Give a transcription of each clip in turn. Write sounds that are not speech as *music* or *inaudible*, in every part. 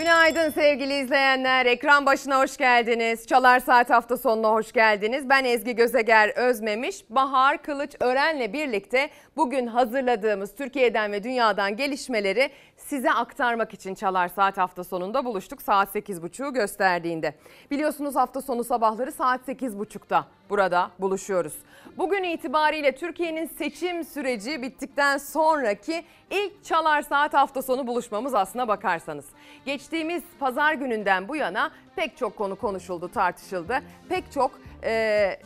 Günaydın sevgili izleyenler. Ekran başına hoş geldiniz. Çalar Saat hafta sonuna hoş geldiniz. Ben Ezgi Gözeger Özmemiş. Bahar Kılıç Ören'le birlikte bugün hazırladığımız Türkiye'den ve dünyadan gelişmeleri size aktarmak için Çalar Saat hafta sonunda buluştuk. Saat 8.30'u gösterdiğinde. Biliyorsunuz hafta sonu sabahları saat 8.30'da burada buluşuyoruz. Bugün itibariyle Türkiye'nin seçim süreci bittikten sonraki ilk Çalar Saat hafta sonu buluşmamız aslına bakarsanız. Geçtiğimiz pazar gününden bu yana pek çok konu konuşuldu, tartışıldı. Pek çok e,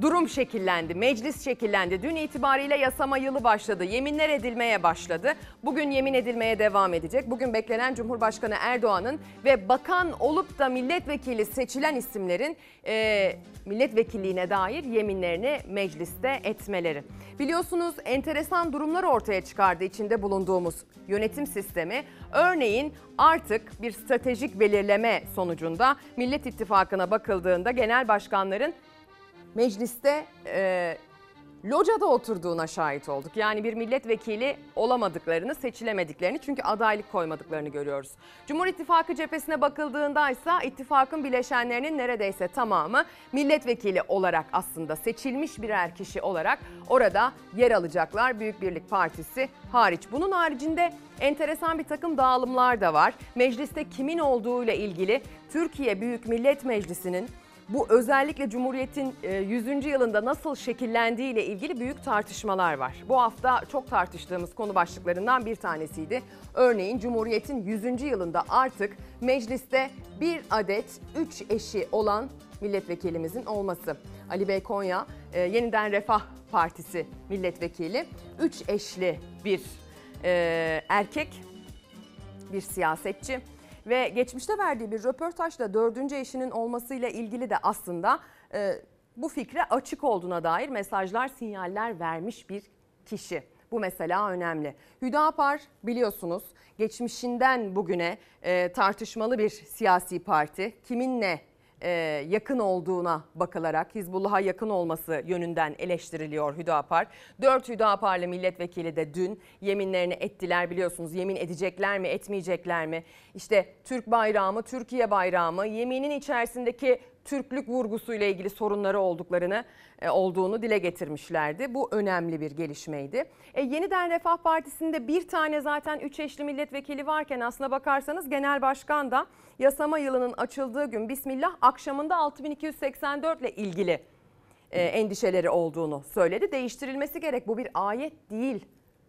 durum şekillendi, meclis şekillendi. Dün itibariyle yasama yılı başladı, yeminler edilmeye başladı. Bugün yemin edilmeye devam edecek. Bugün beklenen Cumhurbaşkanı Erdoğan'ın ve bakan olup da milletvekili seçilen isimlerin e, milletvekilliğine dair yeminlerini mecliste etmeleri. Biliyorsunuz enteresan durumlar ortaya çıkardı içinde bulunduğumuz yönetim sistemi. Örneğin artık bir stratejik belirleme sonucunda Millet İttifakı'na bakıldığında genel başkanların mecliste e, locada oturduğuna şahit olduk. Yani bir milletvekili olamadıklarını, seçilemediklerini çünkü adaylık koymadıklarını görüyoruz. Cumhur İttifakı cephesine bakıldığında ise ittifakın bileşenlerinin neredeyse tamamı milletvekili olarak aslında seçilmiş birer kişi olarak orada yer alacaklar. Büyük Birlik Partisi hariç. Bunun haricinde enteresan bir takım dağılımlar da var. Mecliste kimin olduğuyla ilgili Türkiye Büyük Millet Meclisi'nin bu özellikle Cumhuriyet'in 100. E, yılında nasıl şekillendiği ile ilgili büyük tartışmalar var. Bu hafta çok tartıştığımız konu başlıklarından bir tanesiydi. Örneğin Cumhuriyet'in 100. yılında artık mecliste bir adet 3 eşi olan milletvekilimizin olması. Ali Bey Konya e, Yeniden Refah Partisi milletvekili 3 eşli bir e, erkek bir siyasetçi ve geçmişte verdiği bir röportajda dördüncü eşinin olmasıyla ilgili de aslında e, bu fikre açık olduğuna dair mesajlar, sinyaller vermiş bir kişi. Bu mesela önemli. Hüdapar biliyorsunuz geçmişinden bugüne e, tartışmalı bir siyasi parti. Kiminle yakın olduğuna bakılarak Hizbullah'a yakın olması yönünden eleştiriliyor Hüdapar. Dört Hüdaparlı milletvekili de dün yeminlerini ettiler biliyorsunuz. Yemin edecekler mi etmeyecekler mi? İşte Türk bayrağı mı Türkiye bayrağı mı? Yeminin içerisindeki Türklük vurgusuyla ilgili sorunları olduklarını e, olduğunu dile getirmişlerdi. Bu önemli bir gelişmeydi. E, yeniden Refah Partisi'nde bir tane zaten üç eşli milletvekili varken aslına bakarsanız genel başkan da yasama yılının açıldığı gün Bismillah akşamında 6284 ile ilgili e, endişeleri olduğunu söyledi. Değiştirilmesi gerek bu bir ayet değil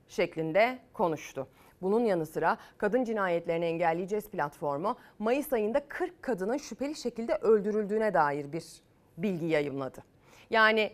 şeklinde konuştu. Bunun yanı sıra kadın cinayetlerini engelleyeceğiz platformu Mayıs ayında 40 kadının şüpheli şekilde öldürüldüğüne dair bir bilgi yayımladı. Yani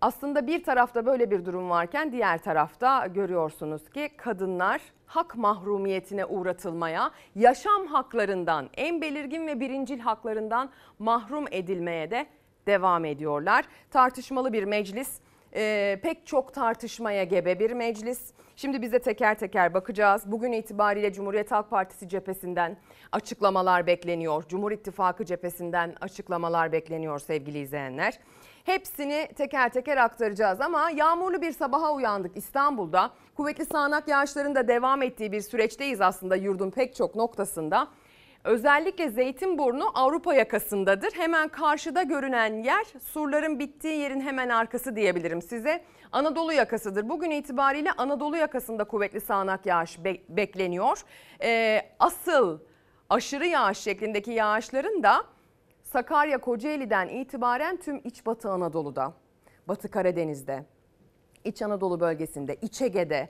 aslında bir tarafta böyle bir durum varken diğer tarafta görüyorsunuz ki kadınlar hak mahrumiyetine uğratılmaya, yaşam haklarından, en belirgin ve birincil haklarından mahrum edilmeye de devam ediyorlar. Tartışmalı bir meclis, e, pek çok tartışmaya gebe bir meclis. Şimdi bize teker teker bakacağız. Bugün itibariyle Cumhuriyet Halk Partisi cephesinden açıklamalar bekleniyor. Cumhur İttifakı cephesinden açıklamalar bekleniyor sevgili izleyenler. Hepsini teker teker aktaracağız ama yağmurlu bir sabaha uyandık İstanbul'da. Kuvvetli sağanak yağışların da devam ettiği bir süreçteyiz aslında yurdun pek çok noktasında. Özellikle Zeytinburnu Avrupa yakasındadır. Hemen karşıda görünen yer surların bittiği yerin hemen arkası diyebilirim size. Anadolu yakasıdır. Bugün itibariyle Anadolu yakasında kuvvetli sağanak yağış be- bekleniyor. Ee, asıl aşırı yağış şeklindeki yağışların da Sakarya Kocaeli'den itibaren tüm iç batı Anadolu'da, Batı Karadeniz'de, İç Anadolu bölgesinde, İç Ege'de,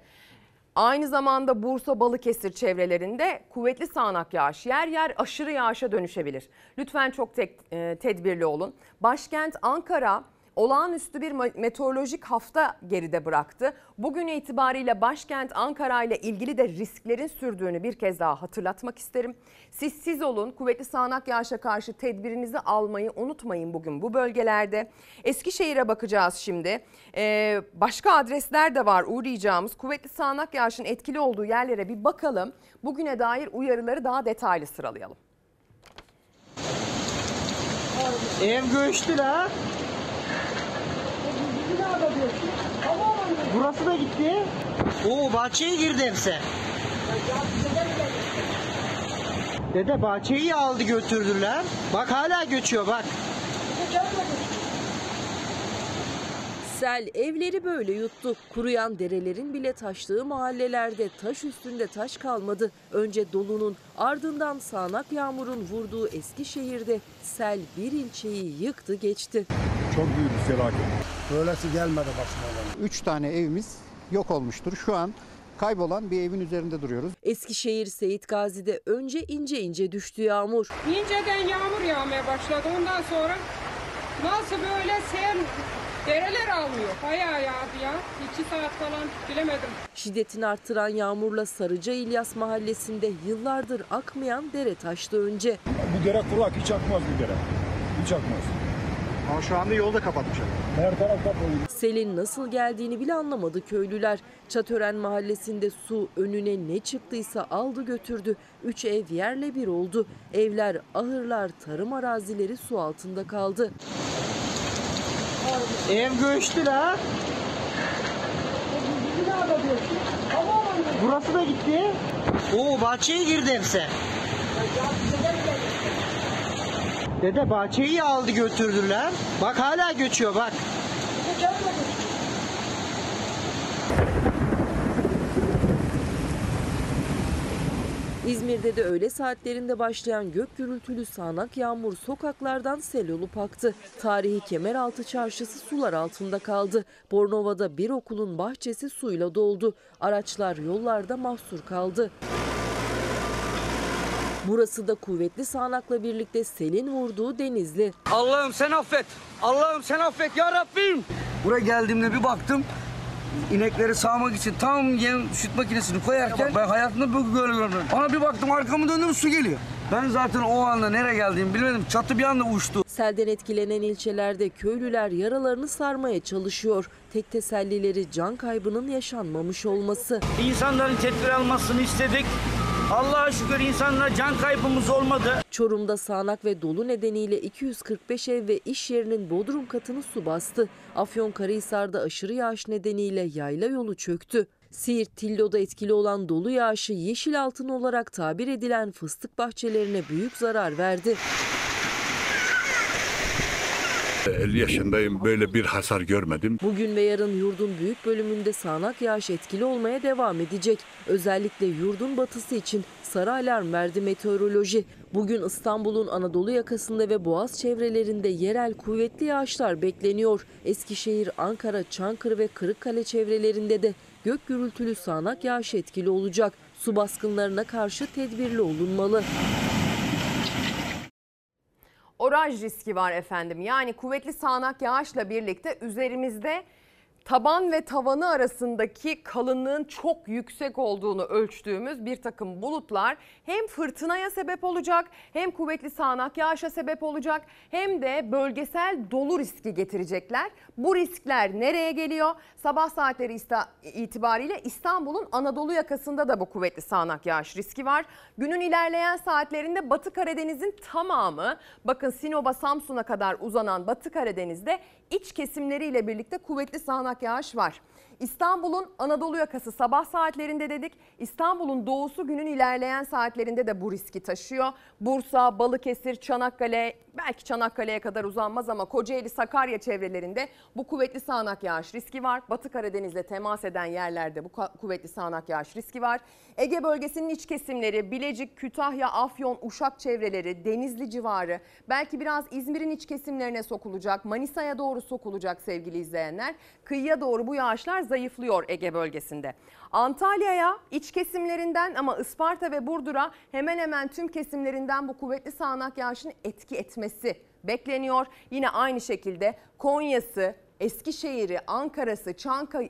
Aynı zamanda Bursa Balıkesir çevrelerinde kuvvetli sağanak yağış yer yer aşırı yağışa dönüşebilir. Lütfen çok tek, e, tedbirli olun. Başkent Ankara olağanüstü bir meteorolojik hafta geride bıraktı. Bugün itibariyle başkent Ankara ile ilgili de risklerin sürdüğünü bir kez daha hatırlatmak isterim. Siz siz olun kuvvetli sağanak yağışa karşı tedbirinizi almayı unutmayın bugün bu bölgelerde. Eskişehir'e bakacağız şimdi. Ee, başka adresler de var uğrayacağımız. Kuvvetli sağanak yağışın etkili olduğu yerlere bir bakalım. Bugüne dair uyarıları daha detaylı sıralayalım. Ev göçtü la. Burası da gitti. Oo bahçeye girdi hepsi. Dede bahçeyi aldı götürdüler. Bak hala göçüyor bak. Sel evleri böyle yuttu. Kuruyan derelerin bile taştığı mahallelerde taş üstünde taş kalmadı. Önce dolunun ardından sağanak yağmurun vurduğu Eskişehir'de sel bir ilçeyi yıktı geçti. Çok büyük bir felaket. Böylesi gelmedi başıma. Üç tane evimiz yok olmuştur. Şu an kaybolan bir evin üzerinde duruyoruz. Eskişehir Seyit Gazi'de önce ince ince düştü yağmur. İnceden yağmur yağmaya başladı. Ondan sonra nasıl böyle sel dereler almıyor. Bayağı yağdı ya. İki saat falan bilemedim. Şiddetini arttıran yağmurla Sarıca İlyas mahallesinde yıllardır akmayan dere taştı önce. Bu dere kurak hiç akmaz bu dere. Hiç akmaz. Ama şu anda yolda kapatmışlar. Her taraf kapalı. Selin nasıl geldiğini bile anlamadı köylüler. Çatören mahallesinde su önüne ne çıktıysa aldı götürdü. Üç ev yerle bir oldu. Evler, ahırlar, tarım arazileri su altında kaldı. Ev göçtü la. Burası da gitti. Oo bahçeye girdi hepsi. Dede bahçeyi aldı götürdüler. Bak hala göçüyor bak. İzmir'de de öğle saatlerinde başlayan gök gürültülü sağanak yağmur sokaklardan sel olup aktı. Tarihi Kemeraltı Çarşısı sular altında kaldı. Bornova'da bir okulun bahçesi suyla doldu. Araçlar yollarda mahsur kaldı. Burası da kuvvetli sağanakla birlikte selin vurduğu Denizli. Allah'ım sen affet. Allah'ım sen affet ya Rabbim. Buraya geldiğimde bir baktım. İnekleri sağmak için tam yem süt makinesini koyarken ben hayatımda böyle görmedim. Bana bir baktım arkamı döndüm su geliyor. Ben zaten o anda nereye geldiğimi bilmedim. Çatı bir anda uçtu. Selden etkilenen ilçelerde köylüler yaralarını sarmaya çalışıyor. Tek tesellileri can kaybının yaşanmamış olması. İnsanların tedbir almasını istedik. Allah'a şükür insanlara can kaybımız olmadı. Çorum'da sağanak ve dolu nedeniyle 245 ev ve iş yerinin bodrum katını su bastı. Afyonkarahisar'da aşırı yağış nedeniyle yayla yolu çöktü. Siirt Tillo'da etkili olan dolu yağışı yeşil altın olarak tabir edilen fıstık bahçelerine büyük zarar verdi. 50 yaşındayım böyle bir hasar görmedim. Bugün ve yarın yurdun büyük bölümünde sağanak yağış etkili olmaya devam edecek. Özellikle yurdun batısı için sarı alarm verdi meteoroloji. Bugün İstanbul'un Anadolu yakasında ve Boğaz çevrelerinde yerel kuvvetli yağışlar bekleniyor. Eskişehir, Ankara, Çankırı ve Kırıkkale çevrelerinde de gök gürültülü sağanak yağış etkili olacak. Su baskınlarına karşı tedbirli olunmalı. Oraj riski var efendim. Yani kuvvetli sağanak yağışla birlikte üzerimizde taban ve tavanı arasındaki kalınlığın çok yüksek olduğunu ölçtüğümüz bir takım bulutlar hem fırtınaya sebep olacak hem kuvvetli sağanak yağışa sebep olacak hem de bölgesel dolu riski getirecekler. Bu riskler nereye geliyor? Sabah saatleri itibariyle İstanbul'un Anadolu yakasında da bu kuvvetli sağanak yağış riski var. Günün ilerleyen saatlerinde Batı Karadeniz'in tamamı bakın Sinop'a Samsun'a kadar uzanan Batı Karadeniz'de iç kesimleriyle birlikte kuvvetli sağanak yağış var. İstanbul'un Anadolu yakası sabah saatlerinde dedik. İstanbul'un doğusu günün ilerleyen saatlerinde de bu riski taşıyor. Bursa, Balıkesir, Çanakkale, belki Çanakkale'ye kadar uzanmaz ama Kocaeli, Sakarya çevrelerinde bu kuvvetli sağanak yağış riski var. Batı Karadeniz'le temas eden yerlerde bu kuvvetli sağanak yağış riski var. Ege bölgesinin iç kesimleri, Bilecik, Kütahya, Afyon, Uşak çevreleri, Denizli civarı, belki biraz İzmir'in iç kesimlerine sokulacak, Manisa'ya doğru sokulacak sevgili izleyenler. Kıyıya doğru bu yağışlar zayıflıyor Ege bölgesinde. Antalya'ya iç kesimlerinden ama Isparta ve Burdur'a hemen hemen tüm kesimlerinden bu kuvvetli sağanak yağışın etki etmesi bekleniyor. Yine aynı şekilde Konya'sı, Eskişehir'i, Ankara'sı,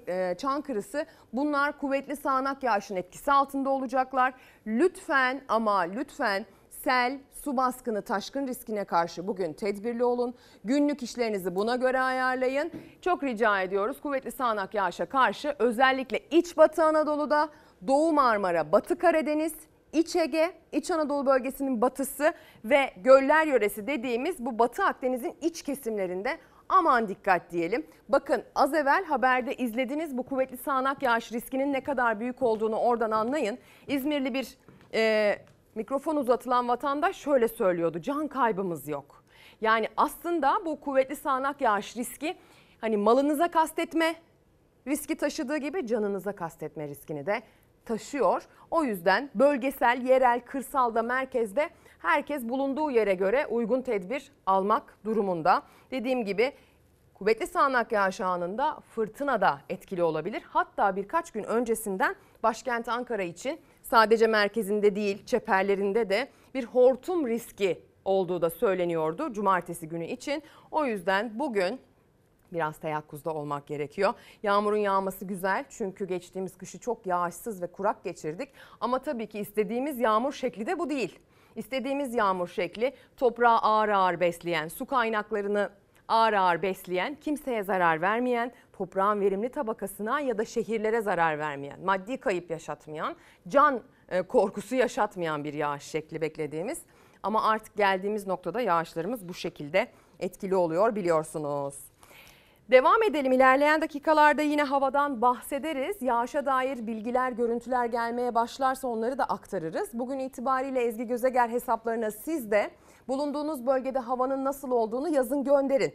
e, Çankırı'sı bunlar kuvvetli sağanak yağışın etkisi altında olacaklar. Lütfen ama lütfen sel, su baskını, taşkın riskine karşı bugün tedbirli olun. Günlük işlerinizi buna göre ayarlayın. Çok rica ediyoruz kuvvetli sağanak yağışa karşı özellikle iç batı Anadolu'da, Doğu Marmara, Batı Karadeniz, İç Ege, İç Anadolu bölgesinin batısı ve göller yöresi dediğimiz bu Batı Akdeniz'in iç kesimlerinde aman dikkat diyelim. Bakın az evvel haberde izlediniz bu kuvvetli sağanak yağış riskinin ne kadar büyük olduğunu oradan anlayın. İzmirli bir e, mikrofon uzatılan vatandaş şöyle söylüyordu. Can kaybımız yok. Yani aslında bu kuvvetli sağanak yağış riski hani malınıza kastetme riski taşıdığı gibi canınıza kastetme riskini de taşıyor. O yüzden bölgesel, yerel, kırsalda, merkezde herkes bulunduğu yere göre uygun tedbir almak durumunda. Dediğim gibi kuvvetli sağanak yağış anında fırtına da etkili olabilir. Hatta birkaç gün öncesinden başkent Ankara için sadece merkezinde değil çeperlerinde de bir hortum riski olduğu da söyleniyordu cumartesi günü için. O yüzden bugün biraz teyakkuzda olmak gerekiyor. Yağmurun yağması güzel çünkü geçtiğimiz kışı çok yağışsız ve kurak geçirdik. Ama tabii ki istediğimiz yağmur şekli de bu değil. İstediğimiz yağmur şekli toprağı ağır ağır besleyen, su kaynaklarını ağır ağır besleyen, kimseye zarar vermeyen, toprağın verimli tabakasına ya da şehirlere zarar vermeyen, maddi kayıp yaşatmayan, can e, korkusu yaşatmayan bir yağış şekli beklediğimiz. Ama artık geldiğimiz noktada yağışlarımız bu şekilde etkili oluyor biliyorsunuz. Devam edelim ilerleyen dakikalarda yine havadan bahsederiz. Yağışa dair bilgiler, görüntüler gelmeye başlarsa onları da aktarırız. Bugün itibariyle Ezgi Gözeger hesaplarına siz de bulunduğunuz bölgede havanın nasıl olduğunu yazın gönderin.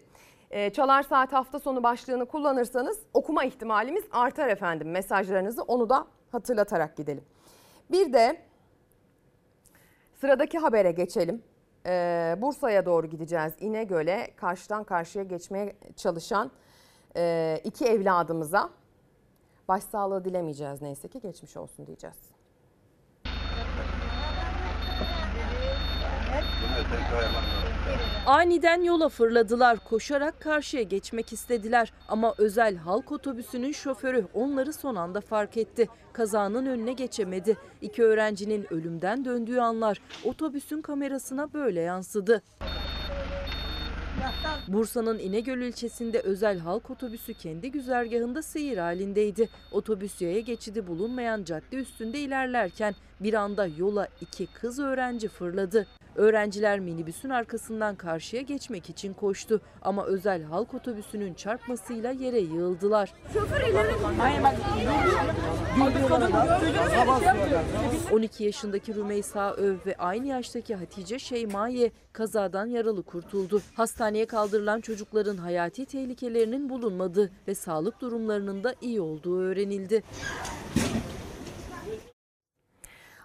Ee, Çalar Saat hafta sonu başlığını kullanırsanız okuma ihtimalimiz artar efendim mesajlarınızı onu da hatırlatarak gidelim. Bir de sıradaki habere geçelim. Ee, Bursa'ya doğru gideceğiz. İnegöl'e karşıdan karşıya geçmeye çalışan e, iki evladımıza başsağlığı dilemeyeceğiz neyse ki geçmiş olsun diyeceğiz. Aniden yola fırladılar, koşarak karşıya geçmek istediler. Ama özel halk otobüsünün şoförü onları son anda fark etti. Kazanın önüne geçemedi. İki öğrencinin ölümden döndüğü anlar otobüsün kamerasına böyle yansıdı. Bursa'nın İnegöl ilçesinde özel halk otobüsü kendi güzergahında seyir halindeydi. Otobüs yaya geçidi bulunmayan cadde üstünde ilerlerken bir anda yola iki kız öğrenci fırladı. Öğrenciler minibüsün arkasından karşıya geçmek için koştu ama özel halk otobüsünün çarpmasıyla yere yığıldılar. 12 yaşındaki Rümeysa Öv ve aynı yaştaki Hatice Şeymaye kazadan yaralı kurtuldu. Hastaneye kaldırılan çocukların hayati tehlikelerinin bulunmadığı ve sağlık durumlarının da iyi olduğu öğrenildi.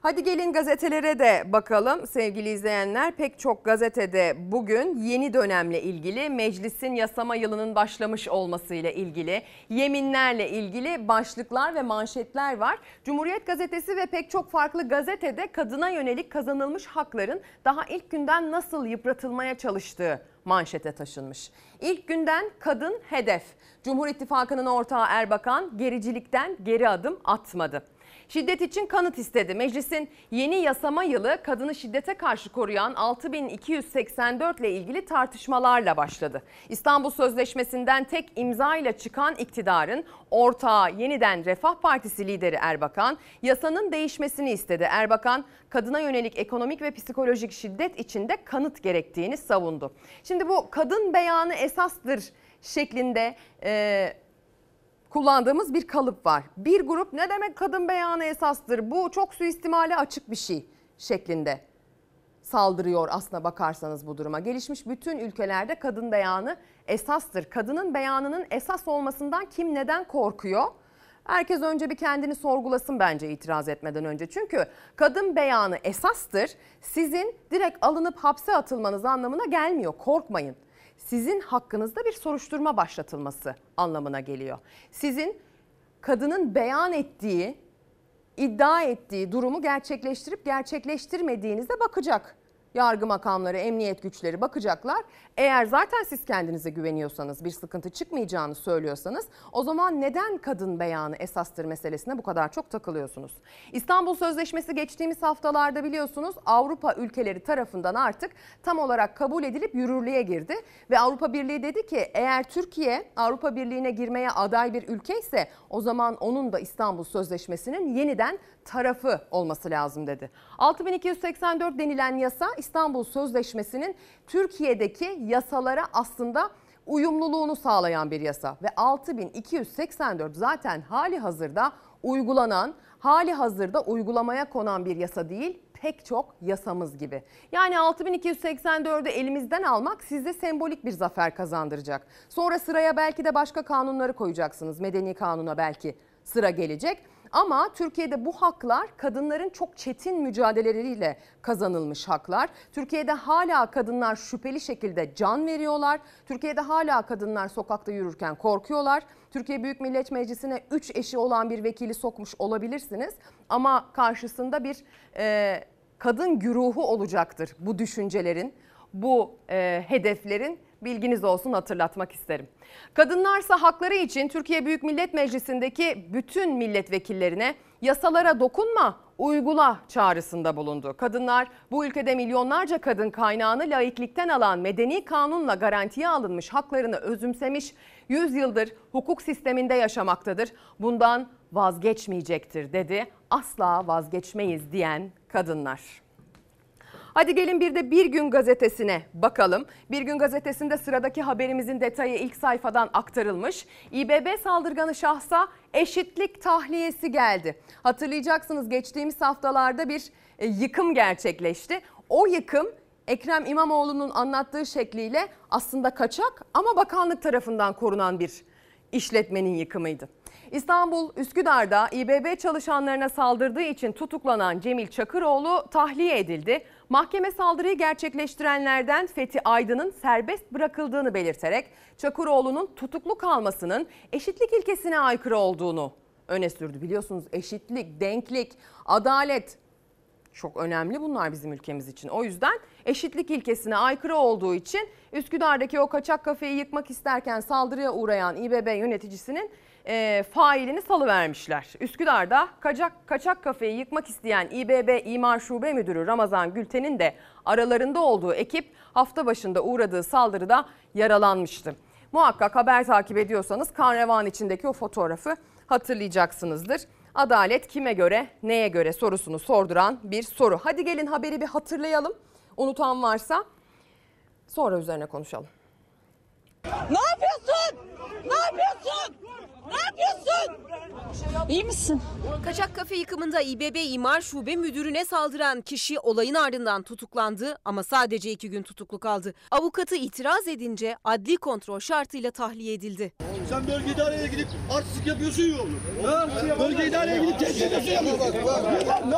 Hadi gelin gazetelere de bakalım sevgili izleyenler. Pek çok gazetede bugün yeni dönemle ilgili meclisin yasama yılının başlamış olmasıyla ilgili yeminlerle ilgili başlıklar ve manşetler var. Cumhuriyet gazetesi ve pek çok farklı gazetede kadına yönelik kazanılmış hakların daha ilk günden nasıl yıpratılmaya çalıştığı manşete taşınmış. İlk günden kadın hedef. Cumhur İttifakı'nın ortağı Erbakan gericilikten geri adım atmadı. Şiddet için kanıt istedi. Meclisin yeni yasama yılı kadını şiddete karşı koruyan 6284 ile ilgili tartışmalarla başladı. İstanbul Sözleşmesi'nden tek imza ile çıkan iktidarın ortağı yeniden Refah Partisi lideri Erbakan yasanın değişmesini istedi. Erbakan kadına yönelik ekonomik ve psikolojik şiddet içinde kanıt gerektiğini savundu. Şimdi bu kadın beyanı esastır şeklinde e, kullandığımız bir kalıp var. Bir grup ne demek kadın beyanı esastır bu çok suistimale açık bir şey şeklinde saldırıyor aslına bakarsanız bu duruma. Gelişmiş bütün ülkelerde kadın beyanı esastır. Kadının beyanının esas olmasından kim neden korkuyor? Herkes önce bir kendini sorgulasın bence itiraz etmeden önce. Çünkü kadın beyanı esastır. Sizin direkt alınıp hapse atılmanız anlamına gelmiyor. Korkmayın sizin hakkınızda bir soruşturma başlatılması anlamına geliyor. Sizin kadının beyan ettiği, iddia ettiği durumu gerçekleştirip gerçekleştirmediğinizde bakacak yargı makamları, emniyet güçleri bakacaklar. Eğer zaten siz kendinize güveniyorsanız, bir sıkıntı çıkmayacağını söylüyorsanız o zaman neden kadın beyanı esastır meselesine bu kadar çok takılıyorsunuz? İstanbul Sözleşmesi geçtiğimiz haftalarda biliyorsunuz Avrupa ülkeleri tarafından artık tam olarak kabul edilip yürürlüğe girdi ve Avrupa Birliği dedi ki eğer Türkiye Avrupa Birliği'ne girmeye aday bir ülke ise o zaman onun da İstanbul Sözleşmesi'nin yeniden tarafı olması lazım dedi. 6284 denilen yasa İstanbul Sözleşmesi'nin Türkiye'deki yasalara aslında uyumluluğunu sağlayan bir yasa ve 6284 zaten hali hazırda uygulanan, hali hazırda uygulamaya konan bir yasa değil, pek çok yasamız gibi. Yani 6284'ü elimizden almak size sembolik bir zafer kazandıracak. Sonra sıraya belki de başka kanunları koyacaksınız. Medeni kanuna belki sıra gelecek. Ama Türkiye'de bu haklar kadınların çok çetin mücadeleleriyle kazanılmış haklar. Türkiye'de hala kadınlar şüpheli şekilde can veriyorlar. Türkiye'de hala kadınlar sokakta yürürken korkuyorlar. Türkiye Büyük Millet Meclisi'ne 3 eşi olan bir vekili sokmuş olabilirsiniz. Ama karşısında bir e, kadın güruhu olacaktır bu düşüncelerin, bu e, hedeflerin bilginiz olsun hatırlatmak isterim. Kadınlarsa hakları için Türkiye Büyük Millet Meclisi'ndeki bütün milletvekillerine yasalara dokunma, uygula çağrısında bulundu. Kadınlar bu ülkede milyonlarca kadın kaynağını laiklikten alan medeni kanunla garantiye alınmış haklarını özümsemiş, 100 yıldır hukuk sisteminde yaşamaktadır. Bundan vazgeçmeyecektir dedi. Asla vazgeçmeyiz diyen kadınlar. Hadi gelin bir de Bir Gün Gazetesi'ne bakalım. Bir Gün Gazetesi'nde sıradaki haberimizin detayı ilk sayfadan aktarılmış. İBB saldırganı şahsa eşitlik tahliyesi geldi. Hatırlayacaksınız geçtiğimiz haftalarda bir e, yıkım gerçekleşti. O yıkım Ekrem İmamoğlu'nun anlattığı şekliyle aslında kaçak ama bakanlık tarafından korunan bir işletmenin yıkımıydı. İstanbul Üsküdar'da İBB çalışanlarına saldırdığı için tutuklanan Cemil Çakıroğlu tahliye edildi. Mahkeme saldırıyı gerçekleştirenlerden Fethi Aydın'ın serbest bırakıldığını belirterek Çakıroğlu'nun tutuklu kalmasının eşitlik ilkesine aykırı olduğunu öne sürdü. Biliyorsunuz eşitlik, denklik, adalet çok önemli bunlar bizim ülkemiz için. O yüzden eşitlik ilkesine aykırı olduğu için Üsküdar'daki o kaçak kafeyi yıkmak isterken saldırıya uğrayan İBB yöneticisinin e, failini salıvermişler. Üsküdar'da kaçak, kaçak kafeyi yıkmak isteyen İBB İmar Şube Müdürü Ramazan Gülten'in de aralarında olduğu ekip hafta başında uğradığı saldırıda yaralanmıştı. Muhakkak haber takip ediyorsanız kan içindeki o fotoğrafı hatırlayacaksınızdır. Adalet kime göre, neye göre sorusunu sorduran bir soru. Hadi gelin haberi bir hatırlayalım. Unutan varsa sonra üzerine konuşalım. Ne yapıyorsun? Ne yapıyorsun? Ne yapıyorsun? İyi misin? Kaçak kafe yıkımında İBB İmar Şube Müdürü'ne saldıran kişi olayın ardından tutuklandı ama sadece iki gün tutuklu kaldı. Avukatı itiraz edince adli kontrol şartıyla tahliye edildi. Sen bölge idareye gidip artistlik yapıyorsun ya oğlum. Bölge idareye gidip tehdit ediyorsun ya. Ne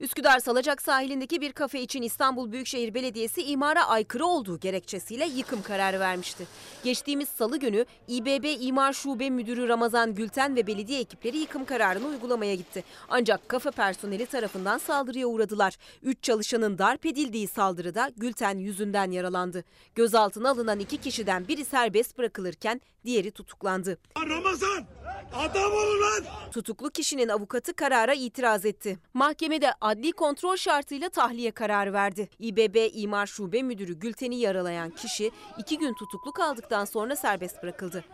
Üsküdar Salacak sahilindeki bir kafe için İstanbul Büyükşehir Belediyesi imara aykırı olduğu gerekçesiyle yıkım kararı vermişti. Geçtiğimiz salı günü İBB İmar Şube Müdürü Ramazan Gülten ve belediye ekipleri yıkım kararını uygulamaya gitti. Ancak kafe personeli tarafından saldırıya uğradılar. Üç çalışanın darp edildiği saldırıda Gülten yüzünden yaralandı. Gözaltına alınan iki kişiden biri serbest bırakılırken diğeri tutuklandı. Ramazan! Adam olun lan! Tutuklu kişinin avukatı karara itiraz etti. Mahkemede adli kontrol şartıyla tahliye kararı verdi. İBB İmar Şube Müdürü Gülten'i yaralayan kişi iki gün tutuklu kaldıktan sonra serbest bırakıldı.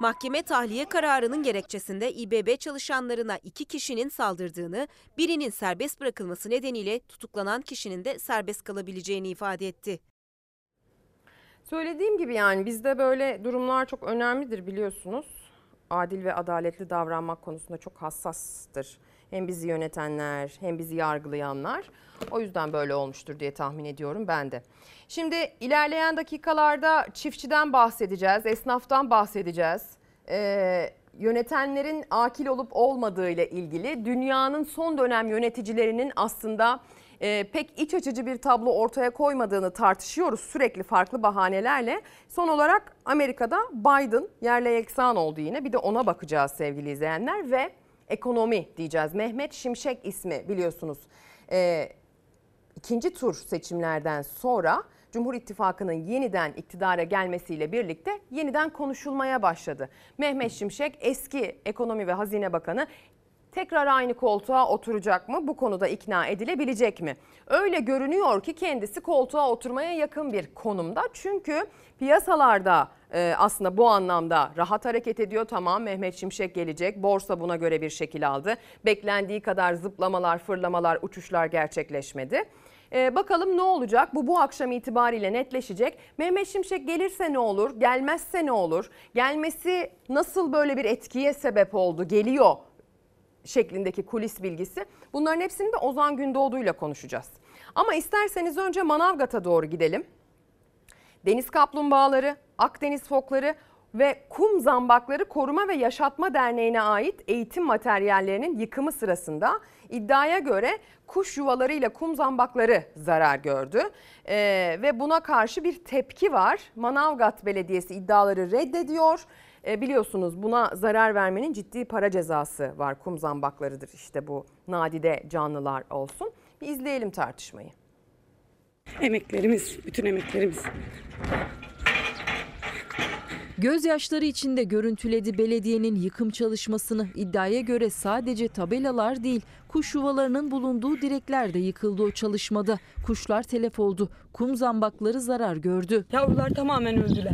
Mahkeme tahliye kararının gerekçesinde İBB çalışanlarına iki kişinin saldırdığını, birinin serbest bırakılması nedeniyle tutuklanan kişinin de serbest kalabileceğini ifade etti. Söylediğim gibi yani bizde böyle durumlar çok önemlidir biliyorsunuz. Adil ve adaletli davranmak konusunda çok hassastır. Hem bizi yönetenler hem bizi yargılayanlar. O yüzden böyle olmuştur diye tahmin ediyorum ben de. Şimdi ilerleyen dakikalarda çiftçiden bahsedeceğiz, esnaftan bahsedeceğiz. Ee, yönetenlerin akil olup olmadığı ile ilgili dünyanın son dönem yöneticilerinin aslında e, pek iç açıcı bir tablo ortaya koymadığını tartışıyoruz sürekli farklı bahanelerle. Son olarak Amerika'da Biden yerle yeksan oldu yine bir de ona bakacağız sevgili izleyenler ve ekonomi diyeceğiz. Mehmet Şimşek ismi biliyorsunuz e, ikinci tur seçimlerden sonra Cumhur İttifakı'nın yeniden iktidara gelmesiyle birlikte yeniden konuşulmaya başladı. Mehmet Şimşek eski Ekonomi ve Hazine Bakanı tekrar aynı koltuğa oturacak mı? Bu konuda ikna edilebilecek mi? Öyle görünüyor ki kendisi koltuğa oturmaya yakın bir konumda. Çünkü piyasalarda e, aslında bu anlamda rahat hareket ediyor. Tamam Mehmet Şimşek gelecek. Borsa buna göre bir şekil aldı. Beklendiği kadar zıplamalar, fırlamalar, uçuşlar gerçekleşmedi. Ee, bakalım ne olacak? Bu bu akşam itibariyle netleşecek. Mehmet Şimşek gelirse ne olur? Gelmezse ne olur? Gelmesi nasıl böyle bir etkiye sebep oldu? Geliyor şeklindeki kulis bilgisi. Bunların hepsini de Ozan Gündoğdu ile konuşacağız. Ama isterseniz önce Manavgat'a doğru gidelim. Deniz kaplumbağaları, Akdeniz fokları ve kum zambakları koruma ve yaşatma derneğine ait eğitim materyallerinin yıkımı sırasında iddiaya göre kuş yuvalarıyla kum zambakları zarar gördü. Ee, ve buna karşı bir tepki var. Manavgat Belediyesi iddiaları reddediyor. Ee, biliyorsunuz buna zarar vermenin ciddi para cezası var. Kum zambaklarıdır işte bu nadide canlılar olsun. Bir izleyelim tartışmayı. Emeklerimiz, bütün emeklerimiz. Gözyaşları içinde görüntüledi belediyenin yıkım çalışmasını. İddiaya göre sadece tabelalar değil, kuş yuvalarının bulunduğu direkler de yıkıldı o çalışmada. Kuşlar telef oldu, kum zambakları zarar gördü. Yavrular tamamen öldüler.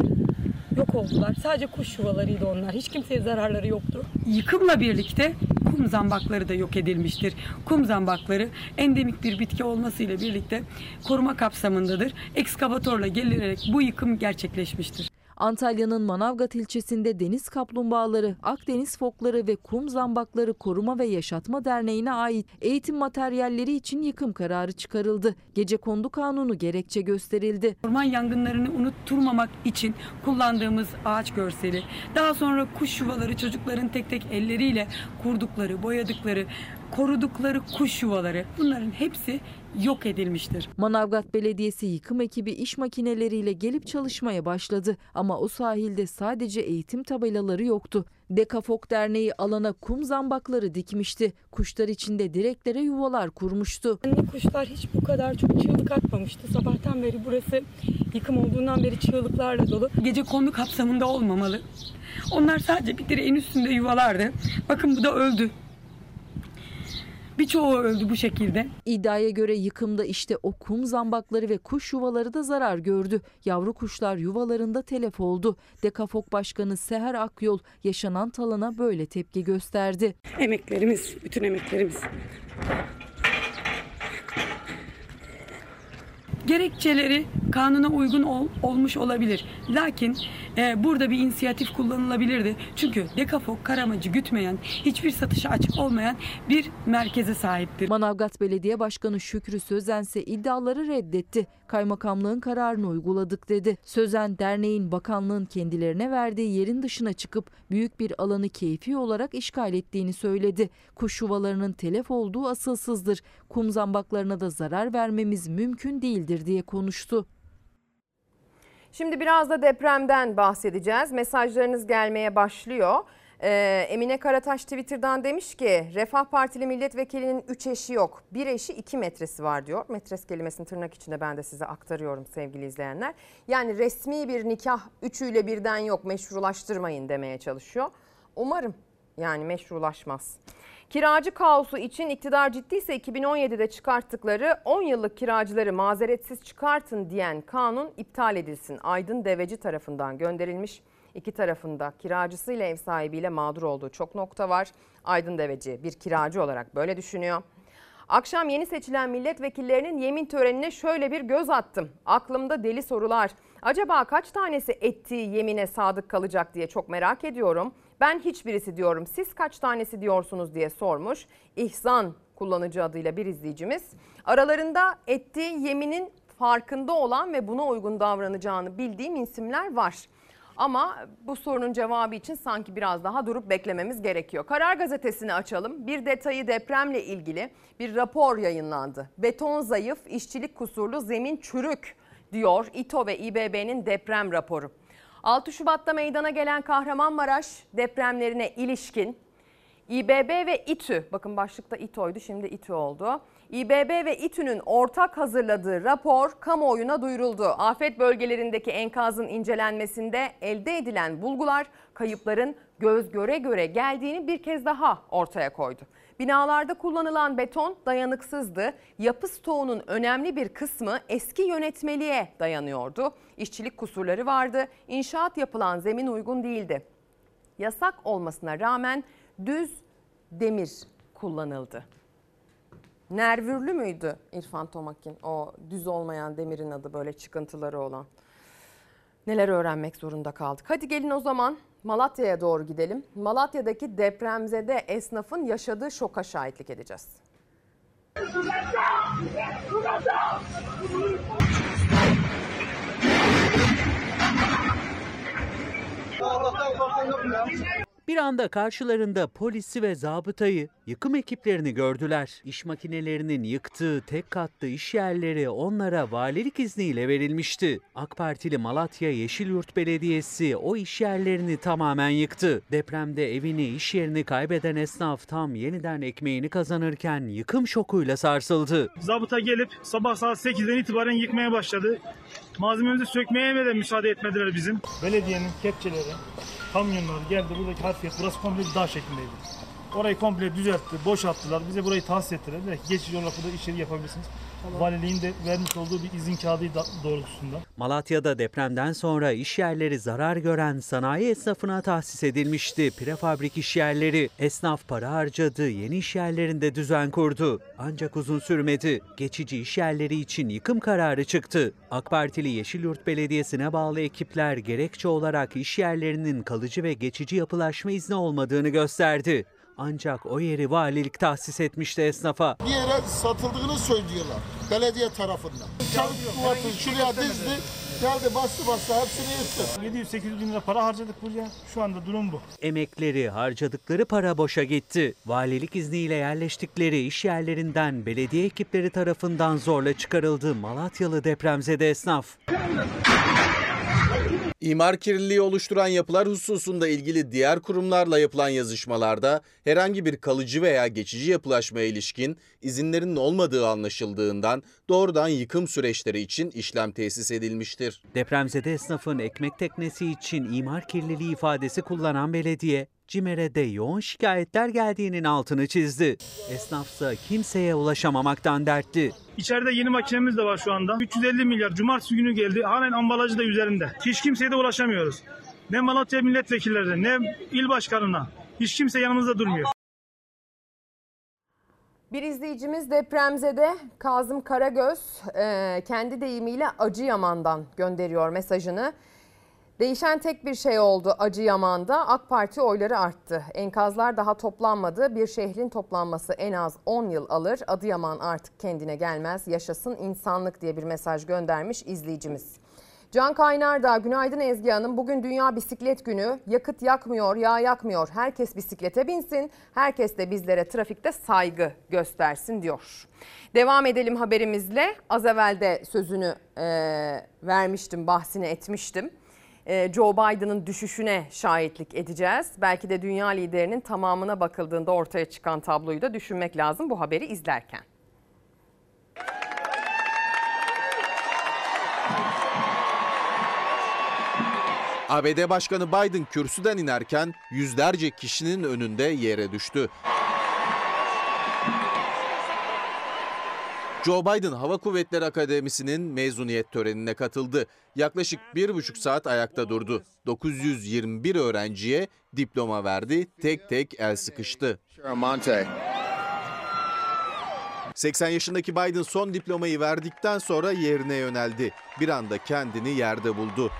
Yok oldular. Sadece kuş yuvalarıydı onlar. Hiç kimseye zararları yoktu. Yıkımla birlikte kum zambakları da yok edilmiştir. Kum zambakları endemik bir bitki olmasıyla birlikte koruma kapsamındadır. Ekskavatorla gelinerek bu yıkım gerçekleşmiştir. Antalya'nın Manavgat ilçesinde deniz kaplumbağaları, Akdeniz fokları ve kum zambakları koruma ve yaşatma derneğine ait eğitim materyalleri için yıkım kararı çıkarıldı. Gece kondu kanunu gerekçe gösterildi. Orman yangınlarını unutturmamak için kullandığımız ağaç görseli, daha sonra kuş yuvaları çocukların tek tek elleriyle kurdukları, boyadıkları, korudukları kuş yuvaları bunların hepsi yok edilmiştir. Manavgat Belediyesi yıkım ekibi iş makineleriyle gelip çalışmaya başladı ama o sahilde sadece eğitim tabelaları yoktu. Dekafok Derneği alana kum zambakları dikmişti. Kuşlar içinde direklere yuvalar kurmuştu. Anne kuşlar hiç bu kadar çok çığlık atmamıştı. Sabahtan beri burası yıkım olduğundan beri çığlıklarla dolu. Gece kondu kapsamında olmamalı. Onlar sadece bir direğin üstünde yuvalardı. Bakın bu da öldü. Birçoğu öldü bu şekilde. İddiaya göre yıkımda işte o kum zambakları ve kuş yuvaları da zarar gördü. Yavru kuşlar yuvalarında telef oldu. Dekafok Başkanı Seher Akyol yaşanan talana böyle tepki gösterdi. Emeklerimiz, bütün emeklerimiz. Gerekçeleri kanuna uygun ol, olmuş olabilir. Lakin e, burada bir inisiyatif kullanılabilirdi. Çünkü Dekafok karamacı gütmeyen, hiçbir satışa açık olmayan bir merkeze sahiptir. Manavgat Belediye Başkanı Şükrü Sözen ise iddiaları reddetti. Kaymakamlığın kararını uyguladık dedi. Sözen derneğin bakanlığın kendilerine verdiği yerin dışına çıkıp büyük bir alanı keyfi olarak işgal ettiğini söyledi. Kuş yuvalarının telef olduğu asılsızdır. Kum zambaklarına da zarar vermemiz mümkün değildir diye konuştu. Şimdi biraz da depremden bahsedeceğiz. Mesajlarınız gelmeye başlıyor. Ee, Emine Karataş Twitter'dan demiş ki Refah Partili milletvekilinin 3 eşi yok. Bir eşi 2 metresi var diyor. Metres kelimesini tırnak içinde ben de size aktarıyorum sevgili izleyenler. Yani resmi bir nikah üçüyle birden yok meşrulaştırmayın demeye çalışıyor. Umarım yani meşrulaşmaz. Kiracı kaosu için iktidar ciddiyse 2017'de çıkarttıkları 10 yıllık kiracıları mazeretsiz çıkartın diyen kanun iptal edilsin. Aydın Deveci tarafından gönderilmiş. İki tarafında kiracısıyla ev sahibiyle mağdur olduğu çok nokta var. Aydın Deveci bir kiracı olarak böyle düşünüyor. Akşam yeni seçilen milletvekillerinin yemin törenine şöyle bir göz attım. Aklımda deli sorular. Acaba kaç tanesi ettiği yemine sadık kalacak diye çok merak ediyorum. Ben hiçbirisi diyorum. Siz kaç tanesi diyorsunuz diye sormuş. İhsan kullanıcı adıyla bir izleyicimiz. Aralarında ettiği yeminin farkında olan ve buna uygun davranacağını bildiğim isimler var. Ama bu sorunun cevabı için sanki biraz daha durup beklememiz gerekiyor. Karar gazetesini açalım. Bir detayı depremle ilgili bir rapor yayınlandı. Beton zayıf, işçilik kusurlu, zemin çürük diyor İTO ve İBB'nin deprem raporu. 6 Şubat'ta meydana gelen Kahramanmaraş depremlerine ilişkin İBB ve İTÜ, bakın başlıkta İTO'ydu şimdi İTÜ oldu. İBB ve İTÜ'nün ortak hazırladığı rapor kamuoyuna duyuruldu. Afet bölgelerindeki enkazın incelenmesinde elde edilen bulgular kayıpların göz göre göre geldiğini bir kez daha ortaya koydu. Binalarda kullanılan beton dayanıksızdı. Yapı stoğunun önemli bir kısmı eski yönetmeliğe dayanıyordu. İşçilik kusurları vardı. İnşaat yapılan zemin uygun değildi. Yasak olmasına rağmen düz demir kullanıldı. Nervürlü müydü İrfan Tomakin? O düz olmayan demirin adı böyle çıkıntıları olan. Neler öğrenmek zorunda kaldık. Hadi gelin o zaman Malatya'ya doğru gidelim. Malatya'daki depremzede esnafın yaşadığı şoka şahitlik edeceğiz. Bir anda karşılarında polisi ve zabıtayı, yıkım ekiplerini gördüler. İş makinelerinin yıktığı tek katlı iş yerleri onlara valilik izniyle verilmişti. AK Partili Malatya Yeşilyurt Belediyesi o iş yerlerini tamamen yıktı. Depremde evini, iş yerini kaybeden esnaf tam yeniden ekmeğini kazanırken yıkım şokuyla sarsıldı. Zabıta gelip sabah saat 8'den itibaren yıkmaya başladı. Malzememizi sökmeye de müsaade etmediler bizim. Belediyenin kepçeleri, kamyonlar geldi buradaki harfiyat burası komple bir dağ şeklindeydi. Orayı komple düzeltti, boşalttılar. Bize burayı tahsis ettiler. Dediler geçici olarak burada işleri yapabilirsiniz. Valiliğin de vermiş olduğu bir izin kağıdı doğrultusunda. Malatya'da depremden sonra iş yerleri zarar gören sanayi esnafına tahsis edilmişti. Prefabrik iş yerleri. Esnaf para harcadı, yeni iş yerlerinde düzen kurdu. Ancak uzun sürmedi. Geçici iş yerleri için yıkım kararı çıktı. AK Partili Yeşilyurt Belediyesi'ne bağlı ekipler gerekçe olarak iş yerlerinin kalıcı ve geçici yapılaşma izni olmadığını gösterdi. Ancak o yeri valilik tahsis etmişti esnafa. Bir yere satıldığını söylüyorlar belediye tarafından. Çabuk kuvveti şuraya dizdi. Geldi bastı bastı hepsini yıktı. 700-800 bin lira para harcadık buraya. Şu anda durum bu. Emekleri, harcadıkları para boşa gitti. Valilik izniyle yerleştikleri iş yerlerinden belediye ekipleri tarafından zorla çıkarıldı Malatyalı depremzede esnaf. İmar kirliliği oluşturan yapılar hususunda ilgili diğer kurumlarla yapılan yazışmalarda herhangi bir kalıcı veya geçici yapılaşmaya ilişkin izinlerin olmadığı anlaşıldığından doğrudan yıkım süreçleri için işlem tesis edilmiştir. Depremzede esnafın ekmek teknesi için imar kirliliği ifadesi kullanan belediye, CİMER'e de yoğun şikayetler geldiğinin altını çizdi. Esnafsa kimseye ulaşamamaktan dertli. İçeride yeni makinemiz de var şu anda. 350 milyar cumartesi günü geldi. Halen ambalajı da üzerinde. Hiç kimseye de ulaşamıyoruz. Ne Malatya milletvekillerine ne il başkanına. Hiç kimse yanımızda durmuyor. Bir izleyicimiz depremzede Kazım Karagöz e, kendi deyimiyle Acıyaman'dan gönderiyor mesajını. Değişen tek bir şey oldu Acıyaman'da AK Parti oyları arttı. Enkazlar daha toplanmadı. Bir şehrin toplanması en az 10 yıl alır. Adıyaman artık kendine gelmez. Yaşasın insanlık diye bir mesaj göndermiş izleyicimiz. Can Kaynar da günaydın Ezgi Hanım. Bugün Dünya Bisiklet Günü. Yakıt yakmıyor, yağ yakmıyor. Herkes bisiklete binsin. Herkes de bizlere trafikte saygı göstersin diyor. Devam edelim haberimizle. Az evvel de sözünü e, vermiştim, bahsini etmiştim. Joe Biden'ın düşüşüne şahitlik edeceğiz. Belki de dünya liderinin tamamına bakıldığında ortaya çıkan tabloyu da düşünmek lazım bu haberi izlerken. ABD Başkanı Biden kürsüden inerken yüzlerce kişinin önünde yere düştü. Joe Biden Hava Kuvvetleri Akademisi'nin mezuniyet törenine katıldı. Yaklaşık bir buçuk saat ayakta durdu. 921 öğrenciye diploma verdi, tek tek el sıkıştı. 80 yaşındaki Biden son diplomayı verdikten sonra yerine yöneldi. Bir anda kendini yerde buldu.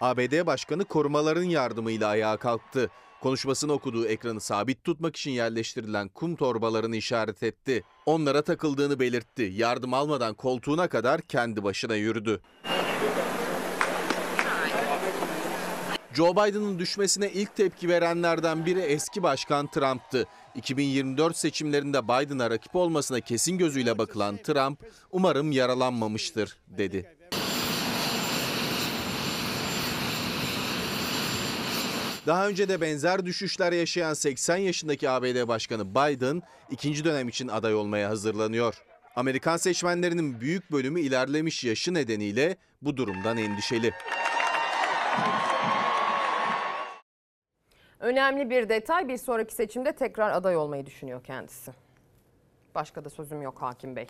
ABD Başkanı korumaların yardımıyla ayağa kalktı. Konuşmasını okuduğu ekranı sabit tutmak için yerleştirilen kum torbalarını işaret etti. Onlara takıldığını belirtti. Yardım almadan koltuğuna kadar kendi başına yürüdü. Joe Biden'ın düşmesine ilk tepki verenlerden biri eski başkan Trump'tı. 2024 seçimlerinde Biden'a rakip olmasına kesin gözüyle bakılan Trump, umarım yaralanmamıştır dedi. Daha önce de benzer düşüşler yaşayan 80 yaşındaki ABD Başkanı Biden ikinci dönem için aday olmaya hazırlanıyor. Amerikan seçmenlerinin büyük bölümü ilerlemiş yaşı nedeniyle bu durumdan endişeli. Önemli bir detay bir sonraki seçimde tekrar aday olmayı düşünüyor kendisi. Başka da sözüm yok Hakim Bey.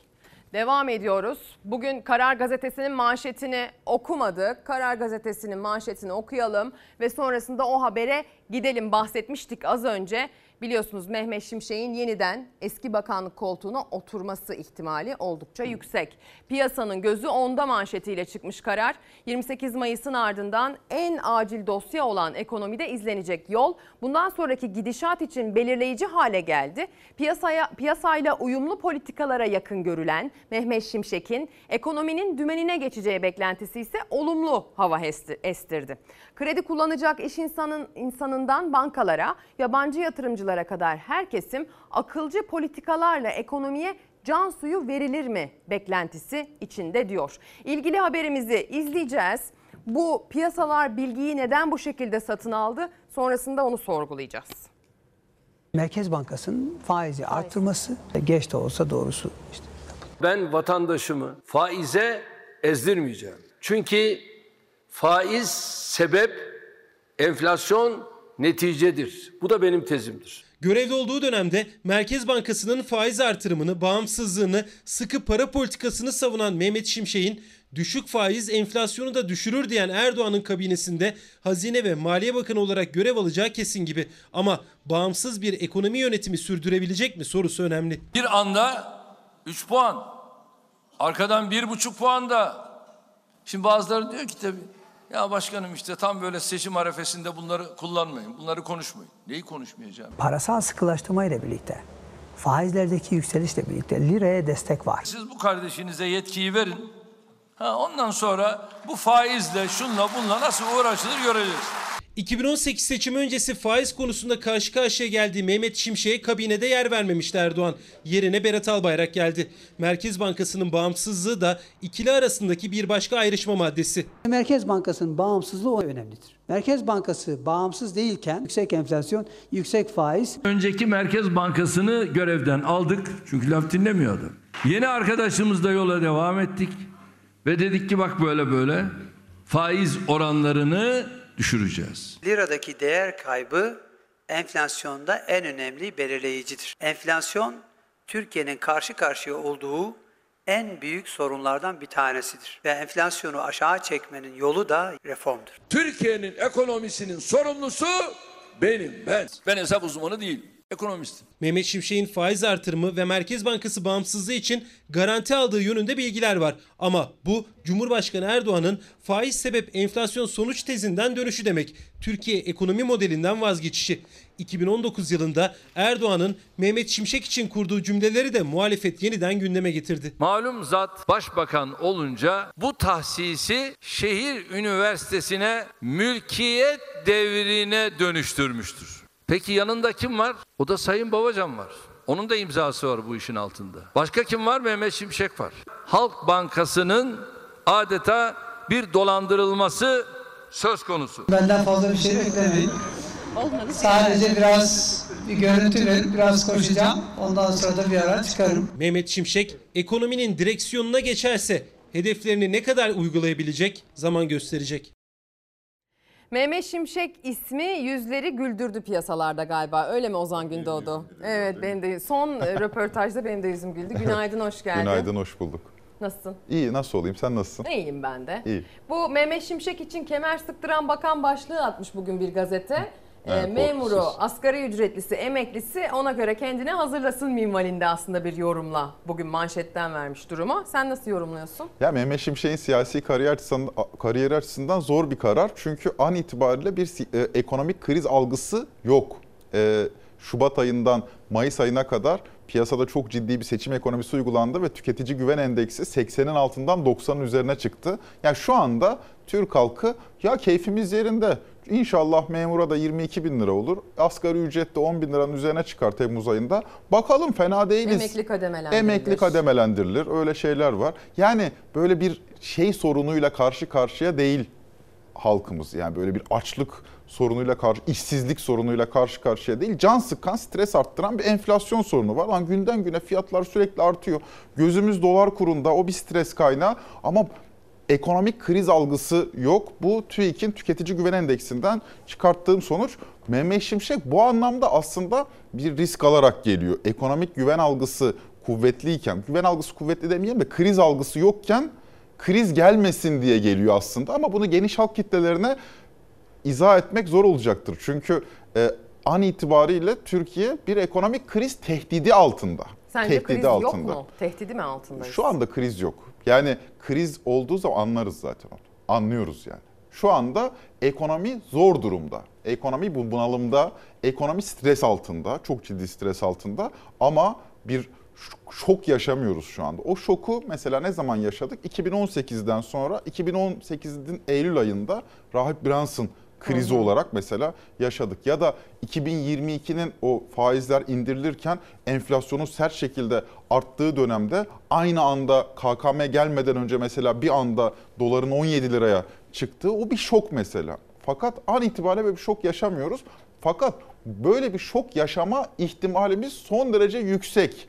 Devam ediyoruz. Bugün Karar Gazetesi'nin manşetini okumadık. Karar Gazetesi'nin manşetini okuyalım ve sonrasında o habere gidelim. Bahsetmiştik az önce. Biliyorsunuz Mehmet Şimşek'in yeniden eski bakanlık koltuğuna oturması ihtimali oldukça yüksek. Piyasanın gözü onda manşetiyle çıkmış karar. 28 Mayıs'ın ardından en acil dosya olan ekonomide izlenecek yol bundan sonraki gidişat için belirleyici hale geldi. Piyasaya piyasayla uyumlu politikalara yakın görülen Mehmet Şimşek'in ekonominin dümenine geçeceği beklentisi ise olumlu hava estirdi. Kredi kullanacak iş insanın insanından bankalara, yabancı yatırımcılara kadar her kesim akılcı politikalarla ekonomiye can suyu verilir mi beklentisi içinde diyor. İlgili haberimizi izleyeceğiz. Bu piyasalar bilgiyi neden bu şekilde satın aldı? Sonrasında onu sorgulayacağız. Merkez Bankası'nın faizi arttırması geç de olsa doğrusu işte. Ben vatandaşımı faize ezdirmeyeceğim. Çünkü faiz sebep, enflasyon neticedir. Bu da benim tezimdir. Görevde olduğu dönemde Merkez Bankası'nın faiz artırımını, bağımsızlığını, sıkı para politikasını savunan Mehmet Şimşek'in düşük faiz enflasyonu da düşürür diyen Erdoğan'ın kabinesinde Hazine ve Maliye Bakanı olarak görev alacağı kesin gibi. Ama bağımsız bir ekonomi yönetimi sürdürebilecek mi sorusu önemli. Bir anda 3 puan, arkadan 1,5 puan da. Şimdi bazıları diyor ki tabii ya başkanım işte tam böyle seçim arefesinde bunları kullanmayın, bunları konuşmayın. Neyi konuşmayacağım? Parasal sıkılaştırma ile birlikte, faizlerdeki yükselişle birlikte liraya destek var. Siz bu kardeşinize yetkiyi verin. Ha, ondan sonra bu faizle, şunla, bunla nasıl uğraşılır göreceğiz. 2018 seçimi öncesi faiz konusunda karşı karşıya geldiği Mehmet Şimşek'e kabinede yer vermemişti Erdoğan. Yerine Berat Albayrak geldi. Merkez Bankası'nın bağımsızlığı da ikili arasındaki bir başka ayrışma maddesi. Merkez Bankası'nın bağımsızlığı o önemlidir. Merkez Bankası bağımsız değilken yüksek enflasyon, yüksek faiz. Önceki Merkez Bankası'nı görevden aldık çünkü laf dinlemiyordu. Yeni arkadaşımızla yola devam ettik ve dedik ki bak böyle böyle faiz oranlarını düşüreceğiz. Liradaki değer kaybı enflasyonda en önemli belirleyicidir. Enflasyon Türkiye'nin karşı karşıya olduğu en büyük sorunlardan bir tanesidir. Ve enflasyonu aşağı çekmenin yolu da reformdur. Türkiye'nin ekonomisinin sorumlusu benim ben. Ben hesap uzmanı değilim. Ekonomistim. Mehmet Şimşek'in faiz artırımı ve Merkez Bankası bağımsızlığı için garanti aldığı yönünde bilgiler var. Ama bu Cumhurbaşkanı Erdoğan'ın faiz sebep enflasyon sonuç tezinden dönüşü demek. Türkiye ekonomi modelinden vazgeçişi. 2019 yılında Erdoğan'ın Mehmet Şimşek için kurduğu cümleleri de muhalefet yeniden gündeme getirdi. Malum zat başbakan olunca bu tahsisi şehir üniversitesine mülkiyet devrine dönüştürmüştür. Peki yanında kim var? O da Sayın Babacan var. Onun da imzası var bu işin altında. Başka kim var? Mehmet Şimşek var. Halk Bankası'nın adeta bir dolandırılması söz konusu. Benden fazla bir şey beklemeyin. Sadece biraz bir görüntü verin, biraz koşacağım. Ondan sonra da bir ara çıkarım. Mehmet Şimşek ekonominin direksiyonuna geçerse hedeflerini ne kadar uygulayabilecek zaman gösterecek. Mehmet Şimşek ismi yüzleri güldürdü piyasalarda galiba. Öyle mi Ozan Gündoğdu? Evet benim de son röportajda benim de yüzüm güldü. Günaydın hoş geldin. Günaydın hoş bulduk. Nasılsın? İyi nasıl olayım sen nasılsın? İyiyim ben de. İyi. Bu Mehmet Şimşek için kemer sıktıran bakan başlığı atmış bugün bir gazete. Evet, memuru, korkusuz. asgari ücretlisi, emeklisi ona göre kendine hazırlasın minvalinde aslında bir yorumla bugün manşetten vermiş durumu. Sen nasıl yorumluyorsun? Ya Mehmet Şimşek'in siyasi kariyer açısından, kariyer açısından zor bir karar. Çünkü an itibariyle bir e, ekonomik kriz algısı yok. E, Şubat ayından Mayıs ayına kadar piyasada çok ciddi bir seçim ekonomisi uygulandı ve tüketici güven endeksi 80'in altından 90'ın üzerine çıktı. Yani şu anda Türk halkı ya keyfimiz yerinde. İnşallah memura da 22 bin lira olur. Asgari ücret de 10 bin liranın üzerine çıkar Temmuz ayında. Bakalım fena değiliz. Emekli kademelendirilir. Emekli kademelendirilir. Öyle şeyler var. Yani böyle bir şey sorunuyla karşı karşıya değil halkımız. Yani böyle bir açlık sorunuyla karşı, işsizlik sorunuyla karşı karşıya değil. Can sıkan, stres arttıran bir enflasyon sorunu var. Lan günden güne fiyatlar sürekli artıyor. Gözümüz dolar kurunda o bir stres kaynağı ama ekonomik kriz algısı yok. Bu TÜİK'in tüketici güven endeksinden çıkarttığım sonuç. Mehmet Şimşek bu anlamda aslında bir risk alarak geliyor. Ekonomik güven algısı kuvvetliyken, güven algısı kuvvetli demeyelim de kriz algısı yokken kriz gelmesin diye geliyor aslında. Ama bunu geniş halk kitlelerine izah etmek zor olacaktır. Çünkü e, an itibariyle Türkiye bir ekonomik kriz tehdidi altında. Sence tehdidi kriz yok mu? Tehdidi mi altındayız? Şu anda kriz yok. Yani kriz olduğu zaman anlarız zaten onu. Anlıyoruz yani. Şu anda ekonomi zor durumda. Ekonomi bu bunalımda, ekonomi stres altında, çok ciddi stres altında ama bir şok yaşamıyoruz şu anda. O şoku mesela ne zaman yaşadık? 2018'den sonra 2018'in Eylül ayında Rahip Brunson krizi Hı hı. olarak mesela yaşadık. Ya da 2022'nin o faizler indirilirken enflasyonun sert şekilde arttığı dönemde aynı anda KKM gelmeden önce mesela bir anda doların 17 liraya çıktığı o bir şok mesela. Fakat an itibariyle böyle bir şok yaşamıyoruz. Fakat böyle bir şok yaşama ihtimalimiz son derece yüksek.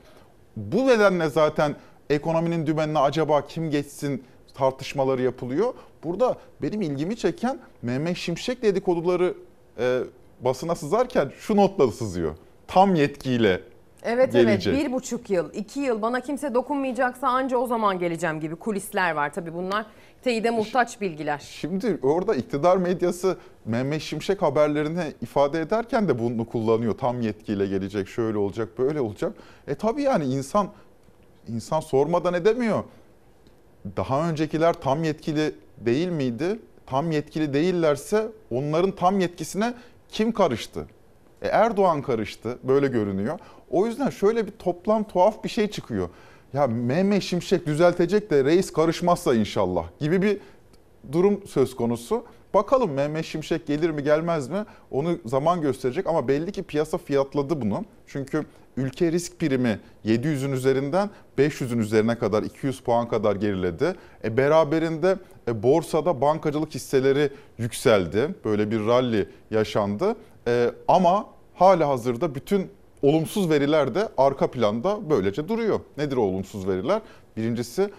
Bu nedenle zaten ekonominin dümenine acaba kim geçsin tartışmaları yapılıyor. Burada benim ilgimi çeken Mehmet Şimşek dedikoduları e, basına sızarken şu notla sızıyor. Tam yetkiyle Evet gelecek. evet bir buçuk yıl, iki yıl bana kimse dokunmayacaksa anca o zaman geleceğim gibi kulisler var. Tabii bunlar teyide muhtaç bilgiler. Şimdi orada iktidar medyası Mehmet Şimşek haberlerini ifade ederken de bunu kullanıyor. Tam yetkiyle gelecek, şöyle olacak, böyle olacak. E tabii yani insan insan sormadan edemiyor. Daha öncekiler tam yetkili değil miydi? Tam yetkili değillerse onların tam yetkisine kim karıştı? E Erdoğan karıştı, böyle görünüyor. O yüzden şöyle bir toplam tuhaf bir şey çıkıyor. Ya Mehmet Şimşek düzeltecek de reis karışmazsa inşallah gibi bir durum söz konusu. Bakalım Mehmet Şimşek gelir mi gelmez mi onu zaman gösterecek ama belli ki piyasa fiyatladı bunu. Çünkü ülke risk primi 700'ün üzerinden 500'ün üzerine kadar 200 puan kadar geriledi. E beraberinde e, borsada bankacılık hisseleri yükseldi. Böyle bir rally yaşandı. E, ama hala hazırda bütün olumsuz veriler de arka planda böylece duruyor. Nedir o olumsuz veriler? Birincisi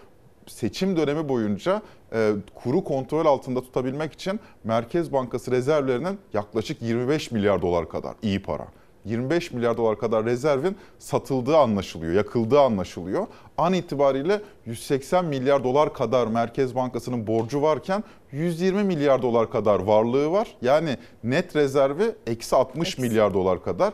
seçim dönemi boyunca e, kuru kontrol altında tutabilmek için Merkez Bankası rezervlerinin yaklaşık 25 milyar dolar kadar iyi para. 25 milyar dolar kadar rezervin satıldığı anlaşılıyor, yakıldığı anlaşılıyor. An itibariyle 180 milyar dolar kadar Merkez Bankası'nın borcu varken 120 milyar dolar kadar varlığı var. Yani net rezervi eksi 60 milyar dolar kadar.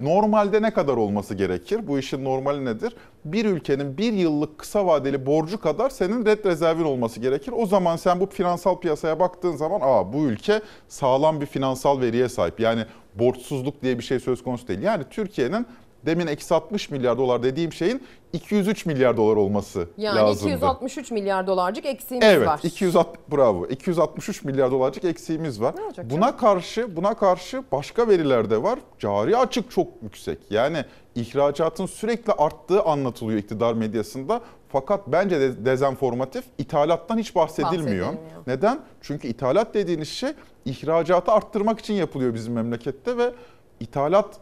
Normalde ne kadar olması gerekir? Bu işin normali nedir? Bir ülkenin bir yıllık kısa vadeli borcu kadar senin red rezervin olması gerekir. O zaman sen bu finansal piyasaya baktığın zaman aa bu ülke sağlam bir finansal veriye sahip. Yani borçsuzluk diye bir şey söz konusu değil. Yani Türkiye'nin demin eksi 60 milyar dolar dediğim şeyin 203 milyar dolar olması Yani lazımdı. 263 milyar dolarcık eksiğimiz Evet, var. 260 bravo. 263 milyar dolarcık eksiğimiz var. olacak Buna karşı buna karşı başka veriler de var. Cari açık çok yüksek. Yani ihracatın sürekli arttığı anlatılıyor iktidar medyasında. Fakat bence de dezenformatif. İthalattan hiç bahsedilmiyor. Bahsedilmiyor. Neden? Çünkü ithalat dediğiniz şey ihracatı arttırmak için yapılıyor bizim memlekette ve ithalat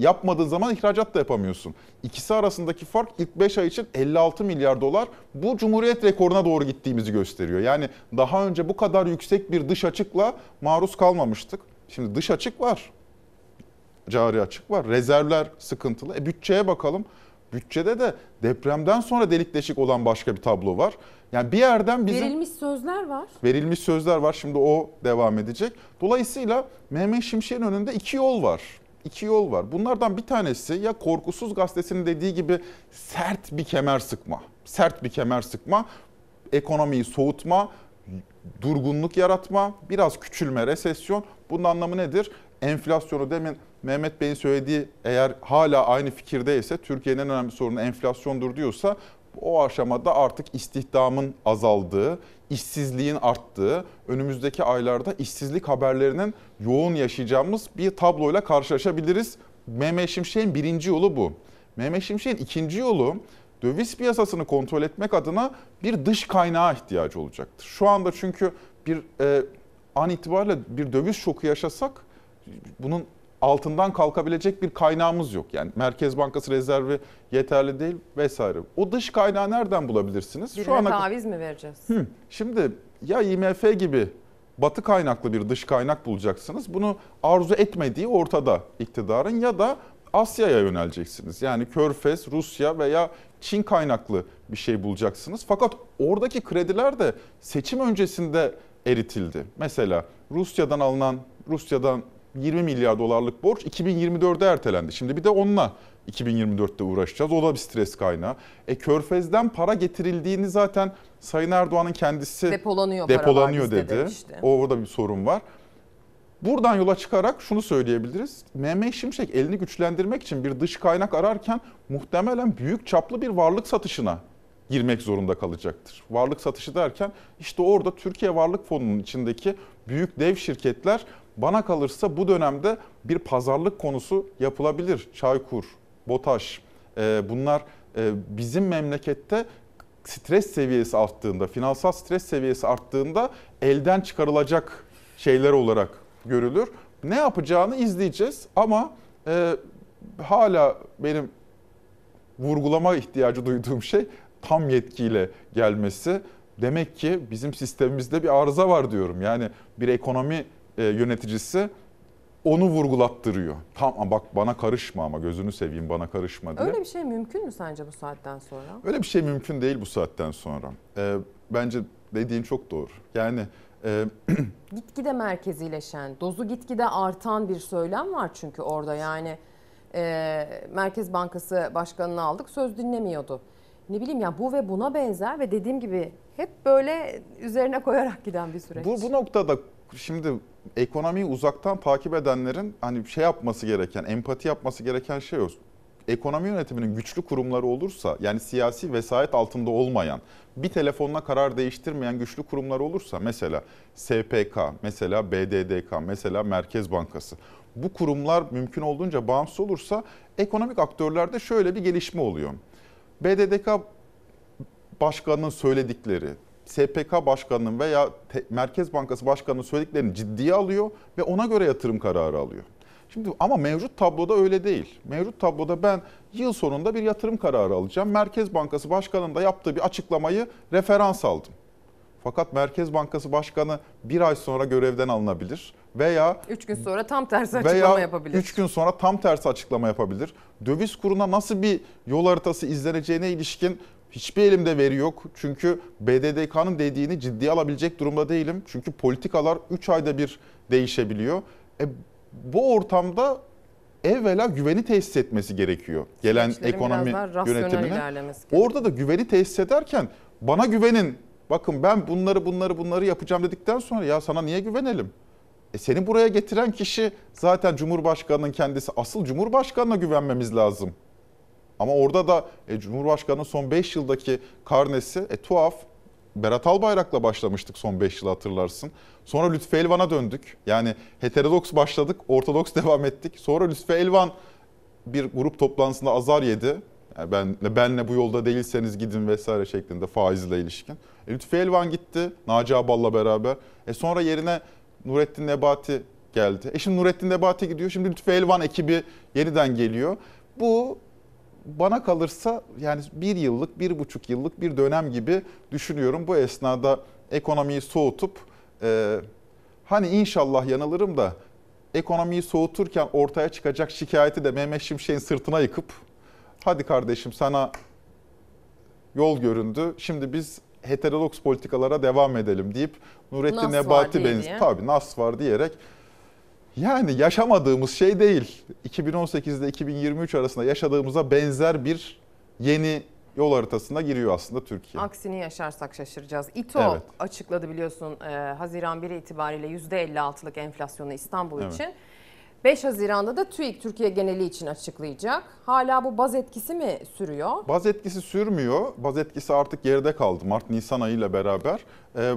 yapmadığın zaman ihracat da yapamıyorsun. İkisi arasındaki fark ilk 5 ay için 56 milyar dolar. Bu Cumhuriyet rekoruna doğru gittiğimizi gösteriyor. Yani daha önce bu kadar yüksek bir dış açıkla maruz kalmamıştık. Şimdi dış açık var. Cari açık var. Rezervler sıkıntılı. E bütçeye bakalım. Bütçede de depremden sonra delik deşik olan başka bir tablo var. Yani bir yerden bizim Verilmiş sözler var. verilmiş sözler var. Şimdi o devam edecek. Dolayısıyla Mehmet Şimşek'in önünde iki yol var. İki yol var. Bunlardan bir tanesi ya Korkusuz Gazetesi'nin dediği gibi sert bir kemer sıkma. Sert bir kemer sıkma. Ekonomiyi soğutma, durgunluk yaratma, biraz küçülme, resesyon. Bunun anlamı nedir? Enflasyonu demin Mehmet Bey'in söylediği eğer hala aynı fikirdeyse Türkiye'nin en önemli sorunu enflasyondur diyorsa o aşamada artık istihdamın azaldığı, işsizliğin arttığı, önümüzdeki aylarda işsizlik haberlerinin yoğun yaşayacağımız bir tabloyla karşılaşabiliriz. Mehmet Şimşek'in birinci yolu bu. Mehmet Şimşek'in ikinci yolu döviz piyasasını kontrol etmek adına bir dış kaynağa ihtiyacı olacaktır. Şu anda çünkü bir e, an itibariyle bir döviz şoku yaşasak bunun altından kalkabilecek bir kaynağımız yok. Yani Merkez Bankası rezervi yeterli değil vesaire. O dış kaynağı nereden bulabilirsiniz? Birine taviz mi vereceğiz? Hı, şimdi ya IMF gibi batı kaynaklı bir dış kaynak bulacaksınız. Bunu arzu etmediği ortada iktidarın ya da Asya'ya yöneleceksiniz. Yani Körfez, Rusya veya Çin kaynaklı bir şey bulacaksınız. Fakat oradaki krediler de seçim öncesinde eritildi. Mesela Rusya'dan alınan Rusya'dan 20 milyar dolarlık borç 2024'de ertelendi. Şimdi bir de onunla 2024'te uğraşacağız. O da bir stres kaynağı. E Körfez'den para getirildiğini zaten Sayın Erdoğan'ın kendisi Depolanıyor depolanıyor dedi. demişti. Orada bir sorun var. Buradan yola çıkarak şunu söyleyebiliriz. Mehmet Şimşek elini güçlendirmek için bir dış kaynak ararken muhtemelen büyük çaplı bir varlık satışına girmek zorunda kalacaktır. Varlık satışı derken işte orada Türkiye Varlık Fonu'nun içindeki büyük dev şirketler bana kalırsa bu dönemde bir pazarlık konusu yapılabilir. Çaykur, BOTAŞ e, bunlar e, bizim memlekette stres seviyesi arttığında, finansal stres seviyesi arttığında elden çıkarılacak şeyler olarak görülür. Ne yapacağını izleyeceğiz ama e, hala benim vurgulama ihtiyacı duyduğum şey tam yetkiyle gelmesi. Demek ki bizim sistemimizde bir arıza var diyorum. Yani bir ekonomi e, yöneticisi onu vurgulattırıyor. Tam bak bana karışma ama gözünü seveyim bana karışma diye. Öyle bir şey mümkün mü sence bu saatten sonra? Öyle bir şey mümkün değil bu saatten sonra. E, bence dediğin çok doğru. Yani e, *clears throat* Gitgide merkezileşen, dozu gitgide artan bir söylem var çünkü orada yani e, Merkez Bankası Başkanı'nı aldık söz dinlemiyordu. Ne bileyim ya bu ve buna benzer ve dediğim gibi hep böyle üzerine koyarak giden bir süreç. Bu, bu noktada şimdi ekonomiyi uzaktan takip edenlerin hani şey yapması gereken, empati yapması gereken şey o. Ekonomi yönetiminin güçlü kurumları olursa yani siyasi vesayet altında olmayan, bir telefonla karar değiştirmeyen güçlü kurumlar olursa mesela SPK, mesela BDDK, mesela Merkez Bankası. Bu kurumlar mümkün olduğunca bağımsız olursa ekonomik aktörlerde şöyle bir gelişme oluyor. BDDK başkanının söyledikleri, SPK başkanının veya Merkez Bankası başkanının söylediklerini ciddiye alıyor ve ona göre yatırım kararı alıyor. Şimdi ama mevcut tabloda öyle değil. Mevcut tabloda ben yıl sonunda bir yatırım kararı alacağım. Merkez Bankası Başkanı'nın da yaptığı bir açıklamayı referans aldım. Fakat Merkez Bankası Başkanı bir ay sonra görevden alınabilir veya 3 gün sonra tam tersi açıklama veya yapabilir. 3 gün sonra tam tersi açıklama yapabilir. Döviz kuruna nasıl bir yol haritası izleneceğine ilişkin hiçbir elimde veri yok. Çünkü BDDK'nın dediğini ciddiye alabilecek durumda değilim. Çünkü politikalar 3 ayda bir değişebiliyor. E, bu ortamda evvela güveni tesis etmesi gerekiyor. Gelen Süreçlerin ekonomi yönetimine. Orada da güveni tesis ederken bana güvenin. Bakın ben bunları bunları bunları yapacağım dedikten sonra ya sana niye güvenelim? E seni buraya getiren kişi zaten Cumhurbaşkanı'nın kendisi. Asıl Cumhurbaşkanı'na güvenmemiz lazım. Ama orada da e, Cumhurbaşkanı'nın son 5 yıldaki karnesi e, tuhaf. Berat Albayrak'la başlamıştık son 5 yıl hatırlarsın. Sonra Lütfü Elvan'a döndük. Yani heterodoks başladık, ortodoks *laughs* devam ettik. Sonra Lütfü Elvan bir grup toplantısında azar yedi. Yani ben, benle bu yolda değilseniz gidin vesaire şeklinde faizle ilişkin. E, Lütfü Elvan gitti Naci Abal'la beraber. E sonra yerine Nurettin Nebati geldi. E şimdi Nurettin Nebati gidiyor. Şimdi Lütfü Elvan ekibi yeniden geliyor. Bu bana kalırsa yani bir yıllık, bir buçuk yıllık bir dönem gibi düşünüyorum. Bu esnada ekonomiyi soğutup e, hani inşallah yanılırım da ekonomiyi soğuturken ortaya çıkacak şikayeti de Mehmet Şimşek'in sırtına yıkıp hadi kardeşim sana yol göründü. Şimdi biz heterodoks politikalara devam edelim deyip Nurettin Nas Nebati benzi tabii nas var diyerek yani yaşamadığımız şey değil. 2018 ile 2023 arasında yaşadığımıza benzer bir yeni yol haritasına giriyor aslında Türkiye. Aksini yaşarsak şaşıracağız. İTO Evet. açıkladı biliyorsun e, Haziran 1 itibariyle %56'lık enflasyonu İstanbul Evet. için. 5 Haziran'da da TÜİK Türkiye geneli için açıklayacak. Hala bu baz etkisi mi sürüyor? Baz etkisi sürmüyor. Baz etkisi artık geride kaldı Mart-Nisan ayıyla beraber. Ee,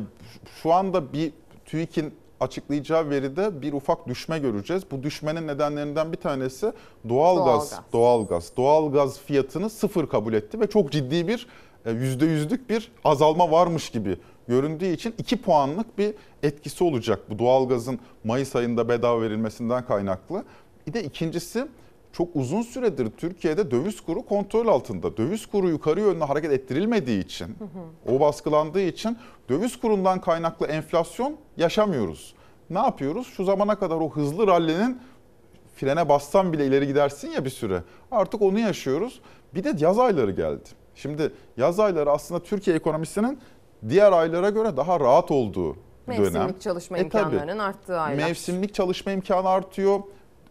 şu anda bir TÜİK'in açıklayacağı veride bir ufak düşme göreceğiz. Bu düşmenin nedenlerinden bir tanesi doğalgaz. Doğalgaz. Doğalgaz. Doğalgaz fiyatını sıfır kabul etti ve çok ciddi bir e, yüzde yüzlük bir azalma varmış gibi göründüğü için 2 puanlık bir etkisi olacak bu doğalgazın Mayıs ayında bedava verilmesinden kaynaklı. Bir de ikincisi çok uzun süredir Türkiye'de döviz kuru kontrol altında. Döviz kuru yukarı yönlü hareket ettirilmediği için, o baskılandığı için döviz kurundan kaynaklı enflasyon yaşamıyoruz. Ne yapıyoruz? Şu zamana kadar o hızlı rallinin frene bassan bile ileri gidersin ya bir süre. Artık onu yaşıyoruz. Bir de yaz ayları geldi. Şimdi yaz ayları aslında Türkiye ekonomisinin diğer aylara göre daha rahat olduğu Mevsimlik dönem. çalışma E, tabii. imkanlarının arttığı aylar. Mevsimlik çalışma imkanı artıyor.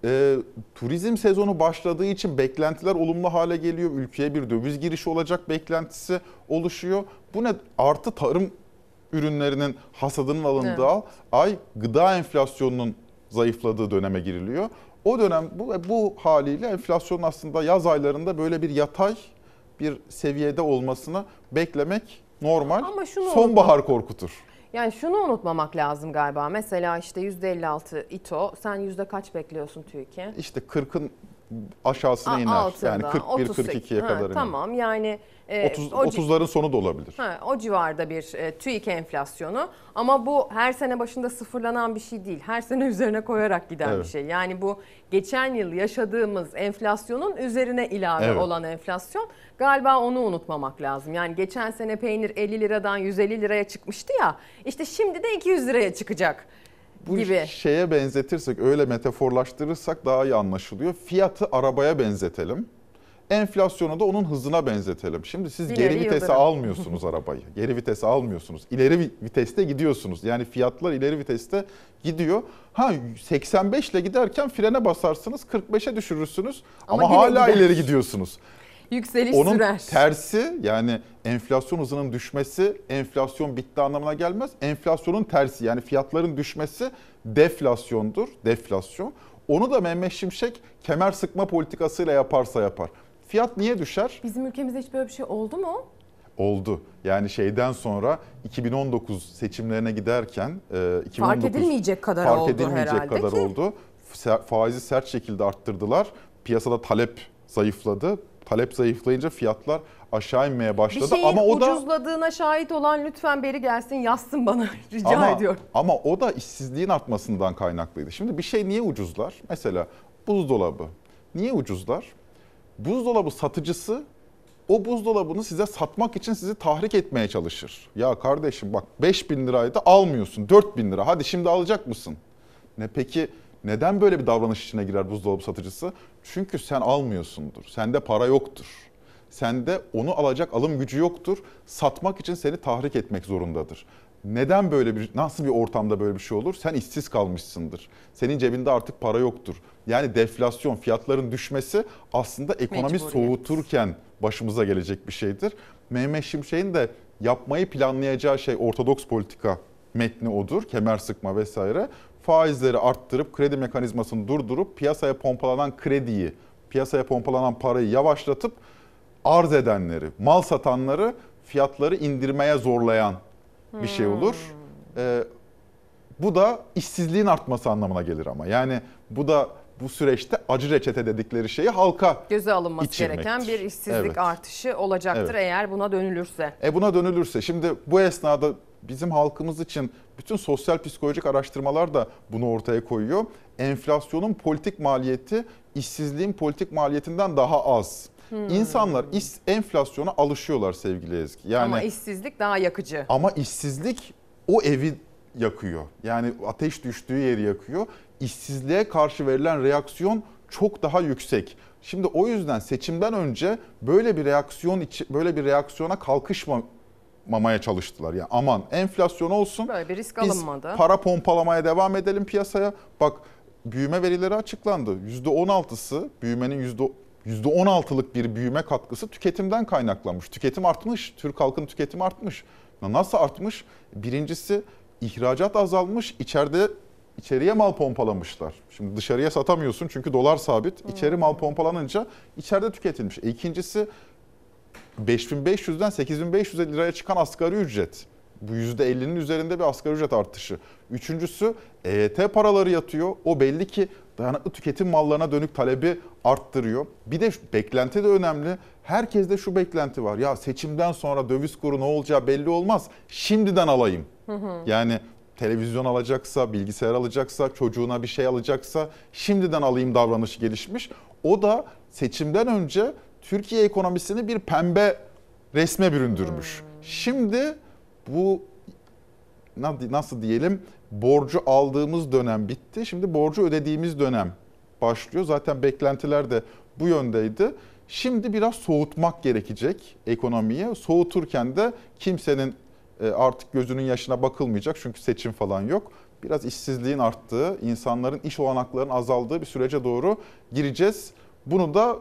Ee, turizm sezonu başladığı için beklentiler olumlu hale geliyor. Ülkeye bir döviz girişi olacak beklentisi oluşuyor. Bu ne? Artı tarım ürünlerinin hasadının alındığı Evet. ay gıda enflasyonunun zayıfladığı döneme giriliyor. O dönem bu bu haliyle enflasyonun aslında yaz aylarında böyle bir yatay bir seviyede olmasını beklemek normal. Ama şunu Sonbahar korkutur. Yani şunu unutmamak lazım galiba. Mesela işte %56 İTO. Sen yüzde kaç bekliyorsun TÜİK'e? İşte 40'ın aşağısına A- iner. altında, yani 41-42'ye Ha, kadar iner. Tamam yani e, 30, o ci- 30'ların sonu da olabilir. Ha, o civarda bir e, TÜİK enflasyonu ama bu her sene başında sıfırlanan bir şey değil. Her sene üzerine koyarak giden bir Evet. şey. Yani bu geçen yıl yaşadığımız enflasyonun üzerine ilave Evet. olan enflasyon. Galiba onu unutmamak lazım. Yani geçen sene peynir 50 liradan 150 liraya çıkmıştı ya. İşte şimdi de 200 liraya çıkacak Bu gibi. şeye benzetirsek, öyle metaforlaştırırsak daha iyi anlaşılıyor. Fiyatı arabaya benzetelim. Enflasyonu da onun hızına benzetelim. Şimdi siz İleri geri vitese yıldırım. almıyorsunuz arabayı. Geri vitese almıyorsunuz. İleri vi- viteste gidiyorsunuz. Yani fiyatlar ileri viteste gidiyor. Ha 85 ile giderken frene basarsınız, 45'e düşürürsünüz Ama ama, hala gider. ileri gidiyorsunuz. Yükseliş Onun sürer. tersi yani enflasyon hızının düşmesi enflasyon bitti anlamına gelmez. Enflasyonun tersi yani fiyatların düşmesi deflasyondur. Deflasyon. Onu da Mehmet Şimşek kemer sıkma politikasıyla yaparsa yapar. Fiyat niye düşer? Bizim ülkemizde hiç böyle bir şey oldu mu? Oldu. Yani şeyden sonra 2019 seçimlerine giderken e, 2019 Fark edilmeyecek kadar fark oldu edilmeyecek kadar ki. oldu. Fa- Faizi sert şekilde arttırdılar. Piyasada talep zayıfladı. Talep zayıflayınca fiyatlar aşağı inmeye Bir başladı şeyin ama o da ucuzladığına şahit olan lütfen beri gelsin yazsın bana *laughs* rica ama, ediyorum. ama o da işsizliğin artmasından kaynaklıydı. Şimdi bir şey niye ucuzlar? Mesela buzdolabı. Niye ucuzlar? Buzdolabı satıcısı o buzdolabını size satmak için sizi tahrik etmeye çalışır. Ya kardeşim bak 5 bin liraydı almıyorsun 4 bin lira hadi şimdi alacak mısın? Ne peki neden böyle bir davranış içine girer buzdolabı satıcısı? Çünkü sen almıyorsundur. Sende para yoktur. Sende onu alacak alım gücü yoktur. Satmak için seni tahrik etmek zorundadır. Neden böyle bir nasıl bir ortamda böyle bir şey olur? Sen işsiz kalmışsındır. Senin cebinde artık para yoktur. Yani deflasyon, fiyatların düşmesi aslında ekonomi Mecburiyet. soğuturken başımıza gelecek bir şeydir. Mehmet Şimşek'in de yapmayı planlayacağı şey ortodoks politika metni odur. Kemer sıkma vesaire. Faizleri arttırıp kredi mekanizmasını durdurup piyasaya pompalanan krediyi, piyasaya pompalanan parayı yavaşlatıp arz edenleri, mal satanları fiyatları indirmeye zorlayan bir şey olur. Ee, bu da işsizliğin artması anlamına gelir ama. Yani bu da bu süreçte acı reçete dedikleri şeyi halka Göze alınması içirmektir. gereken bir işsizlik Evet. artışı olacaktır Evet. eğer buna dönülürse. E buna dönülürse şimdi bu esnada bizim halkımız için bütün sosyal psikolojik araştırmalar da bunu ortaya koyuyor. Enflasyonun politik maliyeti işsizliğin politik maliyetinden daha az. Hmm. İnsanlar iş, enflasyona alışıyorlar sevgili Ezgi. Yani Ama işsizlik daha yakıcı. ama işsizlik o evi yakıyor. Yani ateş düştüğü yeri yakıyor. İşsizliğe karşı verilen reaksiyon çok daha yüksek. Şimdi o yüzden seçimden önce böyle bir reaksiyon böyle bir reaksiyona kalkışmamaya çalıştılar. Yani aman enflasyon olsun. Böyle bir risk Biz alınmadı. para pompalamaya devam edelim piyasaya. Bak büyüme verileri açıklandı. %16'sı büyümenin yüzde 16'lık bir büyüme katkısı tüketimden kaynaklanmış. Tüketim artmış. Türk halkının tüketimi artmış. Nasıl artmış? Birincisi ihracat azalmış. İçeride içeriye mal pompalamışlar. Şimdi dışarıya satamıyorsun çünkü dolar sabit. İçeri mal pompalanınca içeride tüketilmiş. E ikincisi 5500'den 8500 liraya çıkan asgari ücret. Bu %50'nin üzerinde bir asgari ücret artışı. Üçüncüsü EYT paraları yatıyor. O belli ki dayanıklı tüketim mallarına dönük talebi arttırıyor. Bir de beklenti de önemli. Herkeste şu beklenti var. Ya seçimden sonra döviz kuru ne olacağı belli olmaz. Şimdiden alayım. Yani televizyon alacaksa, bilgisayar alacaksa, çocuğuna bir şey alacaksa şimdiden alayım davranışı gelişmiş. O da seçimden önce Türkiye ekonomisini bir pembe resme büründürmüş. Şimdi bu na- nasıl diyelim borcu aldığımız dönem bitti. Şimdi borcu ödediğimiz dönem başlıyor. Zaten beklentiler de bu yöndeydi. Şimdi biraz soğutmak gerekecek ekonomiyi. Soğuturken de kimsenin E, artık gözünün yaşına bakılmayacak çünkü seçim falan yok. Biraz işsizliğin arttığı, insanların iş olanaklarının azaldığı bir sürece doğru gireceğiz. Bunu da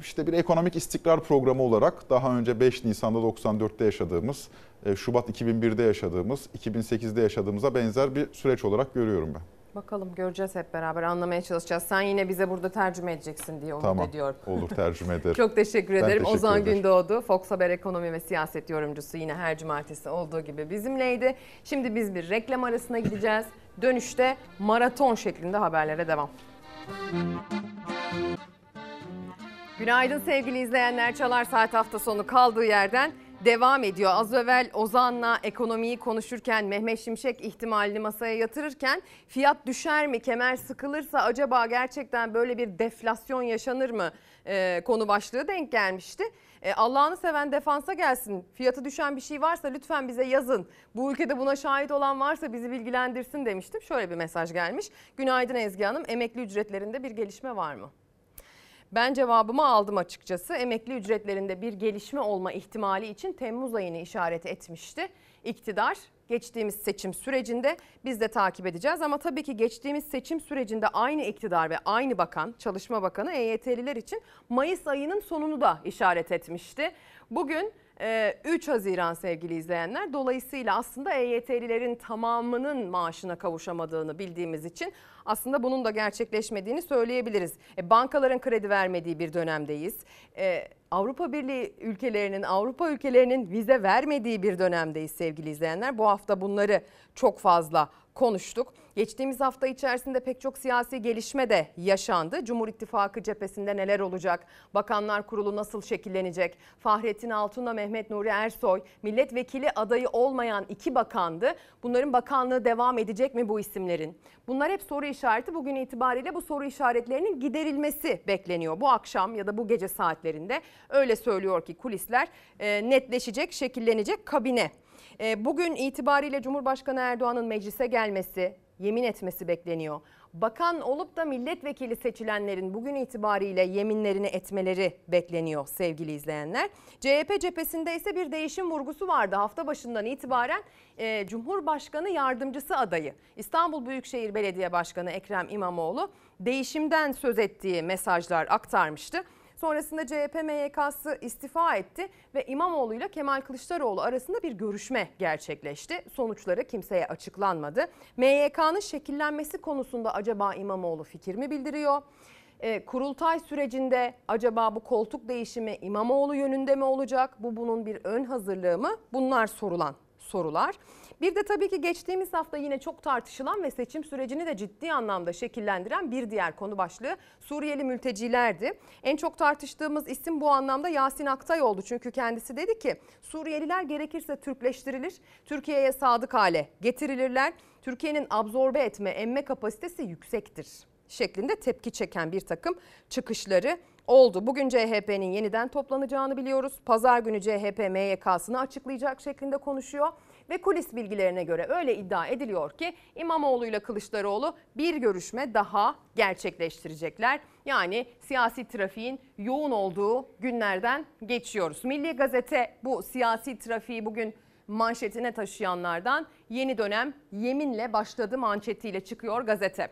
işte bir ekonomik istikrar programı olarak daha önce 5 Nisan'da 94'te yaşadığımız, e, Şubat 2001'de yaşadığımız, 2008'de yaşadığımıza benzer bir süreç olarak görüyorum ben. Bakalım göreceğiz hep beraber anlamaya çalışacağız. Sen yine bize burada tercüme edeceksin diye umut Tamam, ediyorum. olur tercüme *laughs* ederim. Çok teşekkür Ben ederim. teşekkür Ozan ederim. Gündoğdu, Fox Haber ekonomi ve siyaset yorumcusu yine her cumartesi olduğu gibi bizimleydi. Şimdi biz bir reklam arasına gideceğiz. Dönüşte maraton şeklinde haberlere devam. Günaydın sevgili izleyenler. Çalar Saat hafta sonu kaldığı yerden devam ediyor. Az evvel Ozan'la ekonomiyi konuşurken Mehmet Şimşek ihtimalini masaya yatırırken fiyat düşer mi, kemer sıkılırsa acaba gerçekten böyle bir deflasyon yaşanır mı Ee, konu başlığı denk gelmişti. Ee, Allah'ını seven defansa gelsin. Fiyatı düşen bir şey varsa lütfen bize yazın. Bu ülkede buna şahit olan varsa bizi bilgilendirsin demiştim. Şöyle bir mesaj gelmiş. Günaydın Ezgi Hanım. Emekli ücretlerinde bir gelişme var mı? Ben cevabımı aldım açıkçası. Emekli ücretlerinde bir gelişme olma ihtimali için Temmuz ayını işaret etmişti. İktidar geçtiğimiz seçim sürecinde biz de takip edeceğiz. Ama tabii ki geçtiğimiz seçim sürecinde aynı iktidar ve aynı bakan, Çalışma Bakanı EYT'liler için Mayıs ayının sonunu da işaret etmişti. Bugün 3 Haziran sevgili izleyenler. Dolayısıyla aslında EYT'lilerin tamamının maaşına kavuşamadığını bildiğimiz için aslında bunun da gerçekleşmediğini söyleyebiliriz. E, bankaların kredi vermediği bir dönemdeyiz. E, Avrupa Birliği ülkelerinin, Avrupa ülkelerinin vize vermediği bir dönemdeyiz sevgili izleyenler. Bu hafta bunları çok fazla konuştuk. Geçtiğimiz hafta içerisinde pek çok siyasi gelişme de yaşandı. Cumhur İttifakı cephesinde neler olacak? Bakanlar Kurulu nasıl şekillenecek? Fahrettin Altun'la Mehmet Nuri Ersoy milletvekili adayı olmayan iki bakandı. Bunların bakanlığı devam edecek mi bu isimlerin? Bunlar hep soru işareti. Bugün itibariyle bu soru işaretlerinin giderilmesi bekleniyor. Bu akşam ya da bu gece saatlerinde öyle söylüyor ki kulisler e, netleşecek, şekillenecek kabine. E, Bugün itibariyle Cumhurbaşkanı Erdoğan'ın meclise gelmesi, yemin etmesi bekleniyor. Bakan olup da milletvekili seçilenlerin bugün itibariyle yeminlerini etmeleri bekleniyor sevgili izleyenler. CHP cephesinde ise bir değişim vurgusu vardı. Hafta başından itibaren e, Cumhurbaşkanı yardımcısı adayı İstanbul Büyükşehir Belediye Başkanı Ekrem İmamoğlu değişimden söz ettiği mesajlar aktarmıştı. Sonrasında CHP MYK'sı istifa etti ve İmamoğlu ile Kemal Kılıçdaroğlu arasında bir görüşme gerçekleşti. Sonuçları kimseye açıklanmadı. MYK'nın şekillenmesi konusunda acaba İmamoğlu fikir mi bildiriyor? E, kurultay sürecinde acaba bu koltuk değişimi İmamoğlu yönünde mi olacak? Bu bunun bir ön hazırlığı mı? Bunlar sorulan sorular. Bir de tabii ki geçtiğimiz hafta yine çok tartışılan ve seçim sürecini de ciddi anlamda şekillendiren bir diğer konu başlığı Suriyeli mültecilerdi. En çok tartıştığımız isim bu anlamda Yasin Aktay oldu. Çünkü kendisi dedi ki Suriyeliler gerekirse Türkleştirilir, Türkiye'ye sadık hale getirilirler. Türkiye'nin absorbe etme, emme kapasitesi yüksektir şeklinde tepki çeken bir takım çıkışları oldu. Bugün CHP'nin yeniden toplanacağını biliyoruz. Pazar günü CHP MYK'sını açıklayacak şeklinde konuşuyor. Ve kulis bilgilerine göre öyle iddia ediliyor ki İmamoğlu ile Kılıçdaroğlu bir görüşme daha gerçekleştirecekler. Yani siyasi trafiğin yoğun olduğu günlerden geçiyoruz. Milli Gazete bu siyasi trafiği bugün manşetine taşıyanlardan yeni dönem yeminle başladı manşetiyle çıkıyor gazete.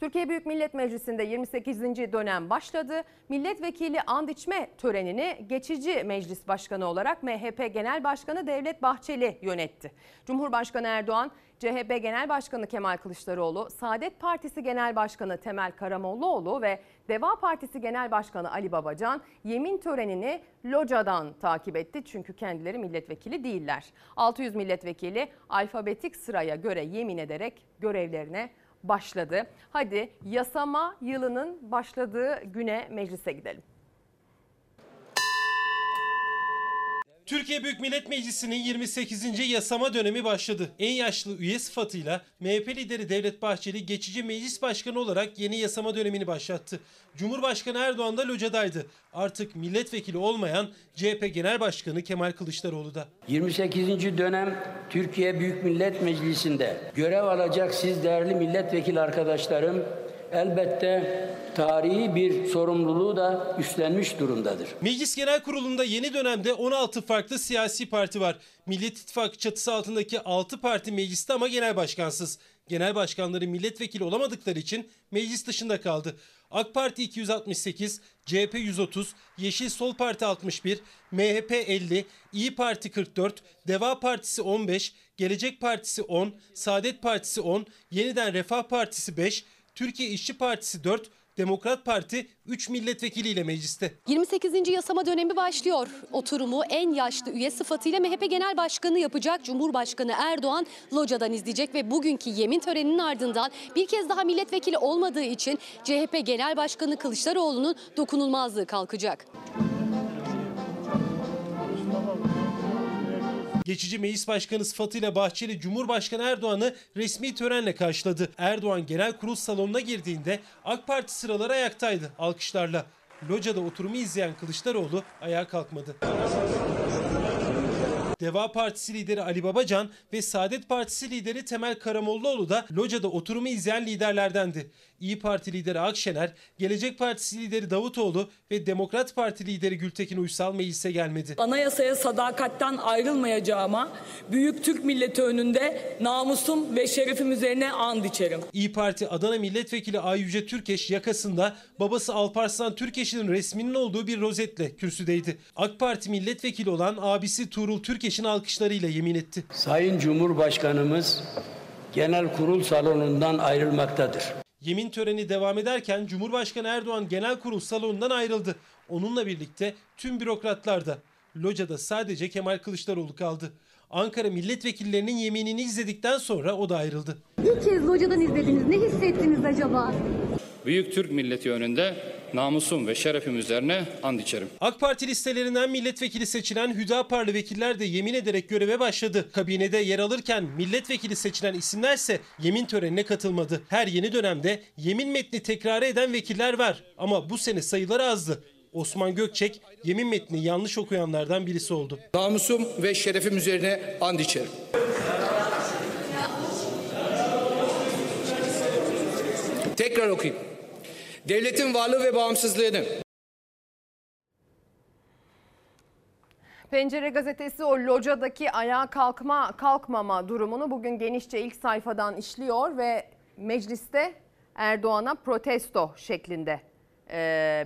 Türkiye Büyük Millet Meclisi'nde 28. dönem başladı. Milletvekili and içme törenini geçici meclis başkanı olarak MHP Genel Başkanı Devlet Bahçeli yönetti. Cumhurbaşkanı Erdoğan, CHP Genel Başkanı Kemal Kılıçdaroğlu, Saadet Partisi Genel Başkanı Temel Karamollaoğlu ve Deva Partisi Genel Başkanı Ali Babacan yemin törenini locadan takip etti. Çünkü kendileri milletvekili değiller. 600 milletvekili alfabetik sıraya göre yemin ederek görevlerine başladı. Hadi yasama yılının başladığı güne meclise gidelim. Türkiye Büyük Millet Meclisi'nin 28. yasama dönemi başladı. En yaşlı üye sıfatıyla MHP lideri Devlet Bahçeli geçici meclis başkanı olarak yeni yasama dönemini başlattı. Cumhurbaşkanı Erdoğan da locadaydı. Artık milletvekili olmayan CHP Genel Başkanı Kemal Kılıçdaroğlu da. 28. dönem Türkiye Büyük Millet Meclisi'nde görev alacak siz değerli milletvekili arkadaşlarım elbette tarihi bir sorumluluğu da üstlenmiş durumdadır. Meclis Genel Kurulu'nda yeni dönemde 16 farklı siyasi parti var. Millet İttifakı çatısı altındaki 6 parti mecliste ama genel başkansız. Genel başkanları milletvekili olamadıkları için meclis dışında kaldı. AK Parti 268, CHP 130, Yeşil Sol Parti 61, MHP 50, İyi Parti 44, Deva Partisi 15, Gelecek Partisi 10, Saadet Partisi 10, Yeniden Refah Partisi 5, Türkiye İşçi Partisi 4, Demokrat Parti 3 milletvekiliyle mecliste. 28. yasama dönemi başlıyor. Oturumu en yaşlı üye sıfatıyla MHP Genel Başkanı yapacak Cumhurbaşkanı Erdoğan locadan izleyecek ve bugünkü yemin töreninin ardından bir kez daha milletvekili olmadığı için CHP Genel Başkanı Kılıçdaroğlu'nun dokunulmazlığı kalkacak. Geçici meclis başkanı sıfatıyla Bahçeli Cumhurbaşkanı Erdoğan'ı resmi törenle karşıladı. Erdoğan genel kurul salonuna girdiğinde AK Parti sıraları ayaktaydı alkışlarla. Locada oturumu izleyen Kılıçdaroğlu ayağa kalkmadı. Deva Partisi lideri Ali Babacan ve Saadet Partisi lideri Temel Karamollaoğlu da locada oturumu izleyen liderlerdendi. İyi Parti lideri Akşener, Gelecek Partisi lideri Davutoğlu ve Demokrat Parti lideri Gültekin Uysal meclise gelmedi. Anayasaya sadakatten ayrılmayacağıma büyük Türk milleti önünde namusum ve şerefim üzerine and içerim. İyi Parti Adana Milletvekili Ayyüce Türkeş yakasında babası Alparslan Türkeş'in resminin olduğu bir rozetle kürsüdeydi. AK Parti milletvekili olan abisi Tuğrul Türkeş'in alkışlarıyla yemin etti. Sayın Cumhurbaşkanımız genel kurul salonundan ayrılmaktadır. Yemin töreni devam ederken Cumhurbaşkanı Erdoğan genel kurul salonundan ayrıldı. Onunla birlikte tüm bürokratlar da. Locada sadece Kemal Kılıçdaroğlu kaldı. Ankara milletvekillerinin yeminini izledikten sonra o da ayrıldı. İlk kez locadan izlediniz. Ne hissettiniz acaba? Büyük Türk milleti önünde namusum ve şerefim üzerine and içerim. AK Parti listelerinden milletvekili seçilen Hüdaparlı vekiller de yemin ederek göreve başladı. Kabinede yer alırken milletvekili seçilen isimlerse yemin törenine katılmadı. Her yeni dönemde yemin metni tekrar eden vekiller var ama bu sene sayıları azdı. Osman Gökçek yemin metni yanlış okuyanlardan birisi oldu. Namusum ve şerefim üzerine and içerim. Tekrar okuyayım. Devletin varlığı ve bağımsızlığını Pencere gazetesi o locadaki ayağa kalkma kalkmama durumunu bugün genişçe ilk sayfadan işliyor ve mecliste Erdoğan'a protesto şeklinde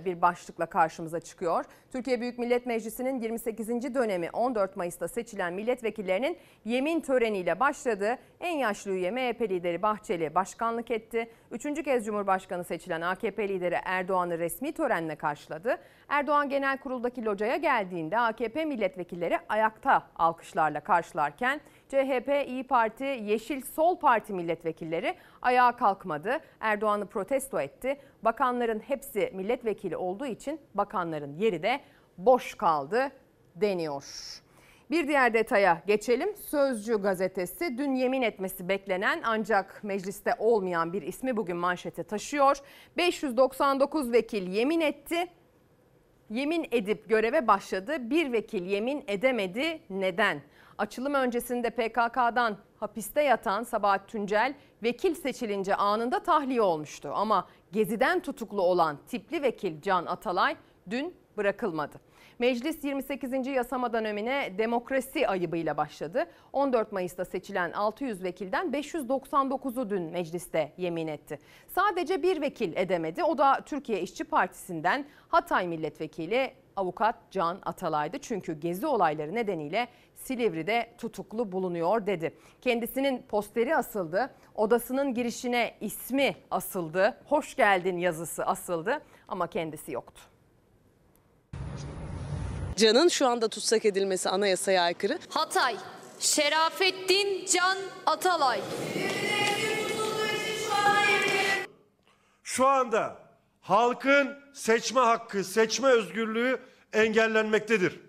bir başlıkla karşımıza çıkıyor. Türkiye Büyük Millet Meclisi'nin 28. dönemi 14 Mayıs'ta seçilen milletvekillerinin yemin töreniyle başladı. En yaşlı üye MHP lideri Bahçeli başkanlık etti. Üçüncü kez Cumhurbaşkanı seçilen AKP lideri Erdoğan'ı resmi törenle karşıladı. Erdoğan Genel Kurul'daki locaya geldiğinde AKP milletvekilleri ayakta alkışlarla karşılarken CHP, İyi Parti, Yeşil Sol Parti milletvekilleri ayağa kalkmadı. Erdoğan'ı protesto etti. Bakanların hepsi milletvekili olduğu için bakanların yeri de boş kaldı deniyor. Bir diğer detaya geçelim. Sözcü gazetesi dün yemin etmesi beklenen ancak mecliste olmayan bir ismi bugün manşete taşıyor. 599 vekil yemin etti. Yemin edip göreve başladı. Bir vekil yemin edemedi. Neden? Açılım öncesinde PKK'dan hapiste yatan Sabahat Tuncel vekil seçilince anında tahliye olmuştu. Ama Gezi'den tutuklu olan tipli vekil Can Atalay dün bırakılmadı. Meclis 28. yasama dönemine demokrasi ayıbıyla başladı. 14 Mayıs'ta seçilen 600 vekilden 599'u dün mecliste yemin etti. Sadece bir vekil edemedi. O da Türkiye İşçi Partisi'nden Hatay Milletvekili avukat Can Atalay'dı. Çünkü gezi olayları nedeniyle Silivri'de tutuklu bulunuyor dedi. Kendisinin posteri asıldı. Odasının girişine ismi asıldı. Hoş geldin yazısı asıldı ama kendisi yoktu. Can'ın şu anda tutsak edilmesi anayasaya aykırı. Hatay, Şerafettin Can Atalay. Şu anda halkın seçme hakkı, seçme özgürlüğü engellenmektedir.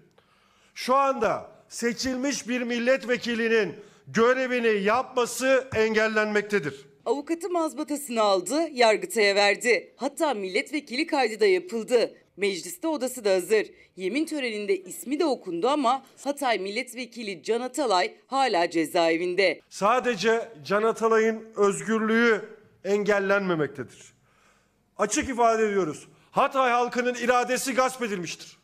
Şu anda seçilmiş bir milletvekilinin görevini yapması engellenmektedir. Avukatı mazbatasını aldı, Yargıtay'a verdi. Hatta milletvekili kaydı da yapıldı. Mecliste odası da hazır. Yemin töreninde ismi de okundu ama Hatay Milletvekili Can Atalay hala cezaevinde. Sadece Can Atalay'ın özgürlüğü engellenmemektedir. Açık ifade ediyoruz. Hatay halkının iradesi gasp edilmiştir.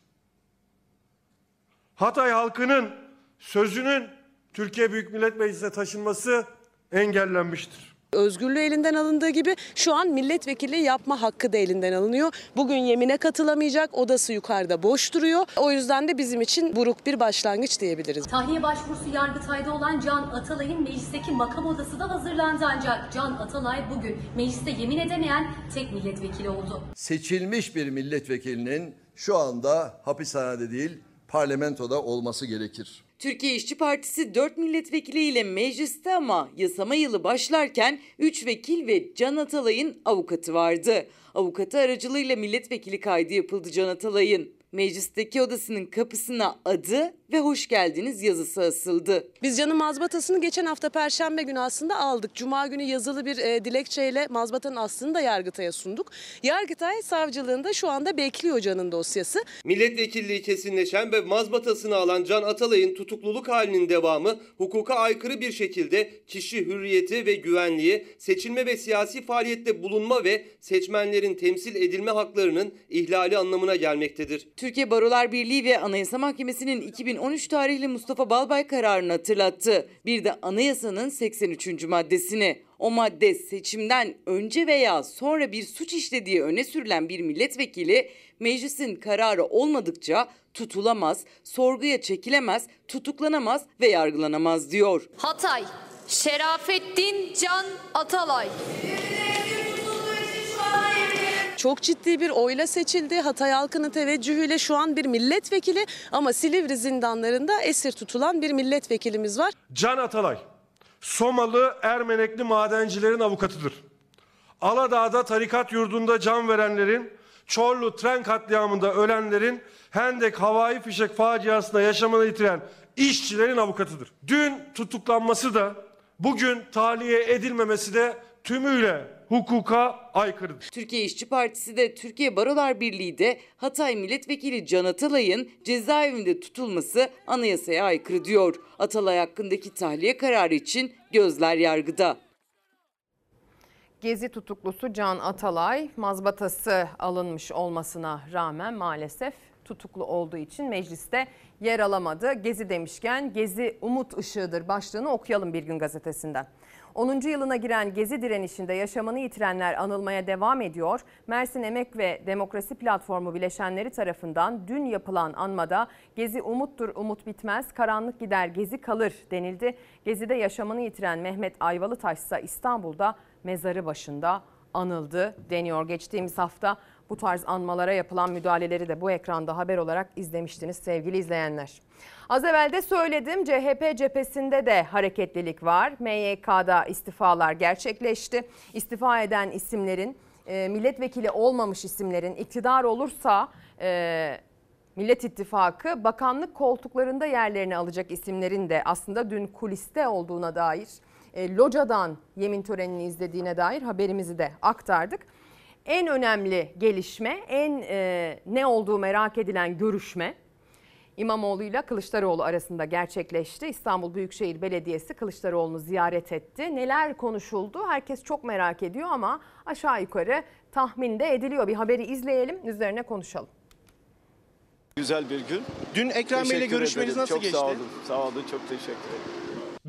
Hatay halkının sözünün Türkiye Büyük Millet Meclisi'ne taşınması engellenmiştir. Özgürlüğü elinden alındığı gibi şu an milletvekili yapma hakkı da elinden alınıyor. Bugün yemine katılamayacak, odası yukarıda boş duruyor. O yüzden de bizim için buruk bir başlangıç diyebiliriz. Tahliye başvurusu Yargıtay'da olan Can Atalay'ın meclisteki makam odası da hazırlandı ancak Can Atalay bugün mecliste yemin edemeyen tek milletvekili oldu. Seçilmiş bir milletvekilinin şu anda hapishanede değil parlamentoda olması gerekir. Türkiye İşçi Partisi 4 milletvekiliyle mecliste ama yasama yılı başlarken 3 vekil ve Can Atalay'ın avukatı vardı. Avukatı aracılığıyla milletvekili kaydı yapıldı Can Atalay'ın. Meclisteki odasının kapısına adı ve hoş geldiniz yazısı asıldı. Biz Can'ın mazbatasını geçen hafta Perşembe günü aslında aldık. Cuma günü yazılı bir e, dilekçeyle mazbatanın aslını da Yargıtay'a sunduk. Yargıtay savcılığında şu anda bekliyor Can'ın dosyası. Milletvekilliği kesinleşen ve mazbatasını alan Can Atalay'ın tutukluluk halinin devamı hukuka aykırı bir şekilde kişi hürriyeti ve güvenliği, seçilme ve siyasi faaliyette bulunma ve seçmenlerin temsil edilme haklarının ihlali anlamına gelmektedir. Türkiye Barolar Birliği ve Anayasa Mahkemesi'nin 2013 tarihli Mustafa Balbay kararını hatırlattı. Bir de anayasanın 83. maddesini. O madde seçimden önce veya sonra bir suç işlediği öne sürülen bir milletvekili meclisin kararı olmadıkça tutulamaz, sorguya çekilemez, tutuklanamaz ve yargılanamaz diyor. Hatay, Şerafettin Can Atalay. Çok ciddi bir oyla seçildi. Hatay halkının teveccühüyle şu an bir milletvekili ama Silivri zindanlarında esir tutulan bir milletvekilimiz var. Can Atalay, Somalı Ermenekli madencilerin avukatıdır. Aladağ'da tarikat yurdunda can verenlerin, Çorlu tren katliamında ölenlerin, Hendek havai fişek faciasında yaşamını yitiren işçilerin avukatıdır. Dün tutuklanması da bugün tahliye edilmemesi de tümüyle hukuka aykırıdır. Türkiye İşçi Partisi de Türkiye Barolar Birliği de Hatay Milletvekili Can Atalay'ın cezaevinde tutulması anayasaya aykırı diyor. Atalay hakkındaki tahliye kararı için gözler yargıda. Gezi tutuklusu Can Atalay mazbatası alınmış olmasına rağmen maalesef tutuklu olduğu için mecliste yer alamadı. Gezi demişken Gezi umut ışığıdır başlığını okuyalım bir gün gazetesinden. 10. yılına giren Gezi direnişinde yaşamını yitirenler anılmaya devam ediyor. Mersin Emek ve Demokrasi Platformu bileşenleri tarafından dün yapılan anmada Gezi umuttur, umut bitmez, karanlık gider, Gezi kalır denildi. Gezi'de yaşamını yitiren Mehmet Ayvalıtaş ise İstanbul'da mezarı başında anıldı deniyor. Geçtiğimiz hafta bu tarz anmalara yapılan müdahaleleri de bu ekranda haber olarak izlemiştiniz sevgili izleyenler. Az evvel de söyledim CHP cephesinde de hareketlilik var. MYK'da istifalar gerçekleşti. İstifa eden isimlerin e, milletvekili olmamış isimlerin iktidar olursa e, Millet İttifakı bakanlık koltuklarında yerlerini alacak isimlerin de aslında dün kuliste olduğuna dair e, locadan yemin törenini izlediğine dair haberimizi de aktardık. En önemli gelişme, en e, ne olduğu merak edilen görüşme İmamoğlu ile Kılıçdaroğlu arasında gerçekleşti. İstanbul Büyükşehir Belediyesi Kılıçdaroğlu'nu ziyaret etti. Neler konuşuldu? Herkes çok merak ediyor ama aşağı yukarı tahmin de ediliyor. Bir haberi izleyelim, üzerine konuşalım. Güzel bir gün. Dün Ekrem Bey'le Teşekkür görüşmeniz ederim. nasıl çok geçti? Sağ olun, sağ olun, çok teşekkür ederim.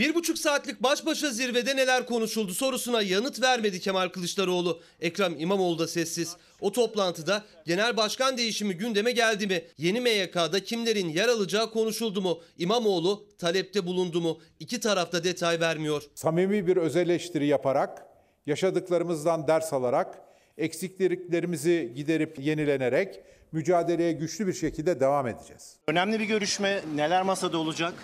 Bir buçuk saatlik baş başa zirvede neler konuşuldu sorusuna yanıt vermedi Kemal Kılıçdaroğlu. Ekrem İmamoğlu da sessiz. O toplantıda genel başkan değişimi gündeme geldi mi? Yeni MYK'da kimlerin yer alacağı konuşuldu mu? İmamoğlu talepte bulundu mu? İki tarafta detay vermiyor. Samimi bir öz eleştiri yaparak, yaşadıklarımızdan ders alarak, eksikliklerimizi giderip yenilenerek mücadeleye güçlü bir şekilde devam edeceğiz. Önemli bir görüşme. Neler masada olacak?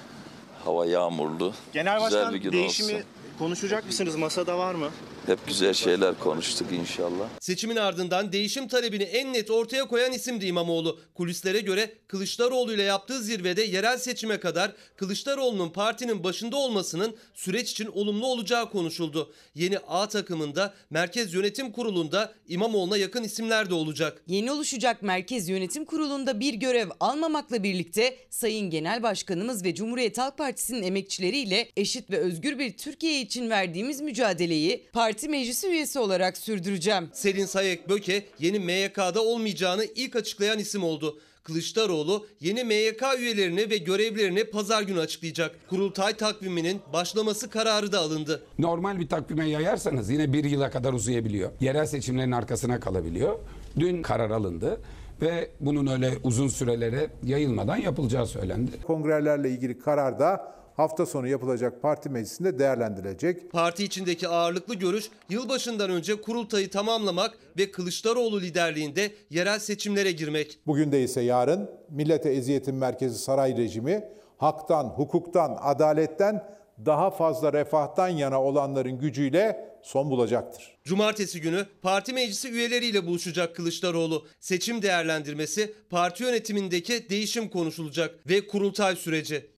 Hava yağmurlu. Genel güzel başkan bir gün değişimi olsun. Konuşacak mısınız? Masada var mı? Hep güzel şeyler konuştuk inşallah. Seçimin ardından değişim talebini en net ortaya koyan isimdi İmamoğlu. Kulislere göre Kılıçdaroğlu ile yaptığı zirvede yerel seçime kadar Kılıçdaroğlu'nun partinin başında olmasının süreç için olumlu olacağı konuşuldu. Yeni A takımında Merkez Yönetim Kurulu'nda İmamoğlu'na yakın isimler de olacak. Yeni oluşacak Merkez Yönetim Kurulu'nda bir görev almamakla birlikte Sayın Genel Başkanımız ve Cumhuriyet Halk Partisi'nin emekçileriyle eşit ve özgür bir Türkiye için için verdiğimiz mücadeleyi parti meclisi üyesi olarak sürdüreceğim. Selin Sayek Böke yeni MYK'da olmayacağını ilk açıklayan isim oldu. Kılıçdaroğlu yeni MYK üyelerini ve görevlerini pazar günü açıklayacak. Kurultay takviminin başlaması kararı da alındı. Normal bir takvime yayarsanız yine bir yıla kadar uzayabiliyor. Yerel seçimlerin arkasına kalabiliyor. Dün karar alındı ve bunun öyle uzun sürelere yayılmadan yapılacağı söylendi. Kongrelerle ilgili karar da hafta sonu yapılacak parti meclisinde değerlendirilecek. Parti içindeki ağırlıklı görüş yılbaşından önce kurultayı tamamlamak ve Kılıçdaroğlu liderliğinde yerel seçimlere girmek. Bugün de ise yarın millete eziyetin merkezi saray rejimi haktan, hukuktan, adaletten daha fazla refahtan yana olanların gücüyle son bulacaktır. Cumartesi günü parti meclisi üyeleriyle buluşacak Kılıçdaroğlu. Seçim değerlendirmesi, parti yönetimindeki değişim konuşulacak ve kurultay süreci.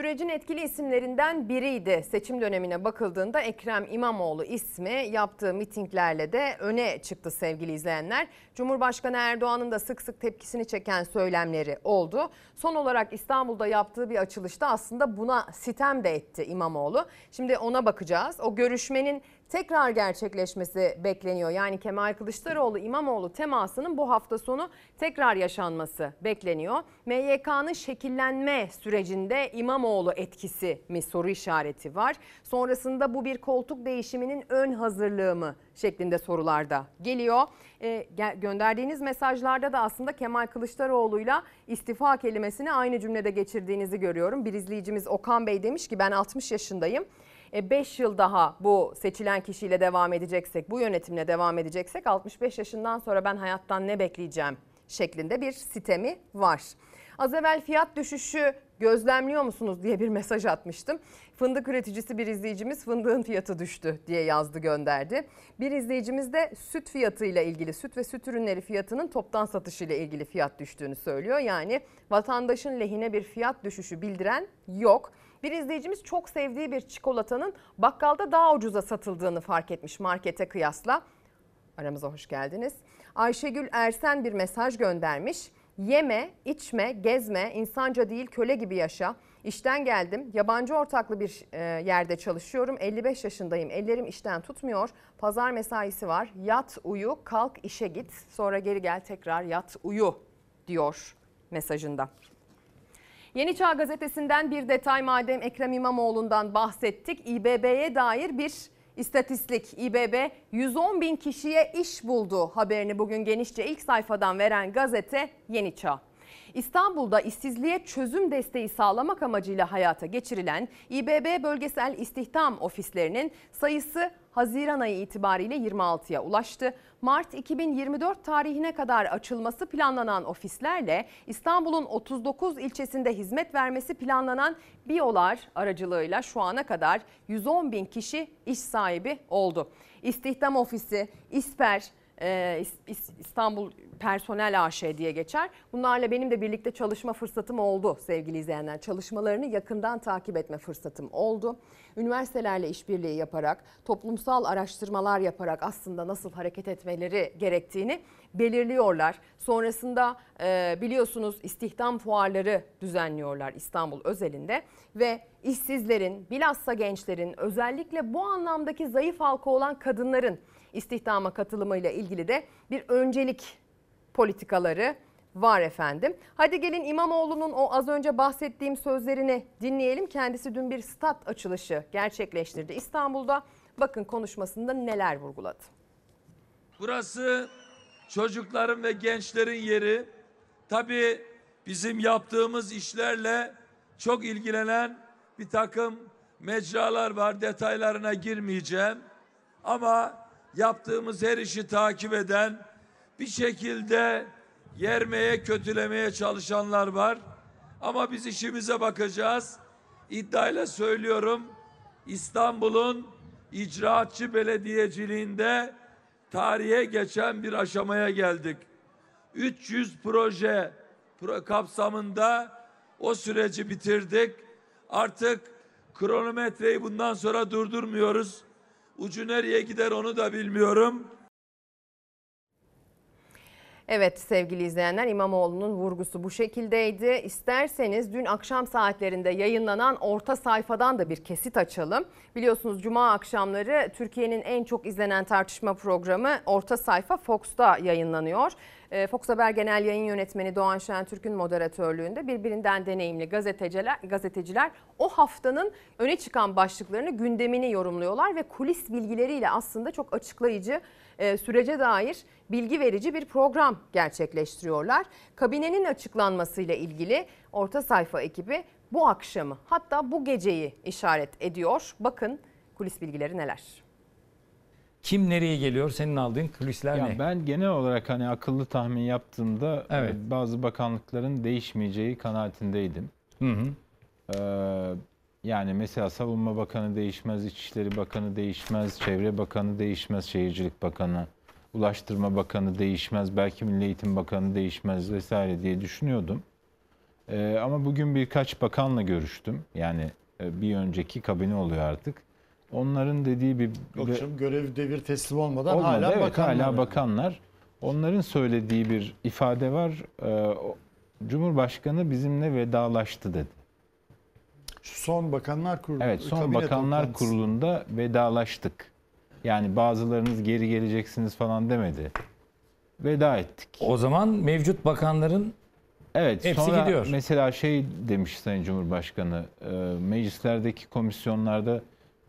Sürecin etkili isimlerinden biriydi. Seçim dönemine bakıldığında Ekrem İmamoğlu ismi yaptığı mitinglerle de öne çıktı sevgili izleyenler. Cumhurbaşkanı Erdoğan'ın da sık sık tepkisini çeken söylemleri oldu. Son olarak İstanbul'da yaptığı bir açılışta aslında buna sitem de etti İmamoğlu. Şimdi ona bakacağız. O görüşmenin tekrar gerçekleşmesi bekleniyor. Yani Kemal Kılıçdaroğlu İmamoğlu temasının bu hafta sonu tekrar yaşanması bekleniyor. MYK'nın şekillenme sürecinde İmamoğlu etkisi mi soru işareti var. Sonrasında bu bir koltuk değişiminin ön hazırlığı mı şeklinde sorularda geliyor. Ee, gönderdiğiniz mesajlarda da aslında Kemal Kılıçdaroğlu'yla istifa kelimesini aynı cümlede geçirdiğinizi görüyorum. Bir izleyicimiz Okan Bey demiş ki ben 60 yaşındayım. 5 yıl daha bu seçilen kişiyle devam edeceksek, bu yönetimle devam edeceksek 65 yaşından sonra ben hayattan ne bekleyeceğim şeklinde bir sitemi var. Az evvel fiyat düşüşü gözlemliyor musunuz diye bir mesaj atmıştım. Fındık üreticisi bir izleyicimiz fındığın fiyatı düştü diye yazdı gönderdi. Bir izleyicimiz de süt fiyatıyla ilgili süt ve süt ürünleri fiyatının toptan satışıyla ilgili fiyat düştüğünü söylüyor. Yani vatandaşın lehine bir fiyat düşüşü bildiren yok. Bir izleyicimiz çok sevdiği bir çikolatanın bakkalda daha ucuza satıldığını fark etmiş markete kıyasla. Aramıza hoş geldiniz. Ayşegül Ersen bir mesaj göndermiş. Yeme, içme, gezme, insanca değil köle gibi yaşa. İşten geldim. Yabancı ortaklı bir e, yerde çalışıyorum. 55 yaşındayım. Ellerim işten tutmuyor. Pazar mesaisi var. Yat, uyu, kalk, işe git. Sonra geri gel tekrar yat, uyu diyor mesajında. Yeni Çağ Gazetesi'nden bir detay madem Ekrem İmamoğlu'ndan bahsettik. İBB'ye dair bir istatistik. İBB 110 bin kişiye iş buldu haberini bugün genişçe ilk sayfadan veren gazete Yeni Çağ. İstanbul'da işsizliğe çözüm desteği sağlamak amacıyla hayata geçirilen İBB bölgesel istihdam ofislerinin sayısı Haziran ayı itibariyle 26'ya ulaştı. Mart 2024 tarihine kadar açılması planlanan ofislerle İstanbul'un 39 ilçesinde hizmet vermesi planlanan Biyolar aracılığıyla şu ana kadar 110 bin kişi iş sahibi oldu. İstihdam ofisi, İSPER, e, İstanbul Personel AŞ diye geçer. Bunlarla benim de birlikte çalışma fırsatım oldu sevgili izleyenler. Çalışmalarını yakından takip etme fırsatım oldu. Üniversitelerle işbirliği yaparak, toplumsal araştırmalar yaparak aslında nasıl hareket etmeleri gerektiğini belirliyorlar. Sonrasında e, biliyorsunuz istihdam fuarları düzenliyorlar İstanbul özelinde ve işsizlerin, bilhassa gençlerin özellikle bu anlamdaki zayıf halka olan kadınların istihdama katılımıyla ilgili de bir öncelik politikaları var efendim. Hadi gelin İmamoğlu'nun o az önce bahsettiğim sözlerini dinleyelim. Kendisi dün bir stat açılışı gerçekleştirdi İstanbul'da. Bakın konuşmasında neler vurguladı. Burası çocukların ve gençlerin yeri. Tabii bizim yaptığımız işlerle çok ilgilenen bir takım mecralar var. Detaylarına girmeyeceğim. Ama yaptığımız her işi takip eden bir şekilde yermeye, kötülemeye çalışanlar var. Ama biz işimize bakacağız. İddiayla söylüyorum İstanbul'un icraatçı belediyeciliğinde tarihe geçen bir aşamaya geldik. 300 proje kapsamında o süreci bitirdik. Artık kronometreyi bundan sonra durdurmuyoruz. Ucu nereye gider onu da bilmiyorum. Evet sevgili izleyenler İmamoğlu'nun vurgusu bu şekildeydi. İsterseniz dün akşam saatlerinde yayınlanan orta sayfadan da bir kesit açalım. Biliyorsunuz cuma akşamları Türkiye'nin en çok izlenen tartışma programı Orta Sayfa Fox'ta yayınlanıyor. Ee, Fox Haber Genel Yayın Yönetmeni Doğan Şentürk'ün moderatörlüğünde birbirinden deneyimli gazeteciler, gazeteciler o haftanın öne çıkan başlıklarını gündemini yorumluyorlar ve kulis bilgileriyle aslında çok açıklayıcı e, sürece dair bilgi verici bir program gerçekleştiriyorlar. Kabinenin açıklanmasıyla ilgili orta sayfa ekibi bu akşamı hatta bu geceyi işaret ediyor. Bakın kulis bilgileri neler? Kim nereye geliyor? Senin aldığın kulisler Ya ne? ben genel olarak hani akıllı tahmin yaptığımda Evet. e, bazı bakanlıkların değişmeyeceği kanaatindeydim. Hı hı. Ee, yani mesela Savunma Bakanı değişmez, İçişleri Bakanı değişmez, Çevre Bakanı değişmez, Şehircilik Bakanı, Ulaştırma Bakanı değişmez, belki Milli Eğitim Bakanı değişmez vesaire diye düşünüyordum. Ee, ama bugün birkaç bakanla görüştüm. Yani e, bir önceki kabine oluyor artık. Onların dediği bir Yok canım, görev devir teslim olmadan Olmadı, hala evet, bakanlar. hala bakanlar. Onların söylediği bir ifade var. Ee, Cumhurbaşkanı bizimle vedalaştı dedi. Şu son bakanlar kurulu. Evet, son bakanlar toplantısı. kurulunda vedalaştık. Yani bazılarınız geri geleceksiniz falan demedi. Veda ettik. O zaman mevcut bakanların Evet, hepsi sonra gidiyor. mesela şey demiş Sayın Cumhurbaşkanı, e, meclislerdeki komisyonlarda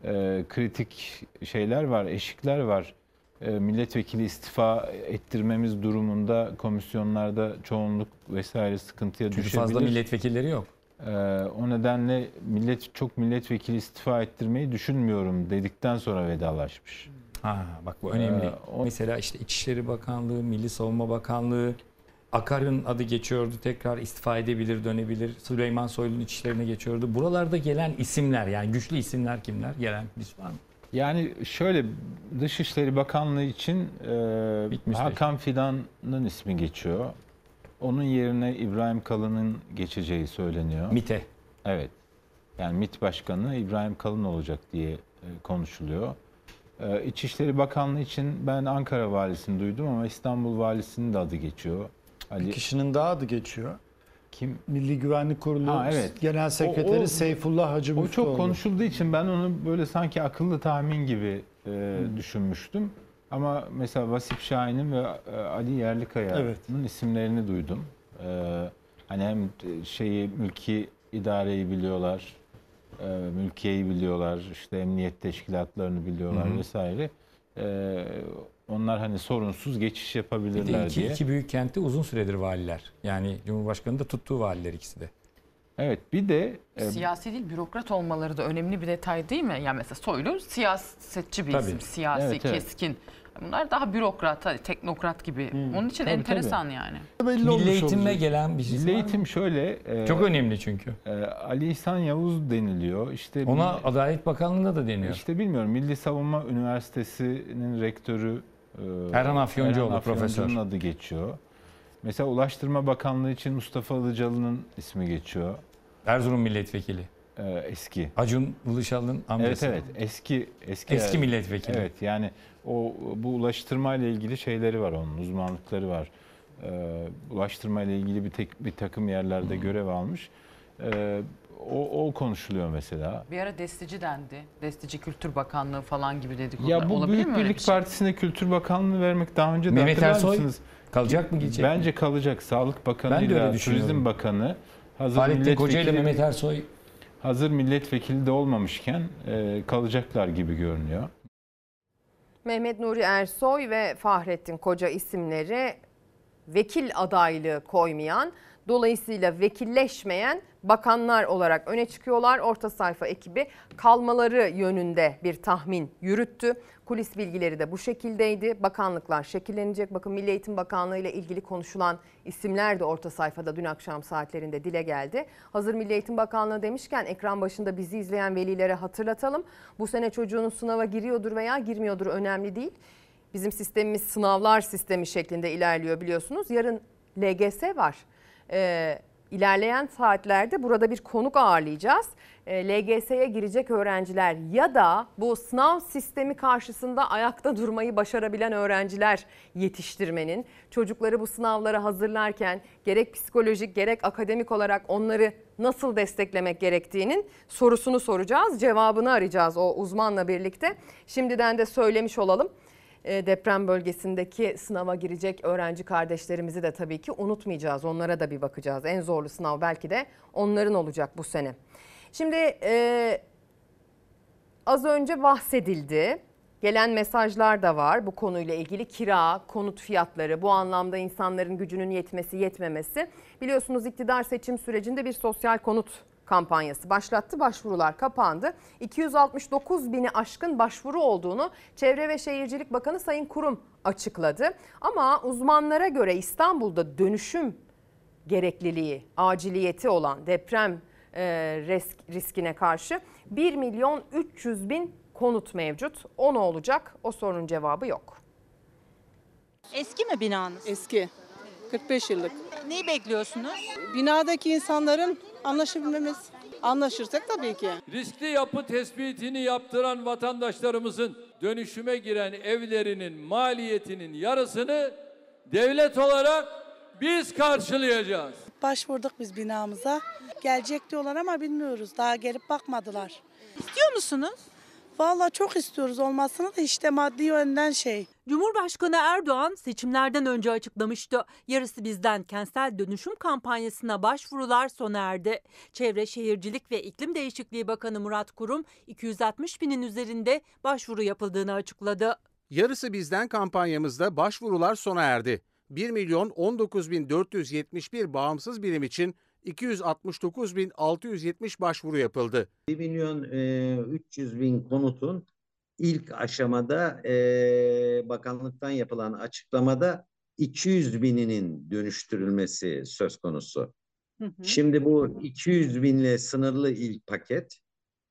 e, kritik şeyler var, eşikler var. E, milletvekili istifa ettirmemiz durumunda komisyonlarda çoğunluk vesaire sıkıntıya Çünkü düşebilir. fazla milletvekilleri yok. E, o nedenle millet çok milletvekili istifa ettirmeyi düşünmüyorum dedikten sonra vedalaşmış. Ha bak bu önemli. Ee, o- Mesela işte İçişleri Bakanlığı, Milli Savunma Bakanlığı, Akar'ın adı geçiyordu tekrar istifa edebilir, dönebilir. Süleyman Soylu'nun içişlerine geçiyordu. Buralarda gelen isimler yani güçlü isimler kimler? Gelen kulis var mı? Yani şöyle Dışişleri Bakanlığı için e, Bitmiş Hakan Fidan'ın ismi geçiyor. Onun yerine İbrahim Kalın'ın geçeceği söyleniyor. MİT'e. Evet. Yani MİT Başkanı İbrahim Kalın olacak diye e, konuşuluyor. E, İçişleri Bakanlığı için ben Ankara Valisi'ni duydum ama İstanbul Valisi'nin de adı geçiyor. Ali Bir kişinin daha adı geçiyor. Kim? Milli Güvenlik Kurulu Ha, evet. Genel Sekreteri O- o- Seyfullah Hacı O Müftüoğlu. çok konuşulduğu için ben onu böyle sanki akıllı tahmin gibi e, düşünmüştüm. Ama mesela Vasip Şahin'in ve e, Ali Yerlikaya'nın Evet. isimlerini duydum. E, hani hem şeyi mülki idareyi biliyorlar, e, mülkiyeyi biliyorlar, işte emniyet teşkilatlarını biliyorlar Hı hı. vesaire. E, onlar hani sorunsuz geçiş Bir yapabilirler de iki, diye. iki büyük kentte uzun süredir valiler. Yani Cumhurbaşkanı da tuttuğu valiler ikisi de. Evet bir de e, Siyasi değil bürokrat olmaları da önemli bir detay değil mi? Yani mesela Soylu siyasetçi bir Tabii. isim, siyasi, Evet, evet. keskin. Bunlar daha bürokrat, hadi teknokrat gibi. Onun için Tabii, enteresan yani. Milli eğitimle gelen bir şey Milli Eğitim şöyle. e, Çok önemli çünkü. e, Ali İhsan Yavuz deniliyor. İşte Ona Milli- Adalet Bakanlığı'nda da deniyor. İşte bilmiyorum. Milli Savunma Üniversitesi'nin rektörü Erhan Afyoncioğlu, Erhan profesör. Adı geçiyor. Mesela Ulaştırma Bakanlığı için Mustafa Ilıcalı'nın ismi geçiyor. Erzurum milletvekili. E, eski. Acun Ilıcalı'nın amcası. Evet evet eski eski Eski milletvekili. Evet yani o bu ulaştırma ile ilgili şeyleri var onun uzmanlıkları var. Ee, ulaştırma ile ilgili bir tek bir takım yerlerde görev almış. Ee, o, o konuşuluyor mesela. Bir ara destici dendi. Destici Kültür Bakanlığı falan gibi dedikodular. Ya bu Olabilir Büyük Birlik bir şey? Partisi'ne Kültür Bakanlığı vermek daha önce de Mehmet Ersoy mısınız? kalacak mı gidecek Bence mi? kalacak. Sağlık Bakanı ile. Turizm Bakanı hazır Fahrettin Koca ile Mehmet Ersoy hazır milletvekili de olmamışken e, kalacaklar gibi görünüyor. Mehmet Nuri Ersoy ve Fahrettin Koca isimleri vekil adaylığı koymayan, dolayısıyla vekilleşmeyen bakanlar olarak öne çıkıyorlar. Orta sayfa ekibi kalmaları yönünde bir tahmin yürüttü. Kulis bilgileri de bu şekildeydi. Bakanlıklar şekillenecek. Bakın Milli Eğitim Bakanlığı ile ilgili konuşulan isimler de orta sayfada dün akşam saatlerinde dile geldi. Hazır Milli Eğitim Bakanlığı demişken ekran başında bizi izleyen velilere hatırlatalım. Bu sene çocuğunuz sınava giriyordur veya girmiyordur önemli değil. Bizim sistemimiz sınavlar sistemi şeklinde ilerliyor biliyorsunuz. Yarın LGS var. Ee, ilerleyen saatlerde burada bir konuk ağırlayacağız. E, LGS'ye girecek öğrenciler ya da bu sınav sistemi karşısında ayakta durmayı başarabilen öğrenciler yetiştirmenin çocukları bu sınavlara hazırlarken gerek psikolojik gerek akademik olarak onları nasıl desteklemek gerektiğinin sorusunu soracağız. Cevabını arayacağız o uzmanla birlikte. Şimdiden de söylemiş olalım e, deprem bölgesindeki sınava girecek öğrenci kardeşlerimizi de tabii ki unutmayacağız. Onlara da bir bakacağız. En zorlu sınav belki de onların olacak bu sene. Şimdi e, az önce bahsedildi. Gelen mesajlar da var bu konuyla ilgili kira, konut fiyatları, bu anlamda insanların gücünün yetmesi, yetmemesi. Biliyorsunuz iktidar seçim sürecinde bir sosyal konut kampanyası başlattı. Başvurular kapandı. 269 bini aşkın başvuru olduğunu Çevre ve Şehircilik Bakanı Sayın Kurum açıkladı. Ama uzmanlara göre İstanbul'da dönüşüm gerekliliği, aciliyeti olan deprem e, risk, riskine karşı 1 milyon 300 bin konut mevcut. O ne olacak? O sorunun cevabı yok. Eski mi binanız? Eski. 45 yıllık. Neyi bekliyorsunuz? Binadaki insanların anlaşabilmemiz. Anlaşırsak tabii ki. Riskli yapı tespitini yaptıran vatandaşlarımızın dönüşüme giren evlerinin maliyetinin yarısını devlet olarak biz karşılayacağız. Başvurduk biz binamıza. Gelecek diyorlar ama bilmiyoruz. Daha gelip bakmadılar. İstiyor musunuz? Vallahi çok istiyoruz olmasını da işte maddi yönden şey. Cumhurbaşkanı Erdoğan seçimlerden önce açıklamıştı. Yarısı bizden kentsel dönüşüm kampanyasına başvurular sona erdi. Çevre Şehircilik ve İklim Değişikliği Bakanı Murat Kurum 260 binin üzerinde başvuru yapıldığını açıkladı. Yarısı bizden kampanyamızda başvurular sona erdi. 1 milyon 19 bin 471 bağımsız birim için 269 bin 670 başvuru yapıldı. 1 milyon e, 300 bin konutun ilk aşamada e, bakanlıktan yapılan açıklamada 200 bininin dönüştürülmesi söz konusu. Şimdi bu 200 binle sınırlı ilk paket.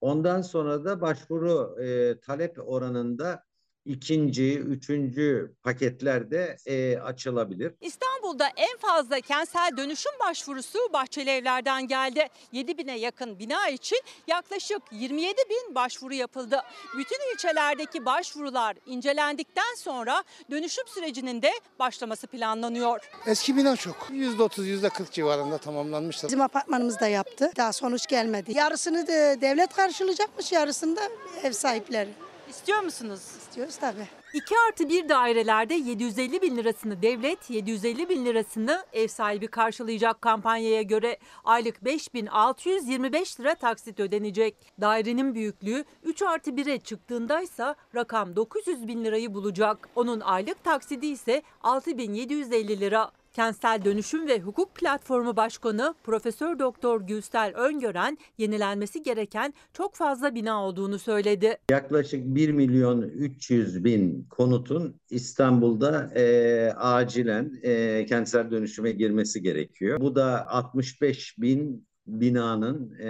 Ondan sonra da başvuru e, talep oranında ikinci, üçüncü paketlerde e, açılabilir. İstanbul'da en fazla kentsel dönüşüm başvurusu Bahçeli Evler'den geldi. 7 bine yakın bina için yaklaşık 27 bin başvuru yapıldı. Bütün ilçelerdeki başvurular incelendikten sonra dönüşüm sürecinin de başlaması planlanıyor. Eski bina çok. %30, %40 civarında tamamlanmıştır. Bizim apartmanımız da yaptı. Daha sonuç gelmedi. Yarısını da devlet karşılayacakmış, yarısını da ev sahipleri. İstiyor musunuz? İstiyoruz tabii. 2 artı 1 dairelerde 750 bin lirasını devlet, 750 bin lirasını ev sahibi karşılayacak kampanyaya göre aylık 5625 lira taksit ödenecek. Dairenin büyüklüğü 3 artı 1'e çıktığındaysa rakam 900 bin lirayı bulacak. Onun aylık taksidi ise 6750 lira. Kentsel Dönüşüm ve Hukuk Platformu Başkanı Profesör Doktor Gülsel Öngören yenilenmesi gereken çok fazla bina olduğunu söyledi. Yaklaşık 1 milyon 300 bin konutun İstanbul'da e, acilen e, kentsel dönüşüme girmesi gerekiyor. Bu da 65 bin binanın e,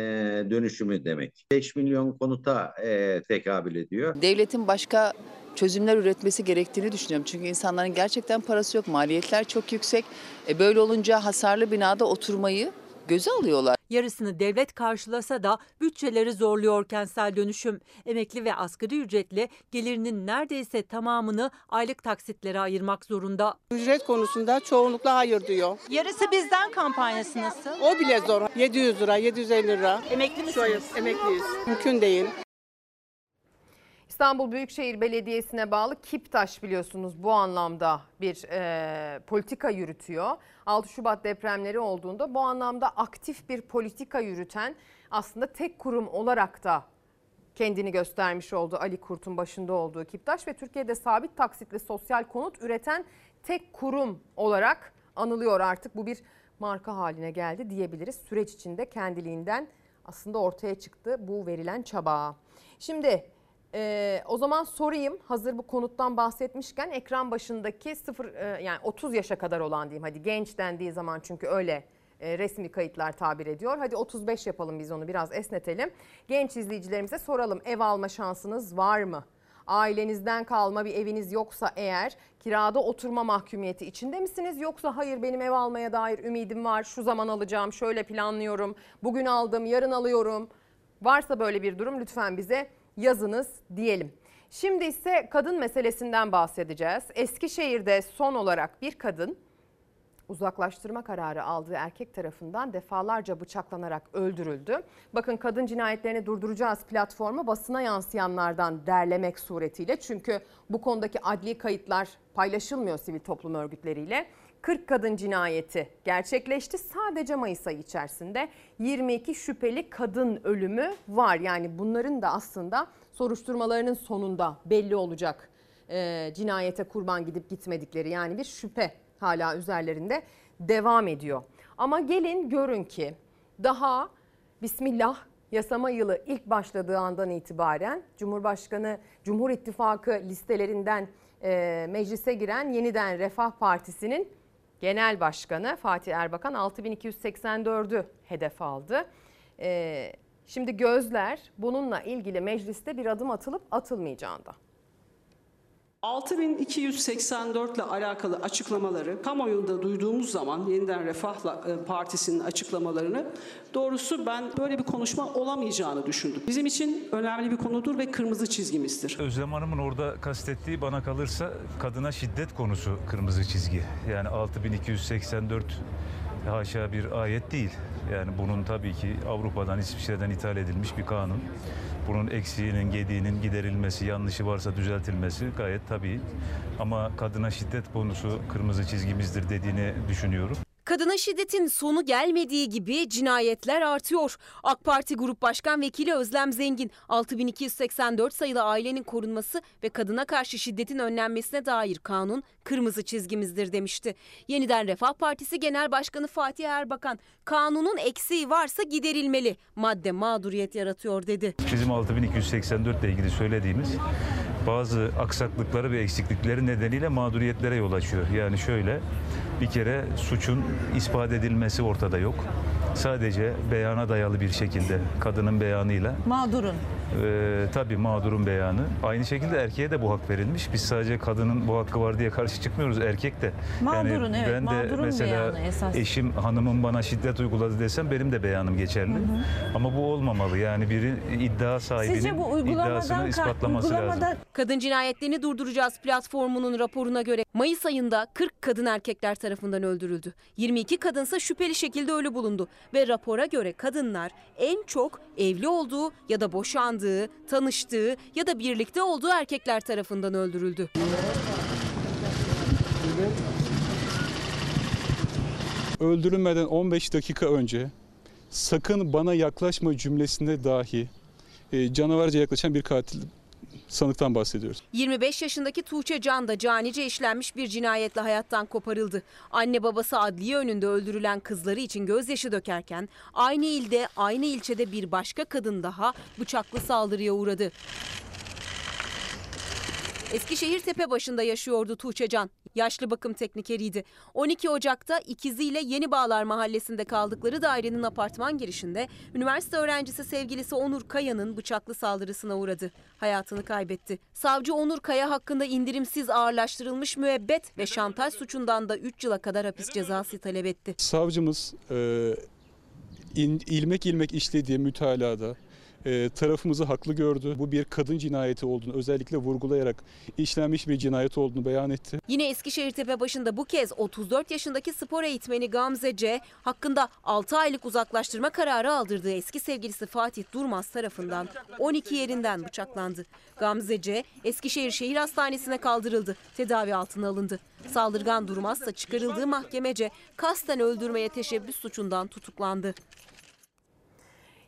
dönüşümü demek. 5 milyon konuta e, tekabül ediyor. Devletin başka çözümler üretmesi gerektiğini düşünüyorum. Çünkü insanların gerçekten parası yok, maliyetler çok yüksek. E böyle olunca hasarlı binada oturmayı göze alıyorlar. Yarısını devlet karşılasa da bütçeleri zorluyor kentsel dönüşüm. Emekli ve asgari ücretli gelirinin neredeyse tamamını aylık taksitlere ayırmak zorunda. Ücret konusunda çoğunlukla hayır diyor. Yarısı bizden kampanyası nasıl? O bile zor. 700 lira, 750 lira. Emekli misiniz? Emekliyiz. Mümkün değil. İstanbul Büyükşehir Belediyesi'ne bağlı Kiptaş biliyorsunuz bu anlamda bir e, politika yürütüyor. 6 Şubat depremleri olduğunda bu anlamda aktif bir politika yürüten aslında tek kurum olarak da kendini göstermiş oldu Ali Kurt'un başında olduğu Kiptaş ve Türkiye'de sabit taksitli sosyal konut üreten tek kurum olarak anılıyor artık. Bu bir marka haline geldi diyebiliriz. Süreç içinde kendiliğinden aslında ortaya çıktı bu verilen çaba. Şimdi ee, o zaman sorayım hazır bu konuttan bahsetmişken ekran başındaki sıfır e, yani 30 yaşa kadar olan diyeyim hadi genç dendiği zaman çünkü öyle e, resmi kayıtlar tabir ediyor. Hadi 35 yapalım biz onu biraz esnetelim. Genç izleyicilerimize soralım ev alma şansınız var mı? Ailenizden kalma bir eviniz yoksa eğer kirada oturma mahkumiyeti içinde misiniz? Yoksa hayır benim ev almaya dair ümidim var. Şu zaman alacağım, şöyle planlıyorum. Bugün aldım, yarın alıyorum. Varsa böyle bir durum lütfen bize yazınız diyelim. Şimdi ise kadın meselesinden bahsedeceğiz. Eskişehir'de son olarak bir kadın uzaklaştırma kararı aldığı erkek tarafından defalarca bıçaklanarak öldürüldü. Bakın kadın cinayetlerini durduracağız platformu basına yansıyanlardan derlemek suretiyle. Çünkü bu konudaki adli kayıtlar paylaşılmıyor sivil toplum örgütleriyle. 40 kadın cinayeti gerçekleşti. Sadece Mayıs ayı içerisinde 22 şüpheli kadın ölümü var. Yani bunların da aslında soruşturmalarının sonunda belli olacak e, cinayete kurban gidip gitmedikleri yani bir şüphe hala üzerlerinde devam ediyor. Ama gelin görün ki daha Bismillah yasama yılı ilk başladığı andan itibaren Cumhurbaşkanı Cumhur İttifakı listelerinden e, meclise giren yeniden Refah Partisi'nin Genel Başkanı Fatih Erbakan 6284'ü hedef aldı. E, şimdi gözler bununla ilgili mecliste bir adım atılıp atılmayacağında. 6284 ile alakalı açıklamaları kamuoyunda duyduğumuz zaman yeniden Refah Partisi'nin açıklamalarını doğrusu ben böyle bir konuşma olamayacağını düşündüm. Bizim için önemli bir konudur ve kırmızı çizgimizdir. Özlem Hanım'ın orada kastettiği bana kalırsa kadına şiddet konusu kırmızı çizgi. Yani 6284 haşa bir ayet değil. Yani bunun tabii ki Avrupa'dan hiçbir şeyden ithal edilmiş bir kanun. Bunun eksiğinin, gediğinin giderilmesi, yanlışı varsa düzeltilmesi gayet tabii. Ama kadına şiddet konusu kırmızı çizgimizdir dediğini düşünüyorum. Kadına şiddetin sonu gelmediği gibi cinayetler artıyor. AK Parti Grup Başkan Vekili Özlem Zengin 6284 sayılı ailenin korunması ve kadına karşı şiddetin önlenmesine dair kanun kırmızı çizgimizdir demişti. Yeniden Refah Partisi Genel Başkanı Fatih Erbakan kanunun eksiği varsa giderilmeli. Madde mağduriyet yaratıyor dedi. Bizim 6284 ile ilgili söylediğimiz bazı aksaklıkları ve eksiklikleri nedeniyle mağduriyetlere yol açıyor. Yani şöyle bir kere suçun ispat edilmesi ortada yok. Sadece beyana dayalı bir şekilde kadının beyanıyla Mağdurun. ee, tabii mağdurun beyanı. Aynı şekilde erkeğe de bu hak verilmiş. Biz sadece kadının bu hakkı var diye karşı çıkmıyoruz. Erkek de. Mağdurun, evet, Ben de mağdurun mesela beyanı esas. eşim hanımın bana şiddet uyguladı desem benim de beyanım geçerli. Ama bu olmamalı. Yani biri iddia sahibinin Sizce bu uygulamadan iddiasını ispatlaması lazım. uygulamada Kadın cinayetlerini durduracağız platformunun raporuna göre Mayıs ayında 40 kadın erkekler tarafından öldürüldü. 22 kadınsa şüpheli şekilde ölü bulundu ve rapora göre kadınlar en çok evli olduğu ya da boşandığı, tanıştığı ya da birlikte olduğu erkekler tarafından öldürüldü. öldürülmeden 15 dakika önce sakın bana yaklaşma cümlesinde dahi e, canavarca yaklaşan bir katil sanıktan bahsediyoruz. 25 yaşındaki Tuğçe Can da canice işlenmiş bir cinayetle hayattan koparıldı. Anne babası adliye önünde öldürülen kızları için gözyaşı dökerken aynı ilde aynı ilçede bir başka kadın daha bıçaklı saldırıya uğradı. Eskişehir Tepebaşı'nda yaşıyordu Tuğçe Can. Yaşlı bakım teknikeriydi. 12 Ocak'ta ikiziyle Yeni Bağlar Mahallesi'nde kaldıkları dairenin apartman girişinde üniversite öğrencisi sevgilisi Onur Kaya'nın bıçaklı saldırısına uğradı. Hayatını kaybetti. Savcı Onur Kaya hakkında indirimsiz ağırlaştırılmış müebbet ve şantaj suçundan da 3 yıla kadar hapis cezası talep etti. Savcımız e, in- ilmek ilmek işlediği mütalada e, tarafımızı haklı gördü. Bu bir kadın cinayeti olduğunu özellikle vurgulayarak işlenmiş bir cinayet olduğunu beyan etti. Yine Eskişehir Tepebaşı'nda bu kez 34 yaşındaki spor eğitmeni Gamze C. hakkında 6 aylık uzaklaştırma kararı aldırdığı eski sevgilisi Fatih Durmaz tarafından 12 yerinden bıçaklandı. Gamze C. Eskişehir Şehir Hastanesi'ne kaldırıldı. Tedavi altına alındı. Saldırgan Durmaz da çıkarıldığı mahkemece kasten öldürmeye teşebbüs suçundan tutuklandı.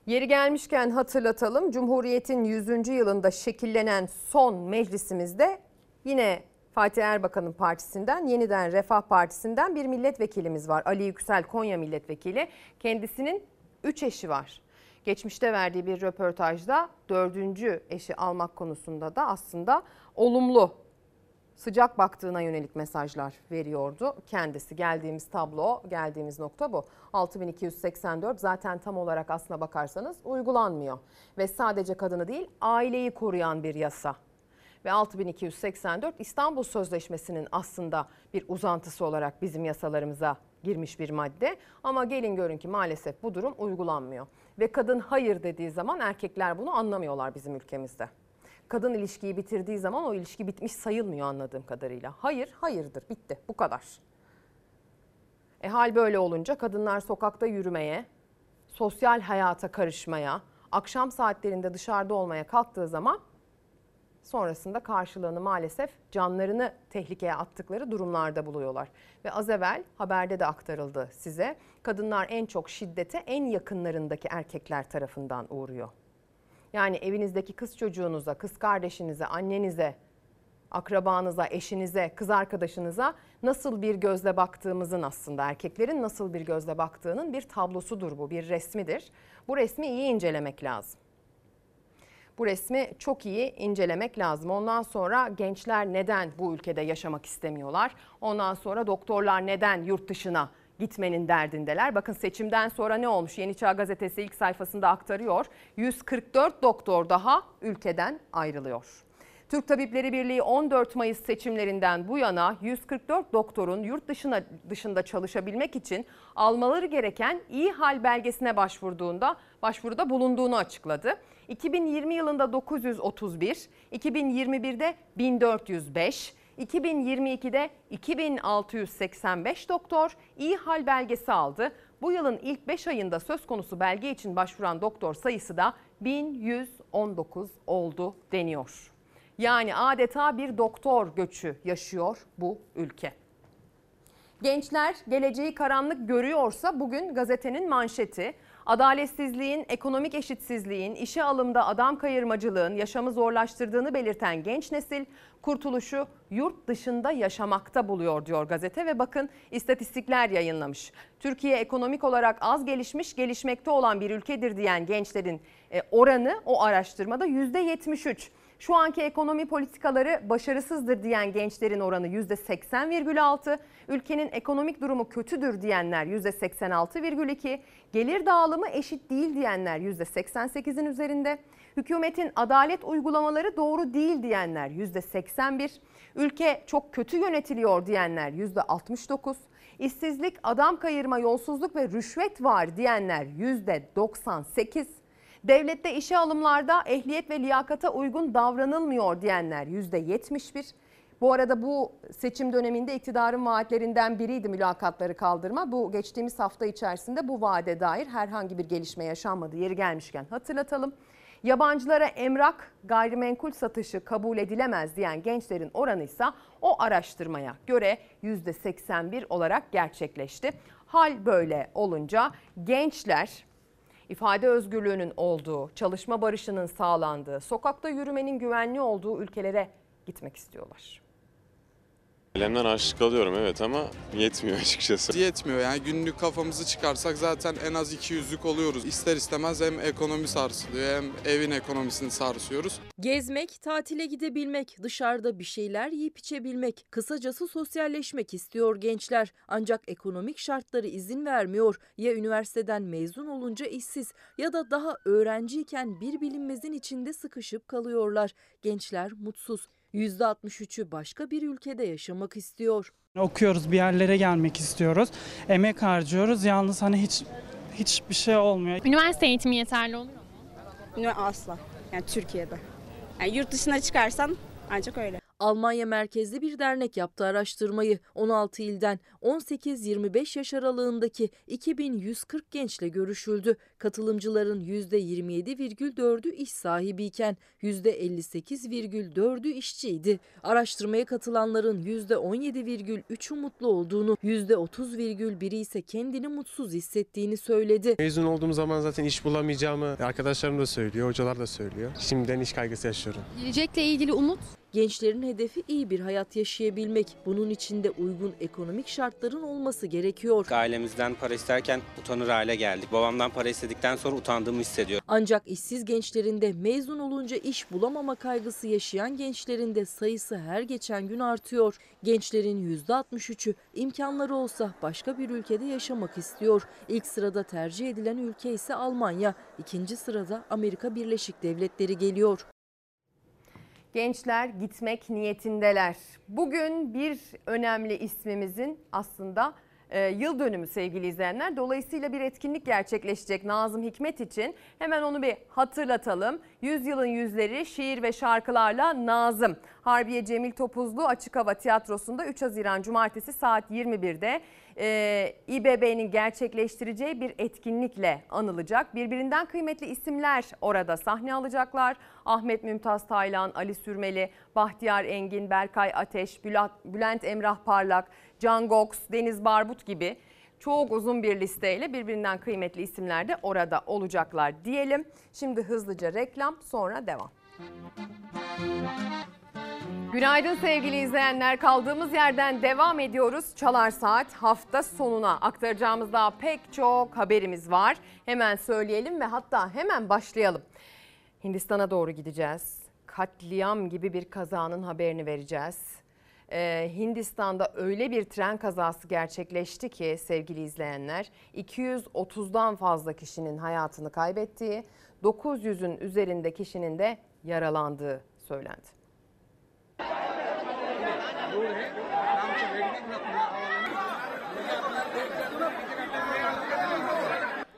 Yeri gelmişken hatırlatalım. Cumhuriyet'in 100. yılında şekillenen son meclisimizde yine Fatih Erbakan'ın partisinden, yeniden Refah Partisi'nden bir milletvekilimiz var. Ali Yüksel Konya milletvekili. Kendisinin 3 eşi var. Geçmişte verdiği bir röportajda dördüncü eşi almak konusunda da aslında olumlu sıcak baktığına yönelik mesajlar veriyordu kendisi. Geldiğimiz tablo, geldiğimiz nokta bu. 6284 zaten tam olarak aslına bakarsanız uygulanmıyor. Ve sadece kadını değil aileyi koruyan bir yasa. ve 6284 İstanbul Sözleşmesi'nin aslında bir uzantısı olarak bizim yasalarımıza girmiş bir madde. Ama gelin görün ki maalesef bu durum uygulanmıyor. Ve kadın hayır dediği zaman erkekler bunu anlamıyorlar bizim ülkemizde. Kadın ilişkiyi bitirdiği zaman o ilişki bitmiş sayılmıyor anladığım kadarıyla. Hayır, hayırdır, bitti. Bu kadar. E hal böyle olunca kadınlar sokakta yürümeye, sosyal hayata karışmaya, akşam saatlerinde dışarıda olmaya kalktığı zaman sonrasında karşılığını maalesef canlarını tehlikeye attıkları durumlarda buluyorlar. Ve az evvel haberde de aktarıldı size. Kadınlar en çok şiddete en yakınlarındaki erkekler tarafından uğruyor. Yani evinizdeki kız çocuğunuza, kız kardeşinize, annenize, akrabanıza, eşinize, kız arkadaşınıza nasıl bir gözle baktığımızın aslında erkeklerin nasıl bir gözle baktığının bir tablosudur bu, bir resmidir. Bu resmi iyi incelemek lazım. Bu resmi çok iyi incelemek lazım. Ondan sonra gençler neden bu ülkede yaşamak istemiyorlar? Ondan sonra doktorlar neden yurt dışına gitmenin derdindeler. Bakın seçimden sonra ne olmuş? Yeni Çağ Gazetesi ilk sayfasında aktarıyor. 144 doktor daha ülkeden ayrılıyor. Türk Tabipleri Birliği 14 Mayıs seçimlerinden bu yana 144 doktorun yurt dışına dışında çalışabilmek için almaları gereken iyi hal belgesine başvurduğunda başvuruda bulunduğunu açıkladı. 2020 yılında 931, 2021'de 1405, 2022'de 2685 doktor iyi hal belgesi aldı. Bu yılın ilk 5 ayında söz konusu belge için başvuran doktor sayısı da 1119 oldu deniyor. Yani adeta bir doktor göçü yaşıyor bu ülke. Gençler geleceği karanlık görüyorsa bugün gazetenin manşeti adaletsizliğin, ekonomik eşitsizliğin, işe alımda adam kayırmacılığın yaşamı zorlaştırdığını belirten genç nesil kurtuluşu yurt dışında yaşamakta buluyor diyor gazete ve bakın istatistikler yayınlamış. Türkiye ekonomik olarak az gelişmiş, gelişmekte olan bir ülkedir diyen gençlerin e, oranı o araştırmada %73. Şu anki ekonomi politikaları başarısızdır diyen gençlerin oranı %80,6, ülkenin ekonomik durumu kötüdür diyenler %86,2, gelir dağılımı eşit değil diyenler %88'in üzerinde, hükümetin adalet uygulamaları doğru değil diyenler %81, ülke çok kötü yönetiliyor diyenler %69, işsizlik, adam kayırma, yolsuzluk ve rüşvet var diyenler %98, Devlette işe alımlarda ehliyet ve liyakata uygun davranılmıyor diyenler %71. Bu arada bu seçim döneminde iktidarın vaatlerinden biriydi mülakatları kaldırma. Bu geçtiğimiz hafta içerisinde bu vaade dair herhangi bir gelişme yaşanmadı. Yeri gelmişken hatırlatalım. Yabancılara emrak, gayrimenkul satışı kabul edilemez diyen gençlerin oranı ise o araştırmaya göre %81 olarak gerçekleşti. Hal böyle olunca gençler ifade özgürlüğünün olduğu, çalışma barışının sağlandığı, sokakta yürümenin güvenli olduğu ülkelere gitmek istiyorlar. Ailemden harçlık alıyorum evet ama yetmiyor *laughs* açıkçası. Yetmiyor yani günlük kafamızı çıkarsak zaten en az 200'lük oluyoruz. İster istemez hem ekonomi sarsılıyor hem evin ekonomisini sarsıyoruz. Gezmek, tatile gidebilmek, dışarıda bir şeyler yiyip içebilmek, kısacası sosyalleşmek istiyor gençler. Ancak ekonomik şartları izin vermiyor. Ya üniversiteden mezun olunca işsiz ya da daha öğrenciyken bir bilinmezin içinde sıkışıp kalıyorlar. Gençler mutsuz. %63'ü başka bir ülkede yaşamak istiyor. Okuyoruz, bir yerlere gelmek istiyoruz. Emek harcıyoruz. Yalnız hani hiç hiçbir şey olmuyor. Üniversite eğitimi yeterli oluyor mu? Asla. Yani Türkiye'de. Yani yurt dışına çıkarsan ancak öyle. Almanya merkezli bir dernek yaptı araştırmayı. 16 ilden 18-25 yaş aralığındaki 2140 gençle görüşüldü. Katılımcıların %27,4'ü iş sahibiyken %58,4'ü işçiydi. Araştırmaya katılanların %17,3'ü mutlu olduğunu, %30,1'i ise kendini mutsuz hissettiğini söyledi. Mezun olduğum zaman zaten iş bulamayacağımı arkadaşlarım da söylüyor, hocalar da söylüyor. Şimdiden iş kaygısı yaşıyorum. Gelecekle ilgili umut? Gençlerin hedefi iyi bir hayat yaşayabilmek. Bunun için de uygun ekonomik şartların olması gerekiyor. Ailemizden para isterken utanır hale geldik. Babamdan para istedikten sonra utandığımı hissediyorum. Ancak işsiz gençlerin de mezun olunca iş bulamama kaygısı yaşayan gençlerin de sayısı her geçen gün artıyor. Gençlerin %63'ü imkanları olsa başka bir ülkede yaşamak istiyor. İlk sırada tercih edilen ülke ise Almanya. İkinci sırada Amerika Birleşik Devletleri geliyor. Gençler gitmek niyetindeler. Bugün bir önemli ismimizin aslında e, yıl dönümü sevgili izleyenler. Dolayısıyla bir etkinlik gerçekleşecek Nazım Hikmet için. Hemen onu bir hatırlatalım. Yüzyılın yüzleri şiir ve şarkılarla Nazım. Harbiye Cemil Topuzlu Açık Hava Tiyatrosu'nda 3 Haziran Cumartesi saat 21'de e, İBB'nin gerçekleştireceği bir etkinlikle anılacak. Birbirinden kıymetli isimler orada sahne alacaklar. Ahmet Mümtaz Taylan, Ali Sürmeli, Bahtiyar Engin, Berkay Ateş, Bülent Emrah Parlak, Can Gox, Deniz Barbut gibi çok uzun bir listeyle birbirinden kıymetli isimler de orada olacaklar diyelim. Şimdi hızlıca reklam sonra devam. Günaydın sevgili izleyenler. Kaldığımız yerden devam ediyoruz. Çalar Saat hafta sonuna aktaracağımız daha pek çok haberimiz var. Hemen söyleyelim ve hatta hemen başlayalım. Hindistan'a doğru gideceğiz. Katliam gibi bir kazanın haberini vereceğiz. Ee, Hindistan'da öyle bir tren kazası gerçekleşti ki sevgili izleyenler 230'dan fazla kişinin hayatını kaybettiği, 900'ün üzerinde kişinin de yaralandığı söylendi.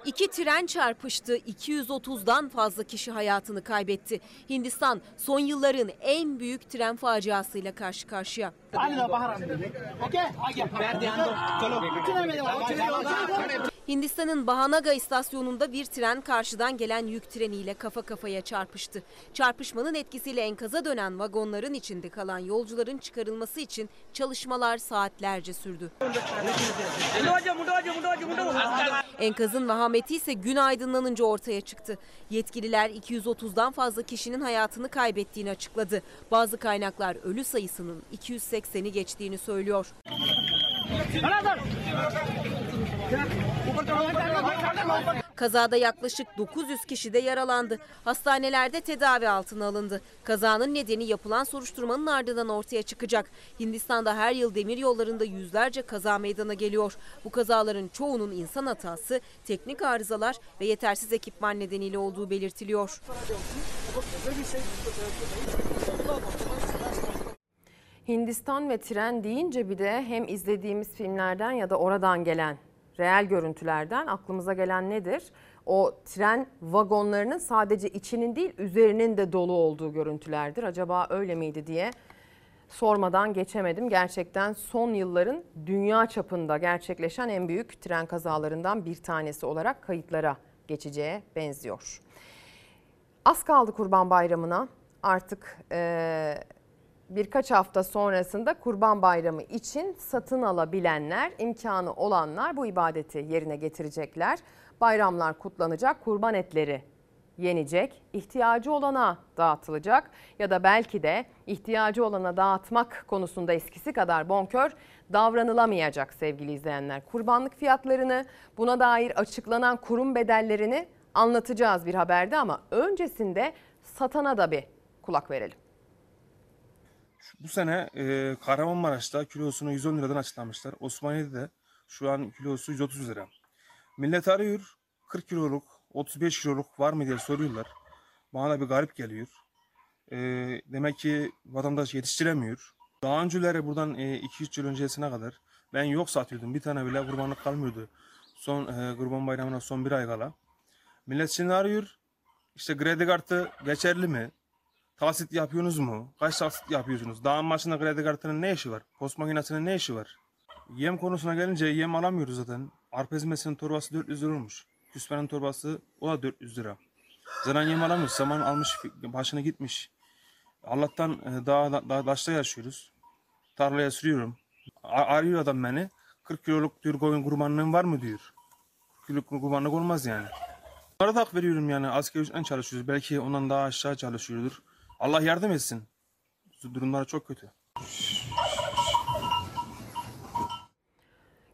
İki tren çarpıştı. 230'dan fazla kişi hayatını kaybetti. Hindistan son yılların en büyük tren faciasıyla karşı karşıya. Hindistan'ın Bahanaga istasyonunda bir tren karşıdan gelen yük treniyle kafa kafaya çarpıştı. Çarpışmanın etkisiyle enkaza dönen vagonların içinde kalan yolcuların çıkarılması için çalışmalar saatlerce sürdü. Enkazın vahameti ise gün aydınlanınca ortaya çıktı. Yetkililer 230'dan fazla kişinin hayatını kaybettiğini açıkladı. Bazı kaynaklar ölü sayısının 280'i geçtiğini söylüyor. Kazada yaklaşık 900 kişi de yaralandı. Hastanelerde tedavi altına alındı. Kazanın nedeni yapılan soruşturmanın ardından ortaya çıkacak. Hindistan'da her yıl demir yollarında yüzlerce kaza meydana geliyor. Bu kazaların çoğunun insan hatası, teknik arızalar ve yetersiz ekipman nedeniyle olduğu belirtiliyor. Hindistan ve tren deyince bir de hem izlediğimiz filmlerden ya da oradan gelen reel görüntülerden aklımıza gelen nedir? O tren vagonlarının sadece içinin değil üzerinin de dolu olduğu görüntülerdir. Acaba öyle miydi diye sormadan geçemedim. Gerçekten son yılların dünya çapında gerçekleşen en büyük tren kazalarından bir tanesi olarak kayıtlara geçeceğe benziyor. Az kaldı Kurban Bayramı'na. Artık e, birkaç hafta sonrasında Kurban Bayramı için satın alabilenler, imkanı olanlar bu ibadeti yerine getirecekler. Bayramlar kutlanacak, kurban etleri yenecek, ihtiyacı olana dağıtılacak ya da belki de ihtiyacı olana dağıtmak konusunda eskisi kadar bonkör davranılamayacak sevgili izleyenler. Kurbanlık fiyatlarını, buna dair açıklanan kurum bedellerini anlatacağız bir haberde ama öncesinde satana da bir kulak verelim. Bu sene e, Kahramanmaraş'ta kilosunu 110 liradan açıklamışlar. Osmaniye'de şu an kilosu 130 lira. Millet arıyor 40 kiloluk, 35 kiloluk var mı diye soruyorlar. Bana bir garip geliyor. E, demek ki vatandaş yetiştiremiyor. Daha önceleri buradan e, 2-3 yıl öncesine kadar ben yok satıyordum. Bir tane bile kurbanlık kalmıyordu. Son e, kurban bayramına son bir ay kala. Millet şimdi arıyor. İşte kredi kartı geçerli mi? Taksit yapıyorsunuz mu? Kaç taksit yapıyorsunuz? Dağın başında kredi kartının ne işi var? Post makinesinin ne işi var? Yem konusuna gelince yem alamıyoruz zaten. Arpa ezmesinin torbası 400 lira olmuş. Küspenin torbası o da 400 lira. Zaten yem alamıyoruz. Zaman almış başına gitmiş. Allah'tan e, dağ, dağ, daşta yaşıyoruz. Tarlaya sürüyorum. Arıyor adam beni. 40 kiloluk diyor koyun kurbanlığın var mı diyor. 40 kiloluk kurbanlık olmaz yani. Onlara da hak veriyorum yani. Asgari ücretten çalışıyoruz. Belki ondan daha aşağı çalışıyordur. Allah yardım etsin. Durumları çok kötü.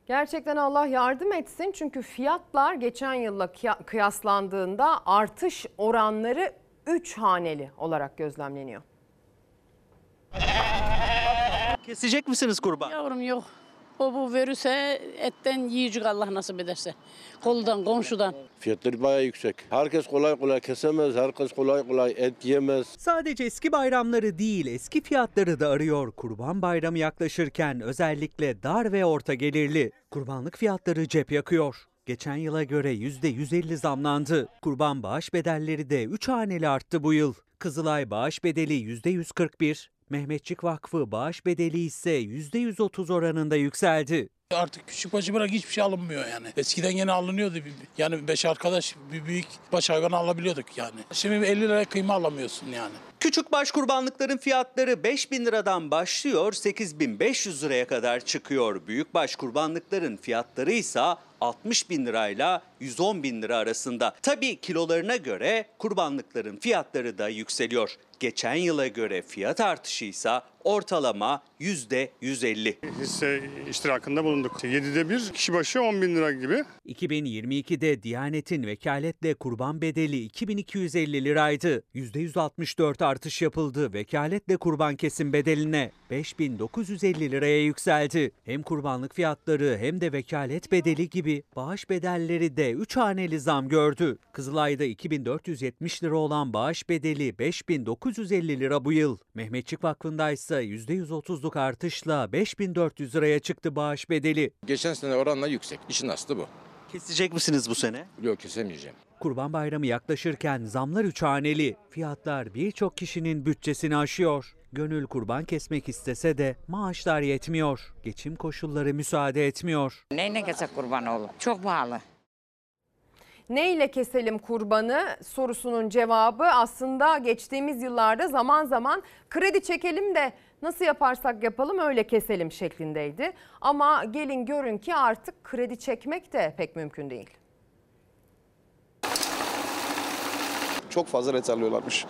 Gerçekten Allah yardım etsin çünkü fiyatlar geçen yılla kıyaslandığında artış oranları 3 haneli olarak gözlemleniyor. Kesecek misiniz kurban? Yavrum yok. O bu verirse etten yiyecek Allah nasip ederse. Koldan, komşudan. Fiyatları bayağı yüksek. Herkes kolay kolay kesemez, herkes kolay kolay et yemez. Sadece eski bayramları değil, eski fiyatları da arıyor. Kurban Bayramı yaklaşırken özellikle dar ve orta gelirli kurbanlık fiyatları cep yakıyor. Geçen yıla göre %150 zamlandı. Kurban bağış bedelleri de 3 haneli arttı bu yıl. Kızılay bağış bedeli %141, Mehmetçik Vakfı bağış bedeli ise %130 oranında yükseldi. Artık küçük başı bırak hiçbir şey alınmıyor yani. Eskiden yine alınıyordu. Yani beş arkadaş bir büyük baş hayvanı alabiliyorduk yani. Şimdi 50 liraya kıyma alamıyorsun yani. Küçük baş kurbanlıkların fiyatları 5000 liradan başlıyor 8500 liraya kadar çıkıyor. Büyük baş kurbanlıkların fiyatları ise 60 bin lirayla 110 bin lira arasında. Tabii kilolarına göre kurbanlıkların fiyatları da yükseliyor. Geçen yıla göre fiyat artışı ise ortalama %150. Hisse iştirakında bulunduk. 7'de bir kişi başı 10 bin lira gibi. 2022'de Diyanet'in vekaletle kurban bedeli 2250 liraydı. %164 artış yapıldı. Vekaletle kurban kesim bedeline 5950 liraya yükseldi. Hem kurbanlık fiyatları hem de vekalet bedeli gibi bağış bedelleri de 3 haneli zam gördü. Kızılay'da 2470 lira olan bağış bedeli 5950 lira bu yıl. Mehmetçik Vakfı'nda ise %130'luk artışla 5400 liraya çıktı bağış bedeli. Geçen sene oranla yüksek. İşin aslı bu. Kesecek misiniz bu sene? Yok kesemeyeceğim. Kurban Bayramı yaklaşırken zamlar üç haneli. Fiyatlar birçok kişinin bütçesini aşıyor. Gönül kurban kesmek istese de maaşlar yetmiyor. Geçim koşulları müsaade etmiyor. Neyle kesek kurban oğlum? Çok pahalı. Ne ile keselim kurbanı sorusunun cevabı aslında geçtiğimiz yıllarda zaman zaman kredi çekelim de nasıl yaparsak yapalım öyle keselim şeklindeydi. Ama gelin görün ki artık kredi çekmek de pek mümkün değil. Çok fazla ret alıyorlarmış.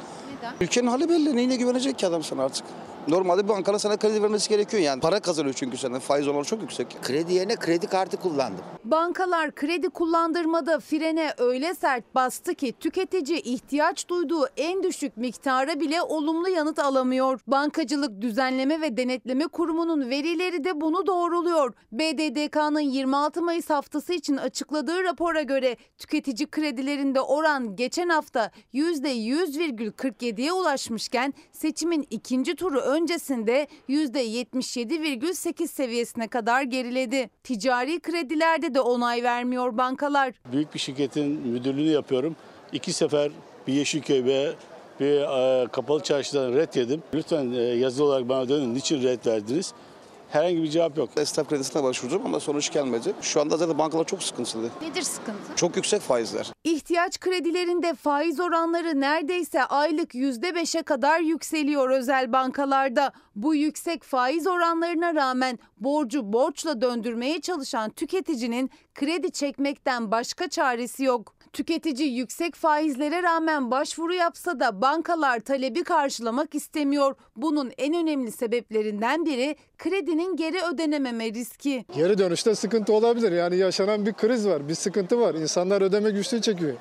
Ülkenin hali belli. Neyine güvenecek ki adam sana artık? Normalde bir bankana sana kredi vermesi gerekiyor yani. Para kazanıyor çünkü senden. Faiz oranı çok yüksek. Kredi yerine kredi kartı kullandım. Bankalar kredi kullandırmada frene öyle sert bastı ki tüketici ihtiyaç duyduğu en düşük miktara bile olumlu yanıt alamıyor. Bankacılık Düzenleme ve Denetleme Kurumu'nun verileri de bunu doğruluyor. BDDK'nın 26 Mayıs haftası için açıkladığı rapora göre tüketici kredilerinde oran geçen hafta %100,47'ye ulaşmışken seçimin ikinci turu öncesinde %77,8 seviyesine kadar geriledi. Ticari kredilerde de onay vermiyor bankalar. Büyük bir şirketin müdürlüğünü yapıyorum. İki sefer bir Yeşilköy ve bir e, kapalı çarşıdan red yedim. Lütfen e, yazılı olarak bana dönün. Niçin red verdiniz? Herhangi bir cevap yok. Esnaf kredisine başvurdum ama sonuç gelmedi. Şu anda zaten bankalar çok sıkıntılı. Nedir sıkıntı? Çok yüksek faizler. İhtiyaç kredilerinde faiz oranları neredeyse aylık %5'e kadar yükseliyor özel bankalarda. Bu yüksek faiz oranlarına rağmen borcu borçla döndürmeye çalışan tüketicinin kredi çekmekten başka çaresi yok. Tüketici yüksek faizlere rağmen başvuru yapsa da bankalar talebi karşılamak istemiyor. Bunun en önemli sebeplerinden biri kredinin geri ödenememe riski. Geri dönüşte sıkıntı olabilir. Yani yaşanan bir kriz var, bir sıkıntı var. İnsanlar ödeme güçlüğü çekiyor.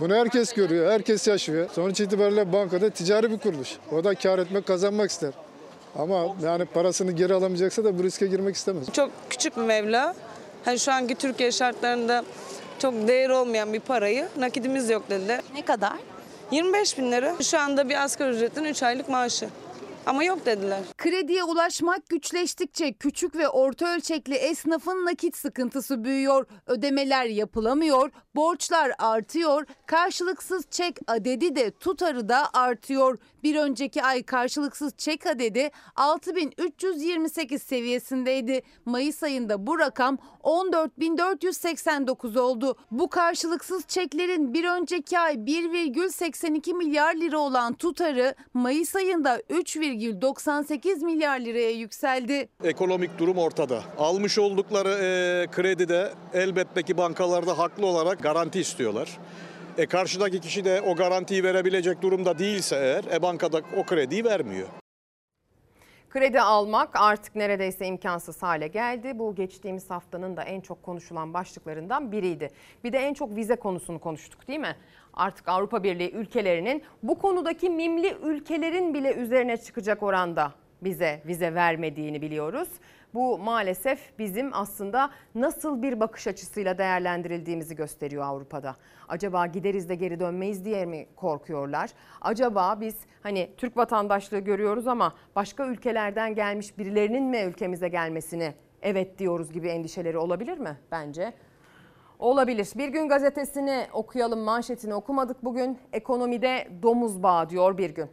Bunu herkes görüyor, herkes yaşıyor. Sonuç itibariyle bankada ticari bir kuruluş. O da kar etmek, kazanmak ister. Ama yani parasını geri alamayacaksa da bu riske girmek istemez. Çok küçük bir meblağ. Hani şu anki Türkiye şartlarında çok değeri olmayan bir parayı nakidimiz yok dediler. Ne kadar? 25 bin lira. Şu anda bir asgari ücretin 3 aylık maaşı. Ama yok dediler. Krediye ulaşmak güçleştikçe küçük ve orta ölçekli esnafın nakit sıkıntısı büyüyor. Ödemeler yapılamıyor, borçlar artıyor, karşılıksız çek adedi de tutarı da artıyor. Bir önceki ay karşılıksız çek adedi 6328 seviyesindeydi. Mayıs ayında bu rakam 14489 oldu. Bu karşılıksız çeklerin bir önceki ay 1,82 milyar lira olan tutarı Mayıs ayında 3,98 milyar liraya yükseldi. Ekonomik durum ortada. Almış oldukları e, kredide elbette ki bankalarda haklı olarak garanti istiyorlar. E karşıdaki kişi de o garantiyi verebilecek durumda değilse eğer e bankada o krediyi vermiyor. Kredi almak artık neredeyse imkansız hale geldi. Bu geçtiğimiz haftanın da en çok konuşulan başlıklarından biriydi. Bir de en çok vize konusunu konuştuk değil mi? Artık Avrupa Birliği ülkelerinin bu konudaki mimli ülkelerin bile üzerine çıkacak oranda bize vize vermediğini biliyoruz. Bu maalesef bizim aslında nasıl bir bakış açısıyla değerlendirildiğimizi gösteriyor Avrupa'da. Acaba gideriz de geri dönmeyiz diye mi korkuyorlar? Acaba biz hani Türk vatandaşlığı görüyoruz ama başka ülkelerden gelmiş birilerinin mi ülkemize gelmesini evet diyoruz gibi endişeleri olabilir mi? Bence Olabilir. Bir gün gazetesini okuyalım manşetini okumadık bugün. Ekonomide domuz bağı diyor bir gün.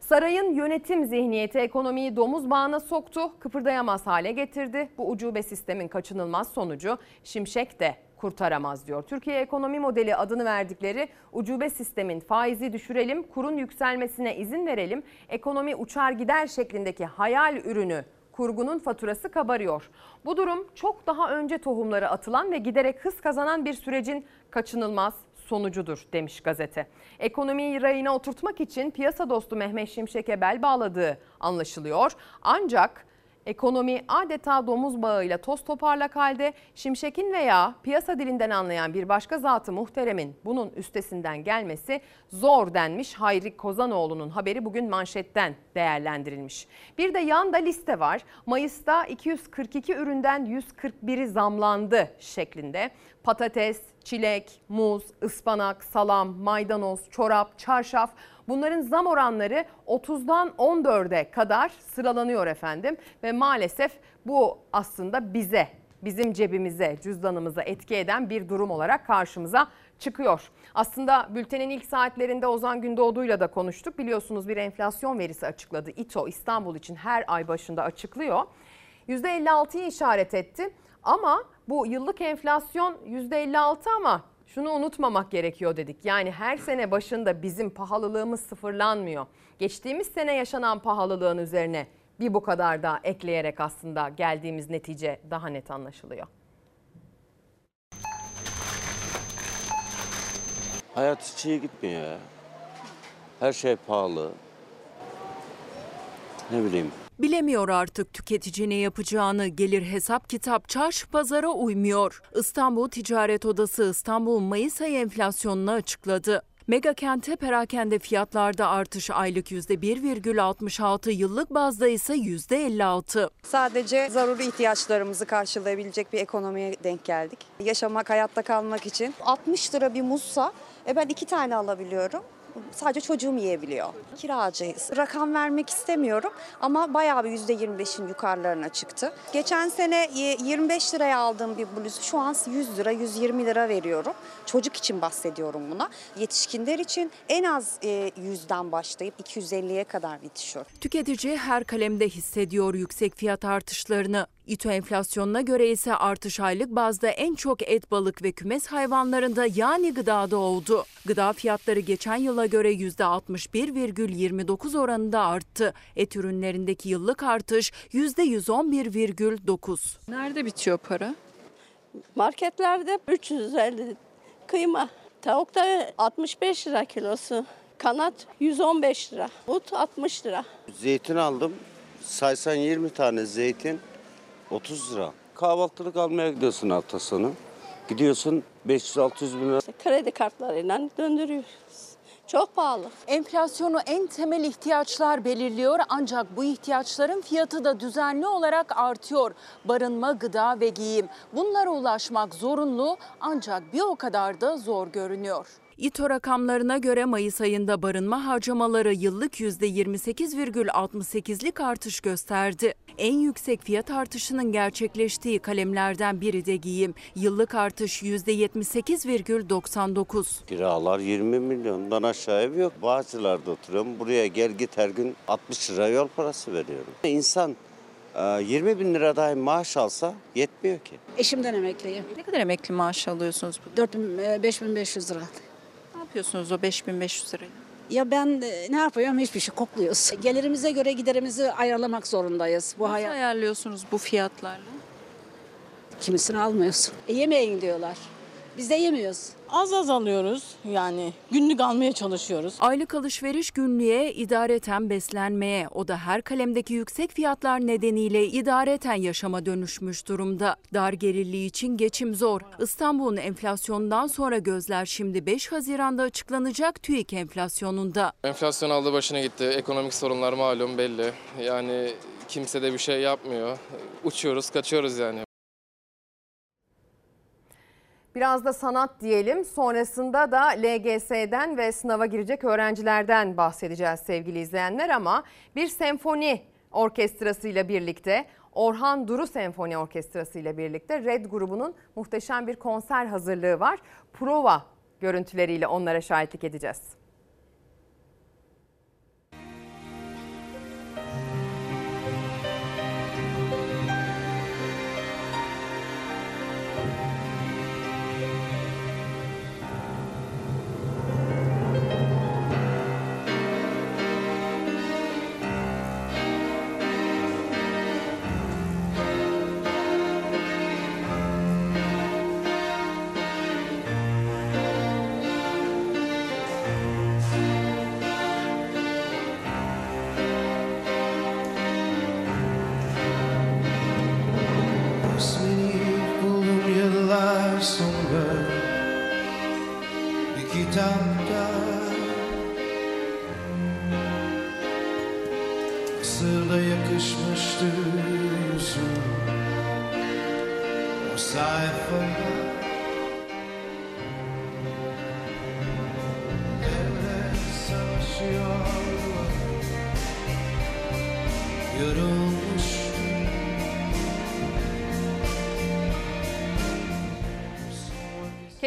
Sarayın yönetim zihniyeti ekonomiyi domuz bağına soktu, kıpırdayamaz hale getirdi. Bu ucube sistemin kaçınılmaz sonucu Şimşek de kurtaramaz diyor. Türkiye ekonomi modeli adını verdikleri ucube sistemin faizi düşürelim, kurun yükselmesine izin verelim, ekonomi uçar gider şeklindeki hayal ürünü kurgunun faturası kabarıyor. Bu durum çok daha önce tohumları atılan ve giderek hız kazanan bir sürecin kaçınılmaz sonucudur demiş gazete. Ekonomiyi rayına oturtmak için piyasa dostu Mehmet Şimşek'e bel bağladığı anlaşılıyor. Ancak Ekonomi adeta domuz bağıyla toz toparlak halde Şimşek'in veya piyasa dilinden anlayan bir başka zatı muhteremin bunun üstesinden gelmesi zor denmiş Hayri Kozanoğlu'nun haberi bugün manşetten değerlendirilmiş. Bir de yanda liste var. Mayıs'ta 242 üründen 141'i zamlandı şeklinde. Patates, çilek, muz, ıspanak, salam, maydanoz, çorap, çarşaf Bunların zam oranları 30'dan 14'e kadar sıralanıyor efendim ve maalesef bu aslında bize, bizim cebimize, cüzdanımıza etki eden bir durum olarak karşımıza çıkıyor. Aslında bültenin ilk saatlerinde Ozan Gündoğdu'yla da konuştuk. Biliyorsunuz bir enflasyon verisi açıkladı. İTO İstanbul için her ay başında açıklıyor. %56'yı işaret etti ama bu yıllık enflasyon %56 ama şunu unutmamak gerekiyor dedik. Yani her sene başında bizim pahalılığımız sıfırlanmıyor. Geçtiğimiz sene yaşanan pahalılığın üzerine bir bu kadar daha ekleyerek aslında geldiğimiz netice daha net anlaşılıyor. Hayat hiç iyi gitmiyor ya. Her şey pahalı. Ne bileyim. Bilemiyor artık tüketici ne yapacağını gelir hesap kitap çarşı pazara uymuyor. İstanbul Ticaret Odası İstanbul Mayıs ayı enflasyonunu açıkladı. Mega kente perakende fiyatlarda artış aylık %1,66, yıllık bazda ise %56. Sadece zaruri ihtiyaçlarımızı karşılayabilecek bir ekonomiye denk geldik. Yaşamak, hayatta kalmak için 60 lira bir muzsa e ben iki tane alabiliyorum. Sadece çocuğum yiyebiliyor. Kiracıyız. Rakam vermek istemiyorum ama bayağı bir %25'in yukarılarına çıktı. Geçen sene 25 liraya aldığım bir bluzu şu an 100 lira, 120 lira veriyorum. Çocuk için bahsediyorum buna. Yetişkinler için en az 100'den başlayıp 250'ye kadar bir. Tüketici her kalemde hissediyor yüksek fiyat artışlarını. İTO enflasyonuna göre ise artış aylık bazda en çok et, balık ve kümes hayvanlarında yani gıdada oldu. Gıda fiyatları geçen yıla göre %61,29 oranında arttı. Et ürünlerindeki yıllık artış %111,9. Nerede bitiyor para? Marketlerde 350 kıyma. Tavuk da 65 lira kilosu. Kanat 115 lira. But 60 lira. Zeytin aldım. Saysan 20 tane zeytin 30 lira. Kahvaltılık almaya gidiyorsun hafta sonu. Gidiyorsun 500-600 bin lira. Kredi kartlarıyla döndürüyoruz. Çok pahalı. Enflasyonu en temel ihtiyaçlar belirliyor ancak bu ihtiyaçların fiyatı da düzenli olarak artıyor. Barınma, gıda ve giyim. Bunlara ulaşmak zorunlu ancak bir o kadar da zor görünüyor. İTO rakamlarına göre Mayıs ayında barınma harcamaları yıllık %28,68'lik artış gösterdi. En yüksek fiyat artışının gerçekleştiği kalemlerden biri de giyim. Yıllık artış %78,99. Kiralar 20 milyondan aşağı ev yok. Bağcılar'da oturuyorum. Buraya gel git her gün 60 lira yol parası veriyorum. İnsan 20 bin lira dahi maaş alsa yetmiyor ki. Eşimden emekliyim. Ne kadar emekli maaş alıyorsunuz? 4000 5500 lira. Yapıyorsunuz o 5500 lirayı? Ya ben e, ne yapıyorum hiçbir şey kokluyoruz. Gelirimize göre giderimizi ayarlamak zorundayız. Bu Nasıl hayat ayarlıyorsunuz bu fiyatlarla? kimisini almıyorsun. E, yemeyin diyorlar. Biz de yemiyoruz. Az az alıyoruz yani günlük almaya çalışıyoruz. Aylık alışveriş günlüğe, idareten beslenmeye, o da her kalemdeki yüksek fiyatlar nedeniyle idareten yaşama dönüşmüş durumda. Dar gelirliği için geçim zor. İstanbul'un enflasyondan sonra gözler şimdi 5 Haziran'da açıklanacak TÜİK enflasyonunda. Enflasyon aldı başına gitti. Ekonomik sorunlar malum belli. Yani kimse de bir şey yapmıyor. Uçuyoruz, kaçıyoruz yani. Biraz da sanat diyelim. Sonrasında da LGS'den ve sınava girecek öğrencilerden bahsedeceğiz sevgili izleyenler ama bir senfoni orkestrasıyla birlikte Orhan Duru Senfoni Orkestrası ile birlikte Red grubunun muhteşem bir konser hazırlığı var. Prova görüntüleriyle onlara şahitlik edeceğiz.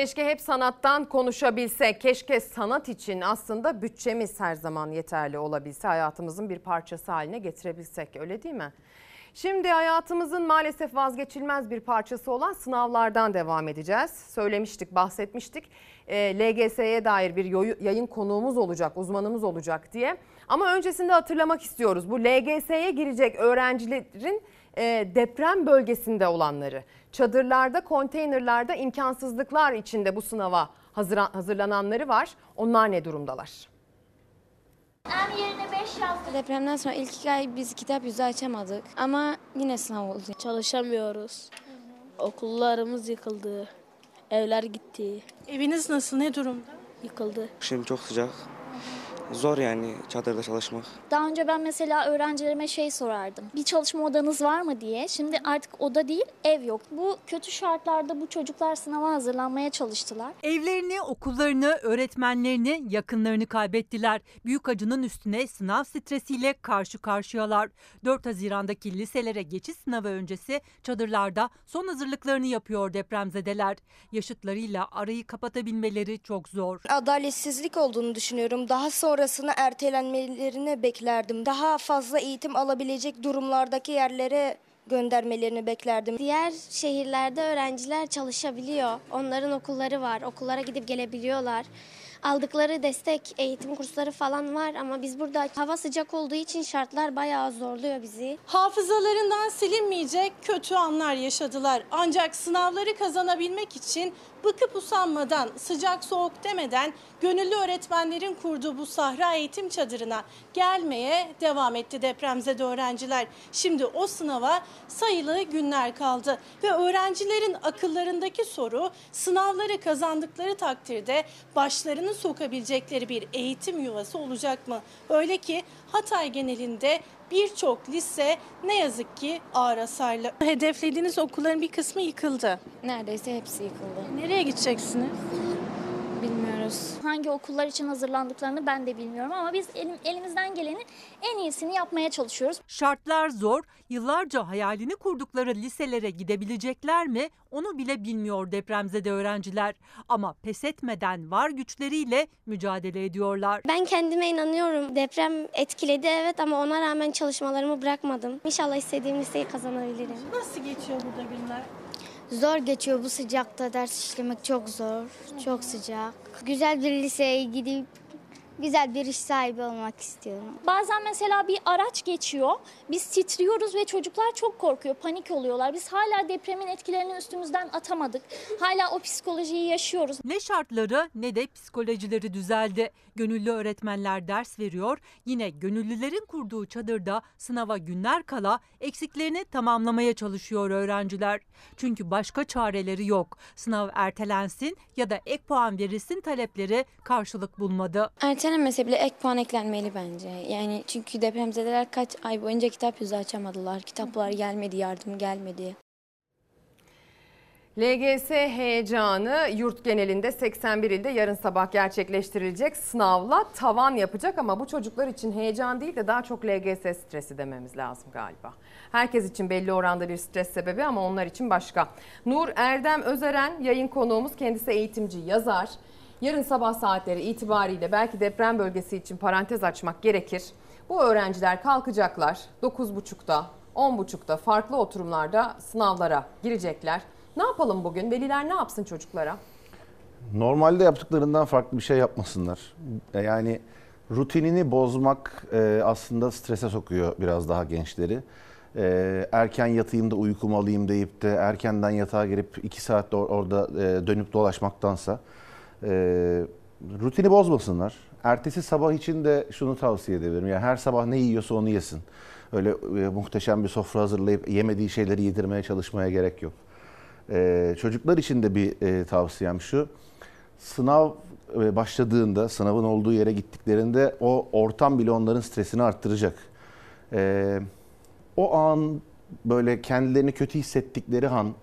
Keşke hep sanattan konuşabilsek. Keşke sanat için aslında bütçemiz her zaman yeterli olabilse. Hayatımızın bir parçası haline getirebilsek. Öyle değil mi? Şimdi hayatımızın maalesef vazgeçilmez bir parçası olan sınavlardan devam edeceğiz. Söylemiştik, bahsetmiştik. E, LGS'ye dair bir yayın konuğumuz olacak, uzmanımız olacak diye. Ama öncesinde hatırlamak istiyoruz. Bu LGS'ye girecek öğrencilerin e, deprem bölgesinde olanları, çadırlarda, konteynerlarda imkansızlıklar içinde bu sınava hazırlananları var. Onlar ne durumdalar? En yerine 5 yazdım. Depremden sonra ilk iki ay biz kitap yüzü açamadık. Ama yine sınav oldu. Çalışamıyoruz. Okullarımız yıkıldı. Evler gitti. Eviniz nasıl? Ne durumda? Yıkıldı. Şimdi çok sıcak. Zor yani çadırda çalışmak. Daha önce ben mesela öğrencilerime şey sorardım. Bir çalışma odanız var mı diye. Şimdi artık oda değil ev yok. Bu kötü şartlarda bu çocuklar sınava hazırlanmaya çalıştılar. Evlerini, okullarını, öğretmenlerini, yakınlarını kaybettiler. Büyük acının üstüne sınav stresiyle karşı karşıyalar. 4 Haziran'daki liselere geçiş sınavı öncesi çadırlarda son hazırlıklarını yapıyor depremzedeler. Yaşıtlarıyla arayı kapatabilmeleri çok zor. adaletsizlik olduğunu düşünüyorum. Daha sonrasını ertelenmelerini beklerdim. Daha fazla eğitim alabilecek durumlardaki yerlere göndermelerini beklerdim. Diğer şehirlerde öğrenciler çalışabiliyor. Onların okulları var. Okullara gidip gelebiliyorlar. Aldıkları destek, eğitim kursları falan var ama biz burada hava sıcak olduğu için şartlar bayağı zorluyor bizi. Hafızalarından silinmeyecek kötü anlar yaşadılar. Ancak sınavları kazanabilmek için bıkıp usanmadan, sıcak soğuk demeden gönüllü öğretmenlerin kurduğu bu sahra eğitim çadırına gelmeye devam etti depremzede öğrenciler. Şimdi o sınava sayılı günler kaldı ve öğrencilerin akıllarındaki soru sınavları kazandıkları takdirde başlarını sokabilecekleri bir eğitim yuvası olacak mı? Öyle ki Hatay genelinde birçok lise ne yazık ki ağır hasarlı. Hedeflediğiniz okulların bir kısmı yıkıldı. Neredeyse hepsi yıkıldı. Nereye gideceksiniz? Bilmiyoruz. Hangi okullar için hazırlandıklarını ben de bilmiyorum ama biz elim- elimizden gelenin en iyisini yapmaya çalışıyoruz. Şartlar zor. Yıllarca hayalini kurdukları liselere gidebilecekler mi? Onu bile bilmiyor depremzede öğrenciler. Ama pes etmeden var güçleriyle mücadele ediyorlar. Ben kendime inanıyorum. Deprem etkiledi evet ama ona rağmen çalışmalarımı bırakmadım. İnşallah istediğim liseyi kazanabilirim. Nasıl geçiyor burada günler? Zor geçiyor bu sıcakta ders işlemek çok zor, çok sıcak. Güzel bir liseye gidip Güzel bir iş sahibi olmak istiyorum. Bazen mesela bir araç geçiyor. Biz titriyoruz ve çocuklar çok korkuyor, panik oluyorlar. Biz hala depremin etkilerini üstümüzden atamadık. Hala o psikolojiyi yaşıyoruz. Ne şartları ne de psikolojileri düzeldi. Gönüllü öğretmenler ders veriyor. Yine gönüllülerin kurduğu çadırda sınava günler kala eksiklerini tamamlamaya çalışıyor öğrenciler. Çünkü başka çareleri yok. Sınav ertelensin ya da ek puan verilsin talepleri karşılık bulmadı. Ertelenmese bile ek puan eklenmeli bence. Yani çünkü depremzedeler kaç ay boyunca kitap yüzü açamadılar. Kitaplar gelmedi, yardım gelmedi. LGS heyecanı yurt genelinde 81 ilde yarın sabah gerçekleştirilecek sınavla tavan yapacak ama bu çocuklar için heyecan değil de daha çok LGS stresi dememiz lazım galiba. Herkes için belli oranda bir stres sebebi ama onlar için başka. Nur Erdem Özeren yayın konuğumuz kendisi eğitimci yazar. Yarın sabah saatleri itibariyle belki deprem bölgesi için parantez açmak gerekir. Bu öğrenciler kalkacaklar 9.30'da 10.30'da farklı oturumlarda sınavlara girecekler. Ne yapalım bugün? Veliler ne yapsın çocuklara? Normalde yaptıklarından farklı bir şey yapmasınlar. E, Yani rutinini bozmak e, aslında strese sokuyor biraz daha gençleri. E, erken yatayım da uykumu alayım deyip de erkenden yatağa girip iki saatte or- orada dönüp dolaşmaktansa e, rutini bozmasınlar. Ertesi sabah için de şunu tavsiye ederim. Yani her sabah ne yiyorsa onu yesin. Öyle e, muhteşem bir sofra hazırlayıp yemediği şeyleri yedirmeye çalışmaya gerek yok. Ee, çocuklar için de bir e, tavsiyem şu. Sınav e, başladığında, sınavın olduğu yere gittiklerinde o ortam bile onların stresini arttıracak. Ee, o an böyle kendilerini kötü hissettikleri an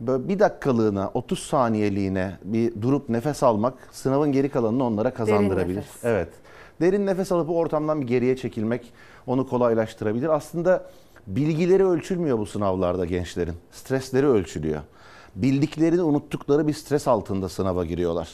böyle bir dakikalığına, 30 saniyeliğine bir durup nefes almak sınavın geri kalanını onlara kazandırabilir. nefes. Evet. Derin nefes alıp o ortamdan bir geriye çekilmek onu kolaylaştırabilir. Aslında bilgileri ölçülmüyor bu sınavlarda gençlerin. Stresleri ölçülüyor. Bildiklerini unuttukları bir stres altında sınava giriyorlar.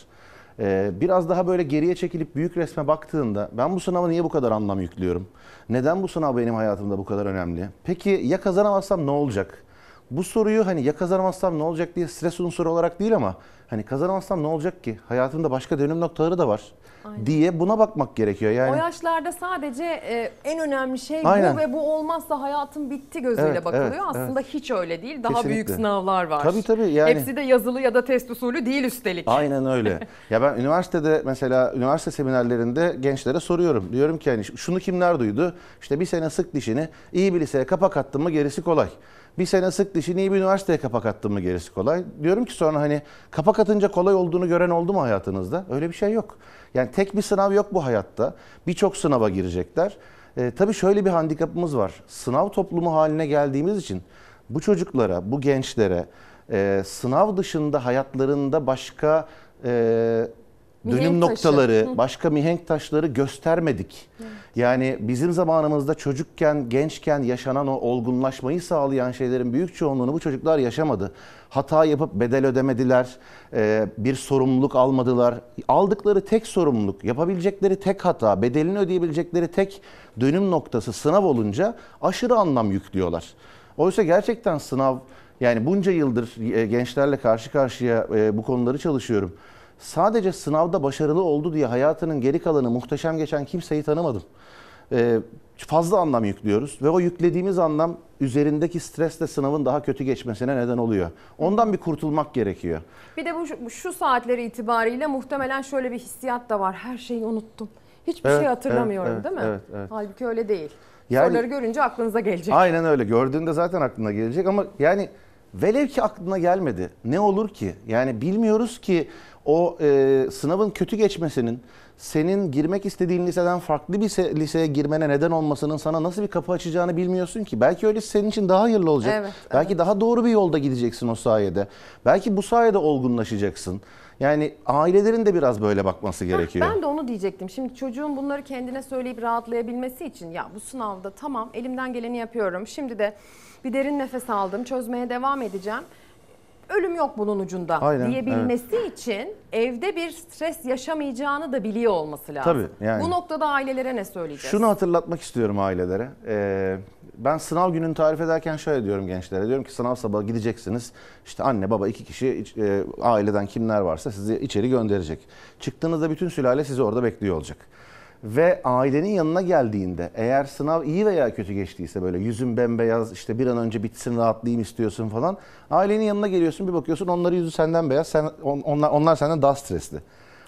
Ee, biraz daha böyle geriye çekilip büyük resme baktığında ben bu sınava niye bu kadar anlam yüklüyorum? Neden bu sınav benim hayatımda bu kadar önemli? Peki ya kazanamazsam ne olacak? Bu soruyu hani ya kazanamazsam ne olacak diye stres unsuru olarak değil ama hani kazanamazsam ne olacak ki? Hayatımda başka dönüm noktaları da var Aynen. diye buna bakmak gerekiyor. Yani O yaşlarda sadece e, en önemli şey Aynen. bu ve bu olmazsa hayatım bitti gözüyle Evet, bakılıyor. evet, Aslında hiç öyle değil. Daha Kesinlikle. büyük sınavlar var. Tabii, tabii, yani- Hepsi de yazılı ya da test usulü değil üstelik. Aynen öyle. *laughs* ya ben üniversitede mesela üniversite seminerlerinde gençlere soruyorum. Diyorum ki hani şunu kimler duydu? İşte bir sene sık dişini iyi bir liseye kapak attın mı gerisi kolay. Bir sene sık dişini iyi bir üniversiteye kapak attın mı gerisi kolay. Diyorum ki sonra hani kapak atınca kolay olduğunu gören oldu mu hayatınızda? Öyle bir şey yok. Yani tek bir sınav yok bu hayatta. Birçok sınava girecekler. Ee, tabii şöyle bir handikapımız var. Sınav toplumu haline geldiğimiz için bu çocuklara, bu gençlere e, sınav dışında hayatlarında başka e, dönüm taşı. noktaları, Hı. başka mihenk taşları göstermedik. Yani bizim zamanımızda çocukken, gençken yaşanan o olgunlaşmayı sağlayan şeylerin büyük çoğunluğunu bu çocuklar yaşamadı. Hata yapıp bedel ödemediler, e, bir sorumluluk almadılar. Aldıkları tek sorumluluk, yapabilecekleri tek hata, bedelini ödeyebilecekleri tek dönüm noktası sınav olunca aşırı anlam yüklüyorlar. Oysa gerçekten sınav, yani bunca yıldır e, gençlerle karşı karşıya e, bu konuları çalışıyorum. Sadece sınavda başarılı oldu diye hayatının geri kalanı muhteşem geçen kimseyi tanımadım. Ee, fazla anlam yüklüyoruz ve o yüklediğimiz anlam üzerindeki stresle sınavın daha kötü geçmesine neden oluyor. Ondan bir kurtulmak gerekiyor. Bir de bu şu, saatleri itibariyle muhtemelen şöyle bir hissiyat da var. Her şeyi unuttum. Hiçbir Evet, şey hatırlamıyorum evet, değil mi? evet, evet. Halbuki öyle değil. Yani- Soruları görünce aklınıza gelecek. Aynen öyle. Gördüğünde zaten aklına gelecek ama yani velev ki aklına gelmedi. Ne olur ki? Yani bilmiyoruz ki o e, sınavın kötü geçmesinin senin girmek istediğin liseden farklı bir se- liseye girmene neden olmasının sana nasıl bir kapı açacağını bilmiyorsun ki. Belki öyle senin için daha hayırlı olacak. Evet, Belki daha doğru bir yolda gideceksin o sayede. Belki bu sayede olgunlaşacaksın. Yani ailelerin de biraz böyle bakması gerekiyor. Ben de onu diyecektim. Şimdi çocuğun bunları kendine söyleyip rahatlayabilmesi için ya bu sınavda tamam elimden geleni yapıyorum. Şimdi de bir derin nefes aldım. Çözmeye devam edeceğim. Ölüm yok bunun ucunda Aynen, diyebilmesi için evde bir stres yaşamayacağını da biliyor olması lazım. Tabii, yani. Bu noktada ailelere ne söyleyeceğiz? Şunu hatırlatmak istiyorum ailelere. Ee, ben sınav gününü tarif ederken şöyle diyorum gençlere. Diyorum ki sınav sabahı gideceksiniz. İşte anne baba iki kişi e, aileden kimler varsa sizi içeri gönderecek. Çıktığınızda bütün sülale sizi orada bekliyor olacak. Ve ailenin yanına geldiğinde eğer sınav iyi veya kötü geçtiyse böyle yüzün bembeyaz işte bir an önce bitsin rahatlayayım istiyorsun falan. Ailenin yanına geliyorsun bir bakıyorsun onların yüzü senden beyaz sen, on- onlar, onlar senden daha stresli.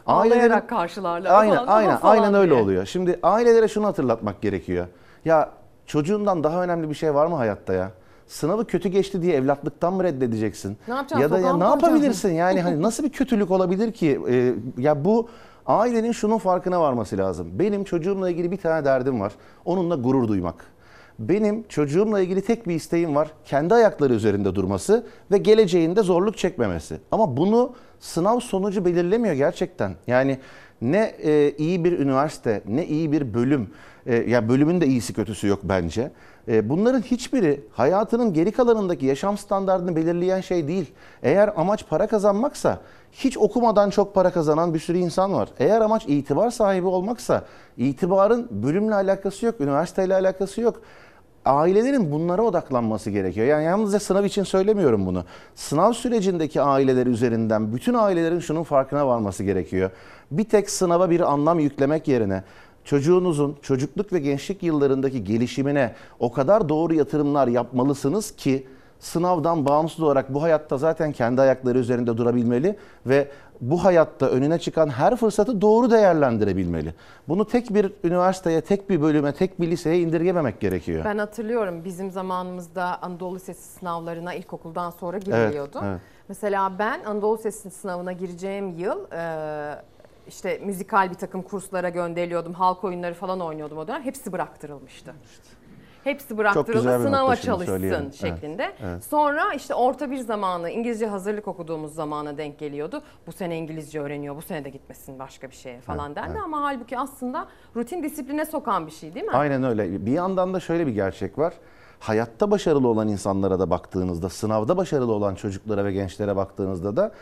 Ağlayarak karşılarlar Aynen falan, aynen falan aynen öyle diye. oluyor. Şimdi ailelere şunu hatırlatmak gerekiyor. Ya çocuğundan daha önemli bir şey var mı hayatta ya? Sınavı kötü geçti diye evlatlıktan mı reddedeceksin? Ne yapacaksın, Ya da ya ne yapabilirsin? Yani hani nasıl bir kötülük olabilir ki? Ee, ya bu ailenin şunun farkına varması lazım. Benim çocuğumla ilgili bir tane derdim var. Onunla gurur duymak. Benim çocuğumla ilgili tek bir isteğim var. Kendi ayakları üzerinde durması ve geleceğinde zorluk çekmemesi. Ama bunu sınav sonucu belirlemiyor gerçekten. Yani ne e, iyi bir üniversite, ne iyi bir bölüm. E, ya bölümün de iyisi kötüsü yok bence. E, bunların hiçbiri hayatının geri kalanındaki yaşam standartını belirleyen şey değil. Eğer amaç para kazanmaksa hiç okumadan çok para kazanan bir sürü insan var. Eğer amaç itibar sahibi olmaksa itibarın bölümle alakası yok, üniversiteyle alakası yok ailelerin bunlara odaklanması gerekiyor. Yani yalnızca sınav için söylemiyorum bunu. Sınav sürecindeki aileler üzerinden bütün ailelerin şunun farkına varması gerekiyor. Bir tek sınava bir anlam yüklemek yerine çocuğunuzun çocukluk ve gençlik yıllarındaki gelişimine o kadar doğru yatırımlar yapmalısınız ki sınavdan bağımsız olarak bu hayatta zaten kendi ayakları üzerinde durabilmeli ve bu hayatta önüne çıkan her fırsatı doğru değerlendirebilmeli. Bunu tek bir üniversiteye, tek bir bölüme, tek bir liseye indirgememek gerekiyor. Ben hatırlıyorum bizim zamanımızda Anadolu Lisesi sınavlarına ilkokuldan sonra giriliyordu. evet. Mesela ben Anadolu Lisesi sınavına gireceğim yıl işte müzikal bir takım kurslara gönderiliyordum. Halk oyunları falan oynuyordum o dönem. Hepsi bıraktırılmıştı. Hepsi bıraktırıldı sınava çalışsın söyleyelim. Evet, şeklinde. evet. Sonra işte orta bir zamanı İngilizce hazırlık okuduğumuz zamana denk geliyordu. Bu sene İngilizce öğreniyor, bu sene de gitmesin başka bir şeye falan Evet, dendi. evet. Ama halbuki aslında rutin disipline sokan bir şey değil mi? Aynen öyle. Bir yandan da şöyle bir gerçek var. Hayatta başarılı olan insanlara da baktığınızda, sınavda başarılı olan çocuklara ve gençlere baktığınızda da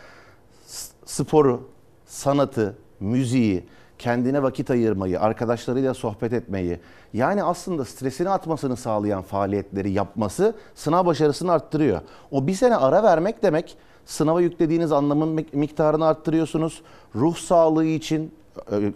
sporu, sanatı, müziği, kendine vakit ayırmayı, arkadaşlarıyla sohbet etmeyi, yani aslında stresini atmasını sağlayan faaliyetleri yapması sınav başarısını arttırıyor. O bir sene ara vermek demek sınava yüklediğiniz anlamın mik- miktarını arttırıyorsunuz. Ruh sağlığı için,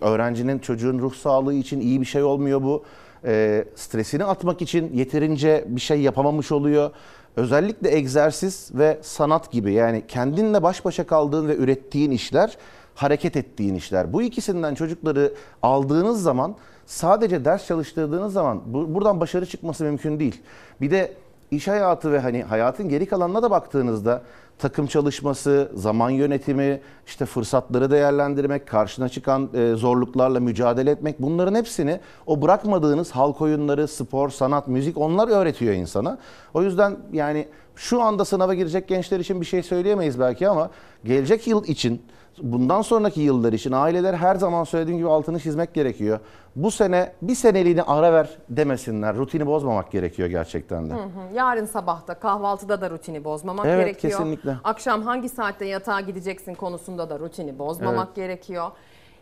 öğrencinin, çocuğun ruh sağlığı için iyi bir şey olmuyor bu. Ee, stresini atmak için yeterince bir şey yapamamış oluyor. Özellikle egzersiz ve sanat gibi yani kendinle baş başa kaldığın ve ürettiğin işler, hareket ettiğin işler. Bu ikisinden çocukları aldığınız zaman sadece ders çalıştırdığınız zaman bu, buradan başarı çıkması mümkün değil. Bir de iş hayatı ve hani hayatın geri kalanına da baktığınızda takım çalışması, zaman yönetimi, işte fırsatları değerlendirmek, karşına çıkan e, zorluklarla mücadele etmek bunların hepsini o bırakmadığınız halk oyunları, spor, sanat, müzik onlar öğretiyor insana. O yüzden yani şu anda sınava girecek gençler için bir şey söyleyemeyiz belki ama gelecek yıl için bundan sonraki yıllar için aileler her zaman söylediğim gibi altını çizmek gerekiyor. Bu sene bir seneliğine ara ver demesinler. Rutini bozmamak gerekiyor gerçekten de. Hı hı. Yarın sabahta kahvaltıda da rutini bozmamak Evet, gerekiyor. kesinlikle. Akşam hangi saatte yatağa gideceksin konusunda da rutini bozmamak gerekiyor.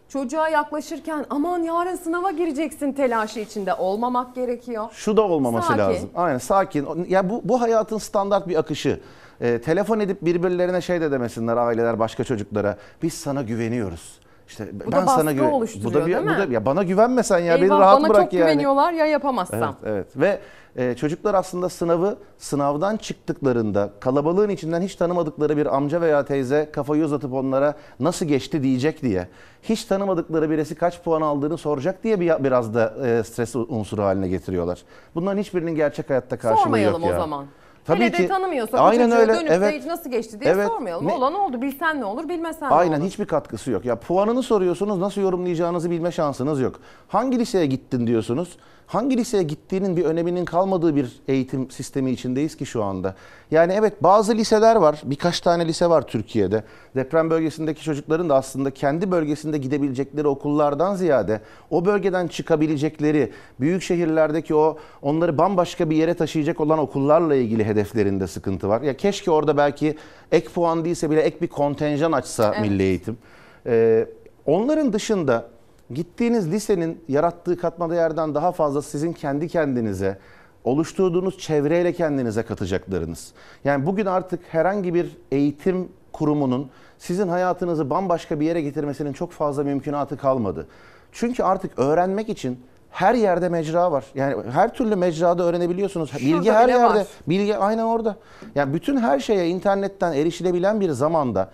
Çocuğa yaklaşırken aman yarın sınava gireceksin telaşı içinde olmamak gerekiyor. Şu da olmaması Sakin. lazım. Aynen sakin. Ya bu bu hayatın standart bir akışı. Ee, telefon edip birbirlerine şey de demesinler aileler başka çocuklara. Biz sana güveniyoruz. İşte Bu ben da sana güven- bu da bir, bu da ya bana güvenmesen ya beni Eyvah, rahat bana bırak çok yani. güveniyorlar ya yapamazsam. Evet, evet. Ve e, çocuklar aslında sınavı sınavdan çıktıklarında kalabalığın içinden hiç tanımadıkları bir amca veya teyze kafayı uzatıp onlara nasıl geçti diyecek diye. Hiç tanımadıkları birisi kaç puan aldığını soracak diye bir, biraz da e, stres unsuru haline getiriyorlar. Bunların hiçbirinin gerçek hayatta karşılığı Sormayalım yok ya. o zaman. Tabii Hele de ki. tanımıyorsak Aynen o çocuğa öyle, dönüp evet. de nasıl geçti diye Evet. sormayalım. Ne- Olan oldu bilsen ne olur bilmesen ne Aynen olur. hiçbir katkısı yok. Ya puanını soruyorsunuz nasıl yorumlayacağınızı bilme şansınız yok. Hangi liseye gittin diyorsunuz. Hangi liseye gittiğinin bir öneminin kalmadığı bir eğitim sistemi içindeyiz ki şu anda. Yani evet bazı liseler var. Birkaç tane lise var Türkiye'de. Deprem bölgesindeki çocukların da aslında kendi bölgesinde gidebilecekleri okullardan ziyade o bölgeden çıkabilecekleri büyük şehirlerdeki o onları bambaşka bir yere taşıyacak olan okullarla ilgili hedeflerinde sıkıntı var. Ya keşke orada belki ek puan değilse bile ek bir kontenjan açsa Evet. milli eğitim. Ee, onların dışında gittiğiniz lisenin yarattığı katma değerden daha fazla sizin kendi kendinize oluşturduğunuz çevreyle kendinize katacaklarınız. Yani bugün artık herhangi bir eğitim kurumunun sizin hayatınızı bambaşka bir yere getirmesinin çok fazla mümkünatı kalmadı. Çünkü artık öğrenmek için her yerde mecra var. Yani her türlü mecrada öğrenebiliyorsunuz. bilgi Şurada her bile yerde. var. Bilgi aynen orada. Yani bütün her şeye internetten erişilebilen bir zamanda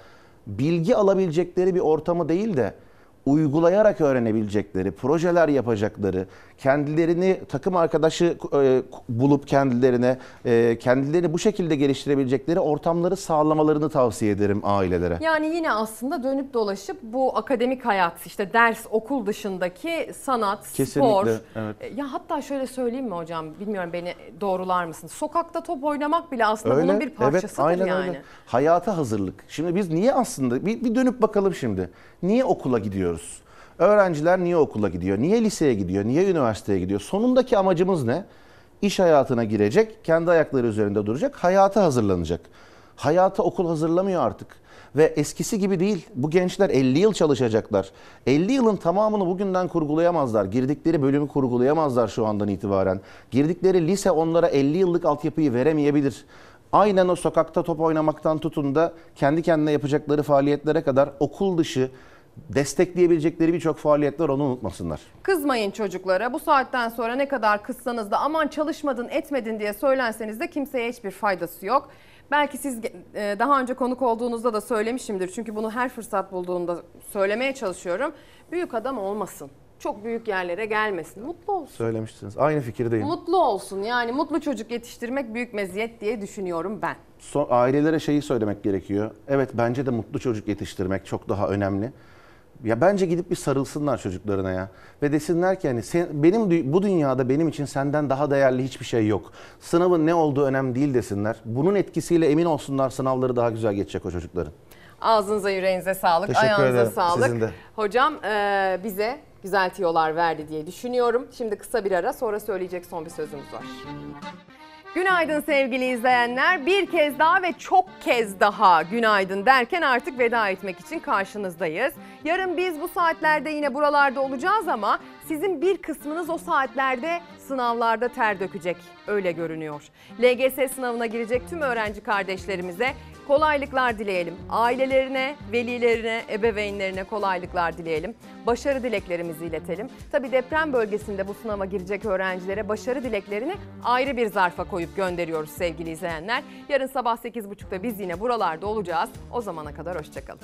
bilgi alabilecekleri bir ortamı değil de uygulayarak öğrenebilecekleri, projeler yapacakları, kendilerini takım arkadaşı e, bulup kendilerine e, kendilerini bu şekilde geliştirebilecekleri ortamları sağlamalarını tavsiye ederim ailelere. Yani yine aslında dönüp dolaşıp bu akademik hayat işte ders okul dışındaki sanat, spor. Kesinlikle, evet. E, Ya hatta şöyle söyleyeyim mi hocam bilmiyorum beni doğrular mısınız? Sokakta top oynamak bile aslında bunun bir parçasıdır evet, aynen yani. Öyle. Hayata hazırlık. Şimdi biz niye aslında bir, bir dönüp bakalım şimdi. Niye okula gidiyoruz? Öğrenciler niye okula gidiyor? Niye liseye gidiyor? Niye üniversiteye gidiyor? Sonundaki amacımız ne? İş hayatına girecek, kendi ayakları üzerinde duracak, hayata hazırlanacak. Hayata okul hazırlamıyor artık. Ve eskisi gibi değil. Bu gençler 50 yıl çalışacaklar. 50 yılın tamamını bugünden kurgulayamazlar. Girdikleri bölümü kurgulayamazlar şu andan itibaren. Girdikleri lise onlara 50 yıllık altyapıyı veremeyebilir. Aynen o sokakta top oynamaktan tutun da kendi kendine yapacakları faaliyetlere kadar okul dışı destekleyebilecekleri birçok faaliyet var onu unutmasınlar. Kızmayın çocuklara. Bu saatten sonra ne kadar kızsanız da aman çalışmadın etmedin diye söylenseniz de kimseye hiçbir faydası yok. Belki siz e, daha önce konuk olduğunuzda da söylemişimdir. Çünkü bunu her fırsat bulduğumda söylemeye çalışıyorum. Büyük adam olmasın. Çok büyük yerlere gelmesin. Mutlu olsun. Söylemiştiniz. Aynı fikirdeyim. Mutlu olsun. Yani mutlu çocuk yetiştirmek büyük meziyet diye düşünüyorum ben. Son, ailelere şeyi söylemek gerekiyor. Evet bence de mutlu çocuk yetiştirmek çok daha önemli. Ya bence gidip bir sarılsınlar çocuklarına ya. Ve desinler ki hani sen, benim bu dünyada benim için senden daha değerli hiçbir şey yok. Sınavın ne olduğu önemli değil desinler. Bunun etkisiyle emin olsunlar sınavları daha güzel geçecek o çocukların. Ağzınıza yüreğinize sağlık, Teşekkür ayağınıza ederim. sağlık. Sizin de. Hocam e, bize güzel tiyolar verdi diye düşünüyorum. Şimdi kısa bir ara sonra söyleyecek son bir sözümüz var. Günaydın sevgili izleyenler. Bir kez daha ve çok kez daha günaydın derken artık veda etmek için karşınızdayız. Yarın biz bu saatlerde yine buralarda olacağız ama sizin bir kısmınız o saatlerde sınavlarda ter dökecek. Öyle görünüyor. LGS sınavına girecek tüm öğrenci kardeşlerimize kolaylıklar dileyelim. Ailelerine, velilerine, ebeveynlerine kolaylıklar dileyelim. Başarı dileklerimizi iletelim. Tabi deprem bölgesinde bu sınava girecek öğrencilere başarı dileklerini ayrı bir zarfa koyup gönderiyoruz sevgili izleyenler. Yarın sabah 8.30'da biz yine buralarda olacağız. O zamana kadar hoşçakalın.